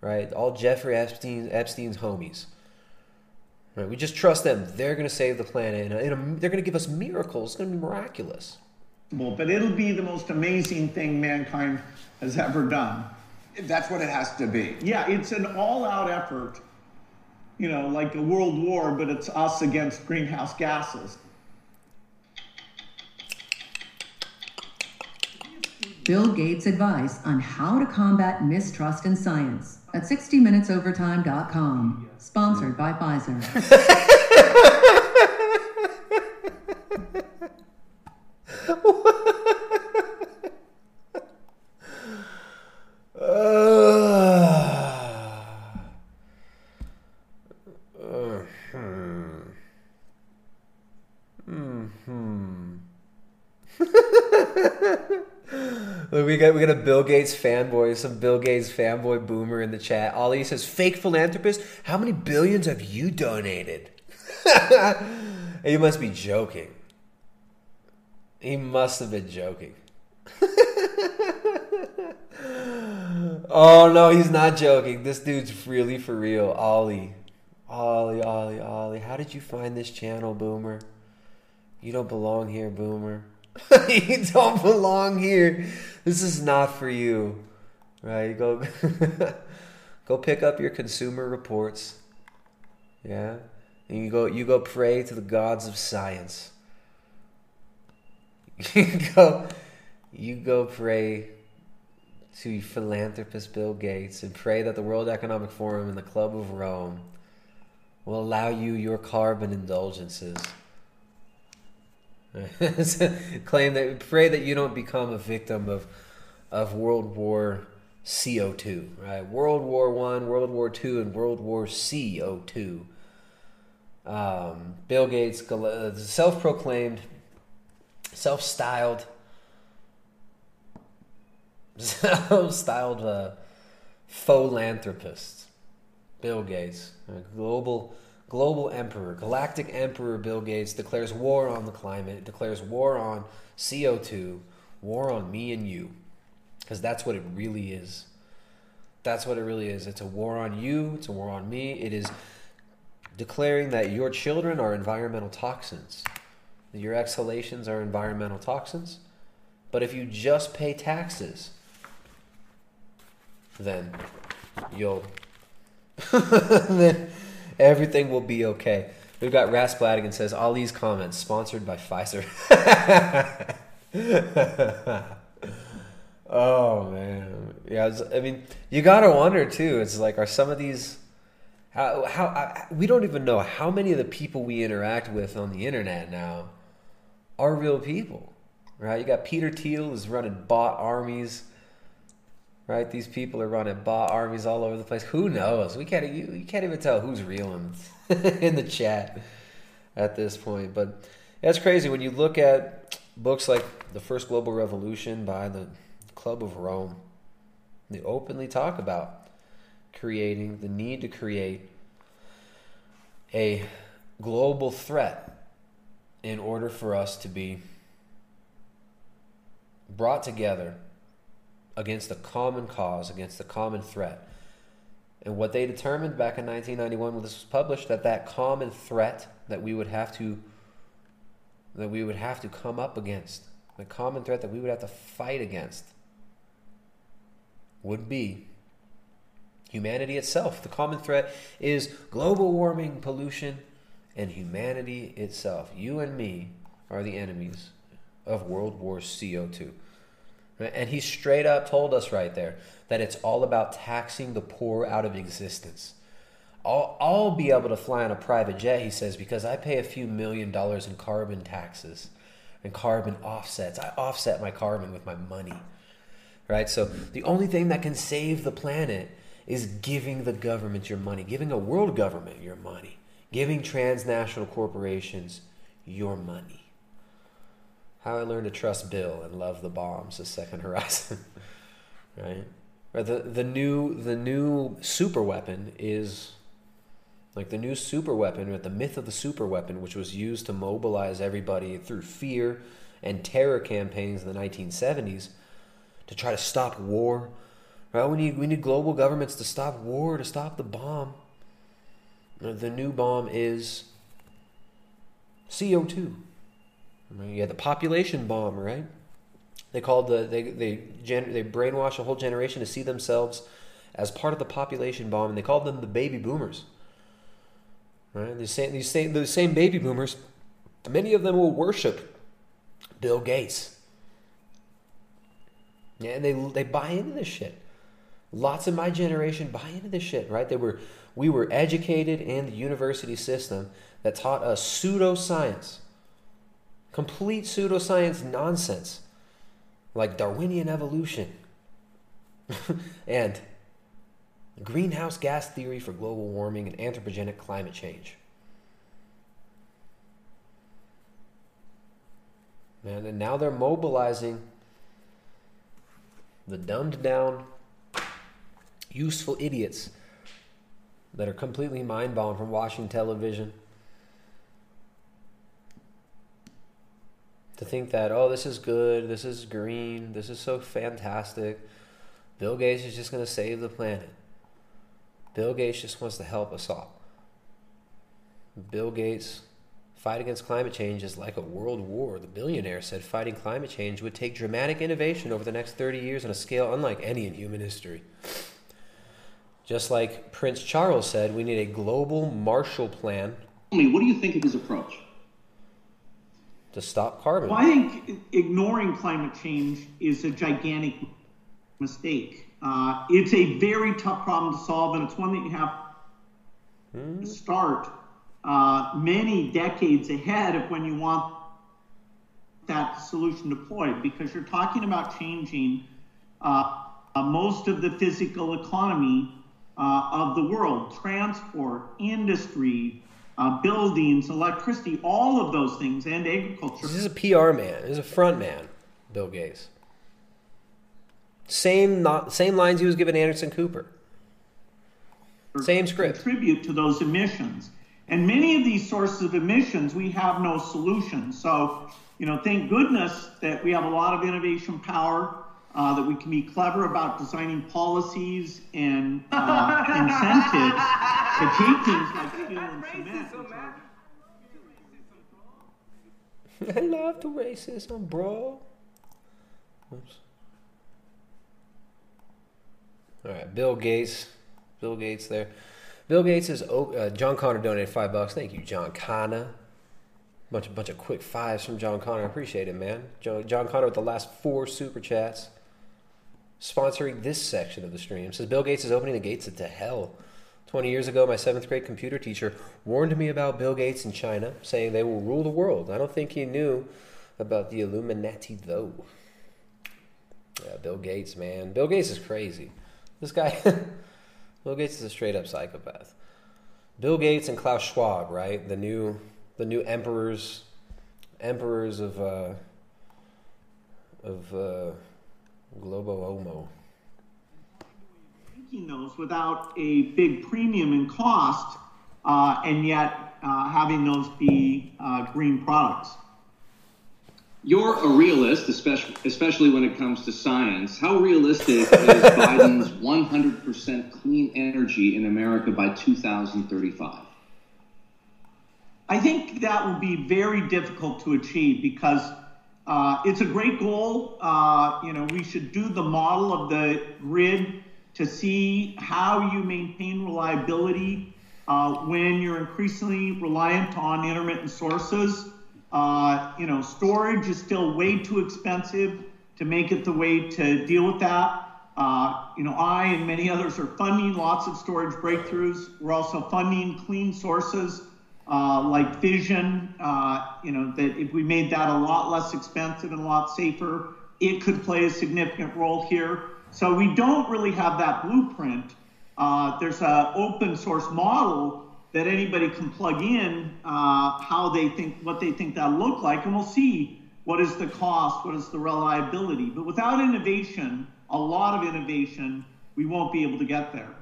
right? All Jeffrey Epstein, Epstein's homies. Right? We just trust them. They're going to save the planet. And, uh, and they're going to give us miracles. It's going to be miraculous. But it'll be the most amazing thing mankind has ever done. That's what it has to be. Yeah, it's an all-out effort. You know, like a world war, but it's us against greenhouse gases. Bill Gates' advice on how to combat mistrust in science at 60minutesovertime.com. Sponsored by Pfizer. Uh, hmm. Hmm. Look, we got we got a Bill Gates fanboy, some Bill Gates fanboy boomer in the chat. Ollie says, "Fake philanthropist, how many billions have you donated?" he must be joking. He must have been joking. oh no, he's not joking. This dude's really for real. Ollie, Ollie, Ollie, Ollie. How did you find this channel, Boomer? You don't belong here, Boomer. you don't belong here. This is not for you. Right? Go go pick up your consumer reports. Yeah? And you go you go pray to the gods of science. You go you go pray to philanthropist Bill Gates and pray that the World Economic Forum and the Club of Rome will allow you your carbon indulgences. Claim that pray that you don't become a victim of of World War CO2, right? World War One, World War Two, and World War CO2. Um, Bill Gates, self-proclaimed, self-styled, self-styled uh, philanthropist. Bill Gates, global global emperor, galactic emperor Bill Gates declares war on the climate, declares war on CO2, war on me and you. Because that's what it really is. That's what it really is. It's a war on you, it's a war on me. It is declaring that your children are environmental toxins. that Your exhalations are environmental toxins. But if you just pay taxes, then you'll then everything will be okay. We've got Ras Bladigan says these comments sponsored by Pfizer. oh man, yeah. I mean, you gotta wonder too. It's like, are some of these how how I, we don't even know how many of the people we interact with on the internet now are real people, right? You got Peter Thiel is running bot armies right? These people are running bot armies all over the place. Who knows? We can't you, you can't even tell who's real in, in the chat at this point. But that's crazy when you look at books like The First Global Revolution by the Club of Rome. They openly talk about creating the need to create a global threat in order for us to be brought together against a common cause, against a common threat. And what they determined back in 1991 when this was published that that common threat that we would have to that we would have to come up against, the common threat that we would have to fight against would be humanity itself. The common threat is global warming, pollution, and humanity itself. You and me are the enemies of World War CO2. And he straight up told us right there that it's all about taxing the poor out of existence. I'll, I'll be able to fly on a private jet, he says, because I pay a few million dollars in carbon taxes and carbon offsets. I offset my carbon with my money. Right? So the only thing that can save the planet is giving the government your money, giving a world government your money, giving transnational corporations your money. How I learned to trust Bill and love the bombs, the second horizon. right? Or the the new the new super weapon is like the new super weapon, or the myth of the super weapon, which was used to mobilize everybody through fear and terror campaigns in the 1970s to try to stop war. Right? We need we need global governments to stop war, to stop the bomb. The new bomb is CO2. You had the population bomb, right? They called the they they gen, they brainwashed a whole generation to see themselves as part of the population bomb, and they called them the baby boomers. Right? These same these same those same baby boomers, many of them will worship Bill Gates. Yeah, and they they buy into this shit. Lots of my generation buy into this shit, right? They were we were educated in the university system that taught us pseudoscience complete pseudoscience nonsense like Darwinian evolution and greenhouse gas theory for global warming and anthropogenic climate change. And now they're mobilizing the dumbed down, useful idiots that are completely mind bogged from watching television to think that oh this is good this is green this is so fantastic. Bill gates is just going to save the planet. Bill gates just wants to help us all. Bill gates fight against climate change is like a world war. The billionaire said fighting climate change would take dramatic innovation over the next 30 years on a scale unlike any in human history. Just like prince charles said we need a global marshall plan. Tell me what do you think of his approach to stop carbon. Well, I think ignoring climate change is a gigantic mistake. Uh, it's a very tough problem to solve, and it's one that you have hmm. to start uh, many decades ahead of when you want that solution deployed, because you're talking about changing uh, most of the physical economy uh, of the world, transport, industry, uh, buildings, electricity, all of those things, and agriculture. This is a PR man. This is a front man, Bill Gates. Same not same lines he was giving Anderson Cooper. Same script. Contribute to those emissions, and many of these sources of emissions, we have no solution. So, you know, thank goodness that we have a lot of innovation power uh, that we can be clever about designing policies and uh, incentives to take things like steel and cement. I love the racism, bro. Oops. All right, Bill Gates. Bill Gates there. Bill Gates is uh, John Connor donated five bucks. Thank you, John Connor. Bunch of bunch of quick fives from John Connor. I appreciate it, man. John, John Connor with the last four super chats sponsoring this section of the stream. It says Bill Gates is opening the gates to hell. 20 years ago, my seventh grade computer teacher warned me about Bill Gates and China, saying they will rule the world. I don't think he knew about the Illuminati, though. Yeah, Bill Gates, man. Bill Gates is crazy. This guy, Bill Gates is a straight up psychopath. Bill Gates and Klaus Schwab, right? The new, the new emperors, emperors of, uh, of, uh, Globo Homo. Making those without a big premium in cost, uh, and yet uh, having those be uh, green products. You're a realist, especially, especially when it comes to science. How realistic is Biden's 100% clean energy in America by 2035? I think that will be very difficult to achieve because uh, it's a great goal. Uh, you know, we should do the model of the grid to see how you maintain reliability uh, when you're increasingly reliant on intermittent sources. Uh, you know, storage is still way too expensive to make it the way to deal with that. Uh, you know, I and many others are funding lots of storage breakthroughs. We're also funding clean sources uh, like fission, Uh, you know, that if we made that a lot less expensive and a lot safer, it could play a significant role here. So we don't really have that blueprint. Uh, there's an open source model that anybody can plug in uh, how they think what they think that'll look like and we'll see what is the cost what is the reliability but without innovation a lot of innovation we won't be able to get there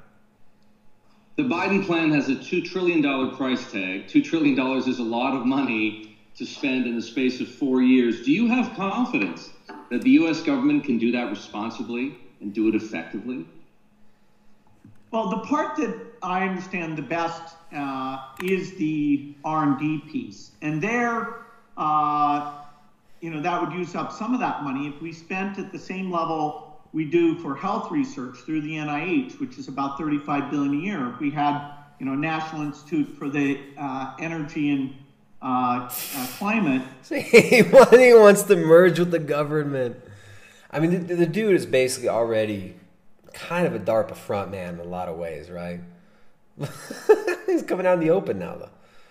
The Biden plan has a $2 trillion price tag. $2 trillion is a lot of money to spend in the space of four years. Do you have confidence that the U.S. government can do that responsibly and do it effectively? Well, the part that I understand the best uh, is the R&D piece, and there, uh, you know, that would use up some of that money if we spent at the same level we do for health research through the NIH, which is about 35 billion a year. If we had, you know, National Institute for the uh, Energy and uh, uh, Climate. See, he wants to merge with the government. I mean, the, the dude is basically already kind of a DARPA front man in a lot of ways, right? He's coming out in the open now, though.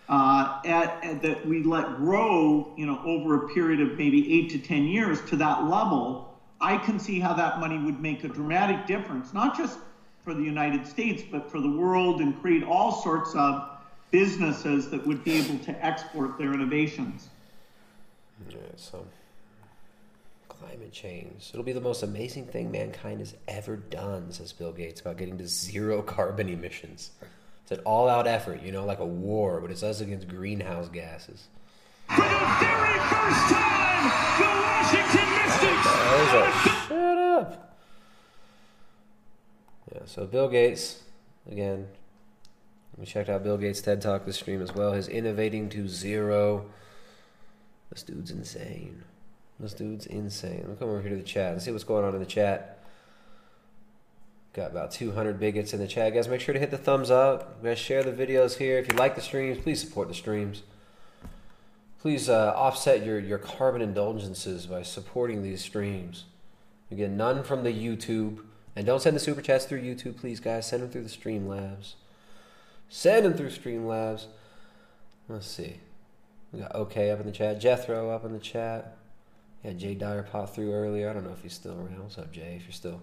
uh, at, at that we let grow, you know, over a period of maybe eight to ten years to that level, I can see how that money would make a dramatic difference, not just for the United States, but for the world, and create all sorts of businesses that would be able to export their innovations. Yeah, so climate change. It'll be the most amazing thing mankind has ever done, says Bill Gates, about getting to zero carbon emissions. It's an all out effort, you know, like a war, but it's us against greenhouse gases. For the very first time, the Washington There's a- shut up. Yeah, so Bill Gates, again, we checked out Bill Gates' TED Talk this stream as well. His innovating to zero. This dude's insane. This dude's insane. We'll come over here to the chat and see what's going on in the chat. Got about 200 bigots in the chat. Guys, make sure to hit the thumbs up. Guys, share the videos here. If you like the streams, please support the streams. Please uh, offset your, your carbon indulgences by supporting these streams. You get none from the YouTube. And don't send the super chats through YouTube, please, guys. Send them through the Streamlabs. Send them through Streamlabs. Let's see. We got OK up in the chat. Jethro up in the chat. Yeah, Jay Dyer popped through earlier. I don't know if he's still around. What's up, Jay? If you're still,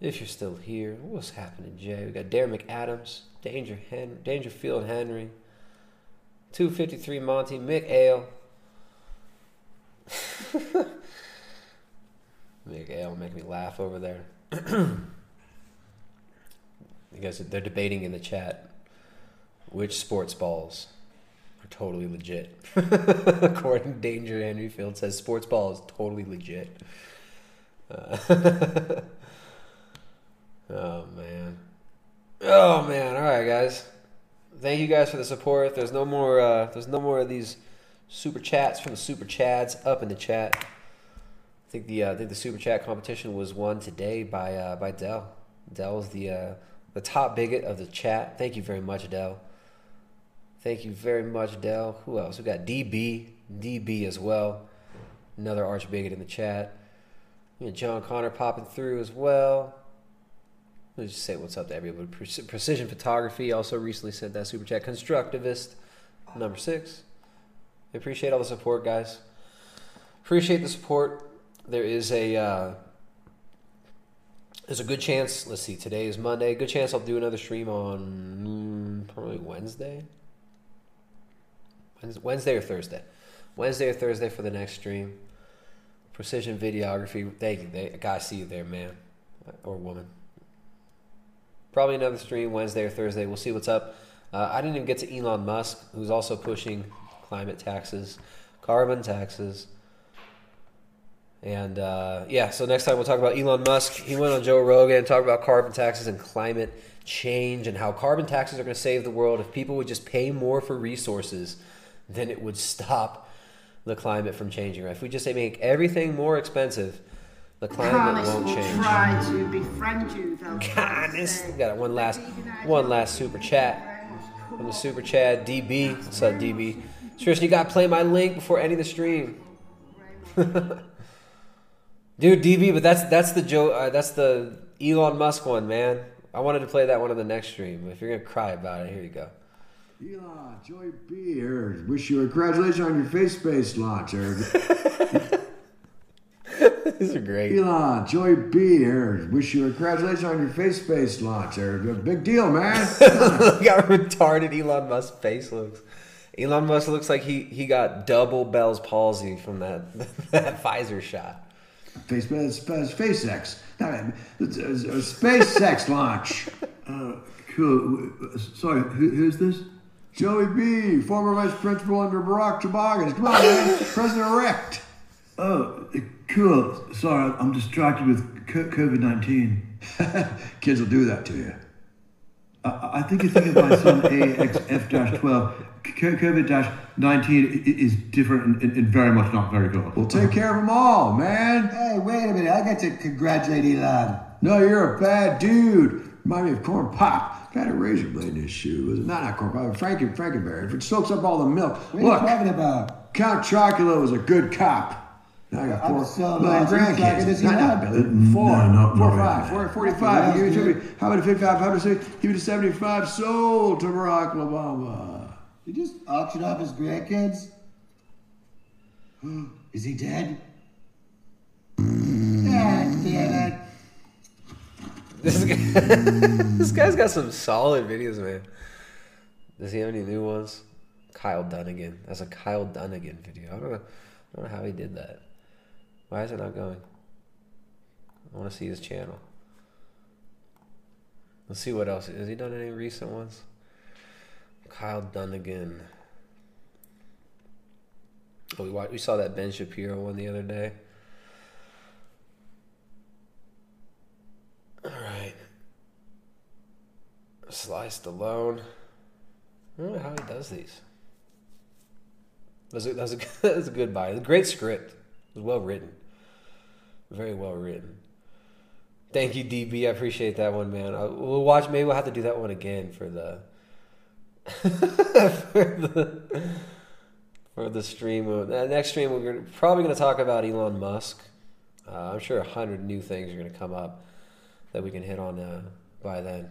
if you're still here, what's happening, Jay? We got Darren McAdams, Danger Hen- Dangerfield Henry, 253 Monty, Mick Ale. Mick Ale make me laugh over there. you guys, they're debating in the chat which sports balls are totally legit. According to Danger Henry Field says sports ball is totally legit. Uh, oh man. Oh man. All right, guys. Thank you guys for the support. There's no more. Uh, there's no more of these super chats from the super chads up in the chat. I think the uh, I think the super chat competition was won today by uh, by Dell. Dell's the uh, the top bigot of the chat. Thank you very much, Dell. Thank you very much, Dell. Who else? We got DB, DB as well. Another arch bigot in the chat. John Connor popping through as well. Let's just say what's up to everybody. Precision Photography also recently sent that super chat. Constructivist number six. I appreciate all the support, guys. Appreciate the support. There is a uh, there's a good chance. Let's see. Today is Monday. Good chance I'll do another stream on mm, probably Wednesday. Wednesday or Thursday. Wednesday or Thursday for the next stream. Precision videography. Thank you. They, I gotta see you there, man or woman. Probably another stream Wednesday or Thursday. We'll see what's up. Uh, I didn't even get to Elon Musk, who's also pushing climate taxes, carbon taxes. And uh, yeah, so next time we'll talk about Elon Musk. He went on Joe Rogan and talked about carbon taxes and climate change and how carbon taxes are going to save the world. If people would just pay more for resources, then it would stop the climate from changing. Right? If we just say make everything more expensive, the climate Promise won't change. try to befriend you, though. Kindness. We got one last, one last super chat from the super chat. DB, what's up, DB? Tristan, you gotta play my link before ending the stream. Dude, DB, but that's that's the Joe, uh, that's the Elon Musk one, man. I wanted to play that one on the next stream. If you're gonna cry about it, here you go. Elon, Joy B here. Wish you a congratulations on your face space launch, Eric. These are great. Elon, Joy B here. Wish you a congratulations on your face space launch, Eric. Big deal, man. Look how retarded Elon Musk's face looks. Elon Musk looks like he, he got double Bell's palsy from that that Pfizer shot. Face, uh, space, uh, SpaceX. No, it's a- a SpaceX launch. Uh, cool. Sorry, who, who's this? Joey B, former vice principal under Barack Toboggans. Come on, man. President elect. Oh, uh, cool. Sorry, I'm distracted with COVID 19. Kids will do that to you. I, I think you're thinking of my son AXF 12. COVID 19 is different and, and, and very much not very cool. We'll take care of them all, man. Hey, wait a minute. I got to congratulate Elon. No, you're a bad dude. Remind me of corn pop. Got a razor blade in his shoe. Was it not not corn pop? Franken Frankenberry. If it soaks up all the milk. What are Look, you talking about? Count Chocula was a good cop. Now I got I'm mm, four so million lost. Who's grandkids. this Not, not Four. No, no, four, no, five. no. Four, 45. That's Give it to me. How about a 55? How about 60? Give it a 75 sold to Barack Obama. You just auctioned off his grandkids? Is he dead? God damn it. This, guy, this guy's got some solid videos, man. Does he have any new ones? Kyle Dunnigan. That's a Kyle Dunnigan video. I don't know. I don't know how he did that. Why is it not going? I want to see his channel. Let's see what else. Has he done any recent ones? Kyle Dunnigan. Oh, we wa- we saw that Ben Shapiro one the other day. All right. Sly Stallone. I don't know how he does these. That's a, that's a, that's a good buy. Great script. Was well written. Very well written. Thank you, DB. I appreciate that one, man. I, we'll watch. Maybe we'll have to do that one again for the for the for the stream. The next stream, we're probably going to talk about Elon Musk. Uh, I'm sure a hundred new things are going to come up that we can hit on uh, by then.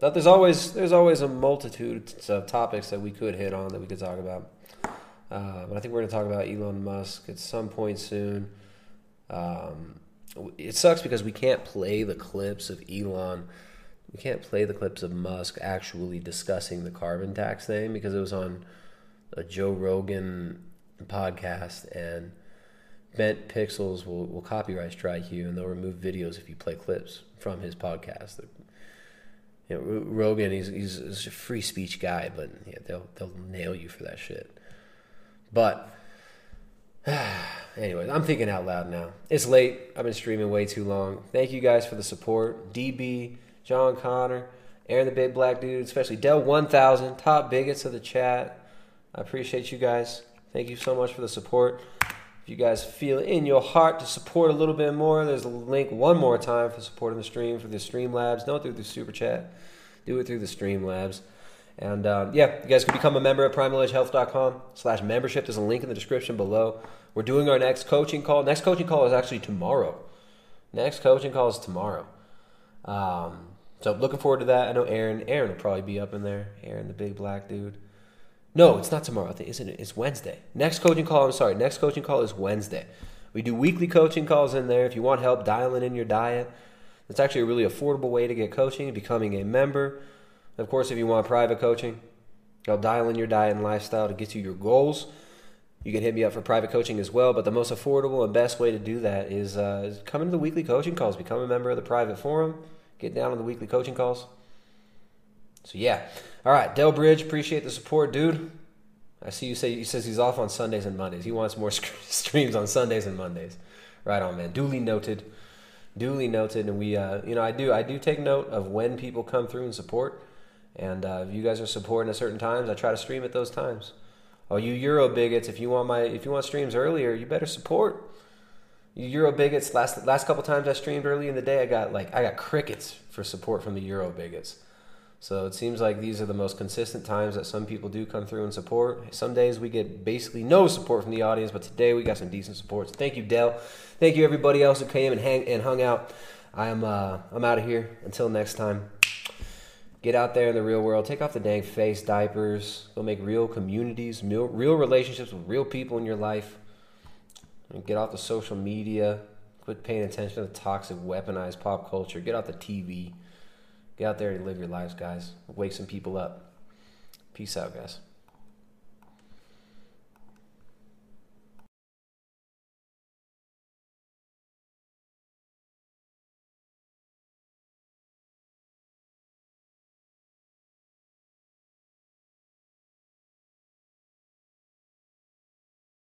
But there's always there's always a multitude of topics that we could hit on that we could talk about. Uh, but I think we're going to talk about Elon Musk at some point soon. Um, it sucks because we can't play the clips of Elon. We can't play the clips of Musk actually discussing the carbon tax thing because it was on a Joe Rogan podcast and Bent Pixels will, will copyright strike you and they'll remove videos if you play clips from his podcast. You know, Rogan, he's, he's, a free speech guy, but yeah, they'll they'll nail you for that shit. But anyways, I'm thinking out loud now. It's late. I've been streaming way too long. Thank you guys for the support. DB, John Connor, Aaron the Big Black Dude, especially Dell 1000, top bigots of the chat. I appreciate you guys. Thank you so much for the support. If you guys feel in your heart to support a little bit more, there's a link one more time for supporting the stream for the Streamlabs. Don't do it through the Super Chat. Do it through the Streamlabs. And um, yeah, you guys can become a member at primaledgehealth.com slash membership. There's a link in the description below. We're doing our next coaching call. Next coaching call is actually tomorrow. Next coaching call is tomorrow. Um, so looking forward to that. I know Aaron. Aaron will probably be up in there. Aaron, the big black dude. No, it's not tomorrow. Isn't it? It's Wednesday. Next coaching call. I'm sorry. Next coaching call is Wednesday. We do weekly coaching calls in there. If you want help dialing in your diet, it's actually a really affordable way to get coaching. Becoming a member. Of course, if you want private coaching, I'll dial in your diet and lifestyle to get you your goals. You can hit me up for private coaching as well. But the most affordable and best way to do that is, uh, is come into the weekly coaching calls. Become a member of the private forum. Get down on the weekly coaching calls. So yeah. All right, Dell Bridge, appreciate the support, dude. I see you say he says he's off on Sundays and Mondays. He wants more streams on Sundays and Mondays. Right on, man. Duly noted. Duly noted. And we, uh, you know, I do, I do take note of when people come through and support. And uh, if you guys are supporting at certain times, I try to stream at those times. Oh, you Euro bigots! If you want my, if you want streams earlier, you better support. You Euro bigots. Last last couple times I streamed early in the day, I got like I got crickets for support from the Euro bigots. So it seems like these are the most consistent times that some people do come through and support. Some days we get basically no support from the audience, but today we got some decent support. So thank you, Dell. Thank you everybody else who came and hang and hung out. I am uh, I'm out of here. Until next time. Get out there in the real world. Take off the dang face diapers. Go make real communities, real, relationships with real people in your life. And get off the social media. Quit paying attention to the toxic, weaponized pop culture. Get off the TV. Get out there and live your lives, guys. Wake some people up. Peace out, guys.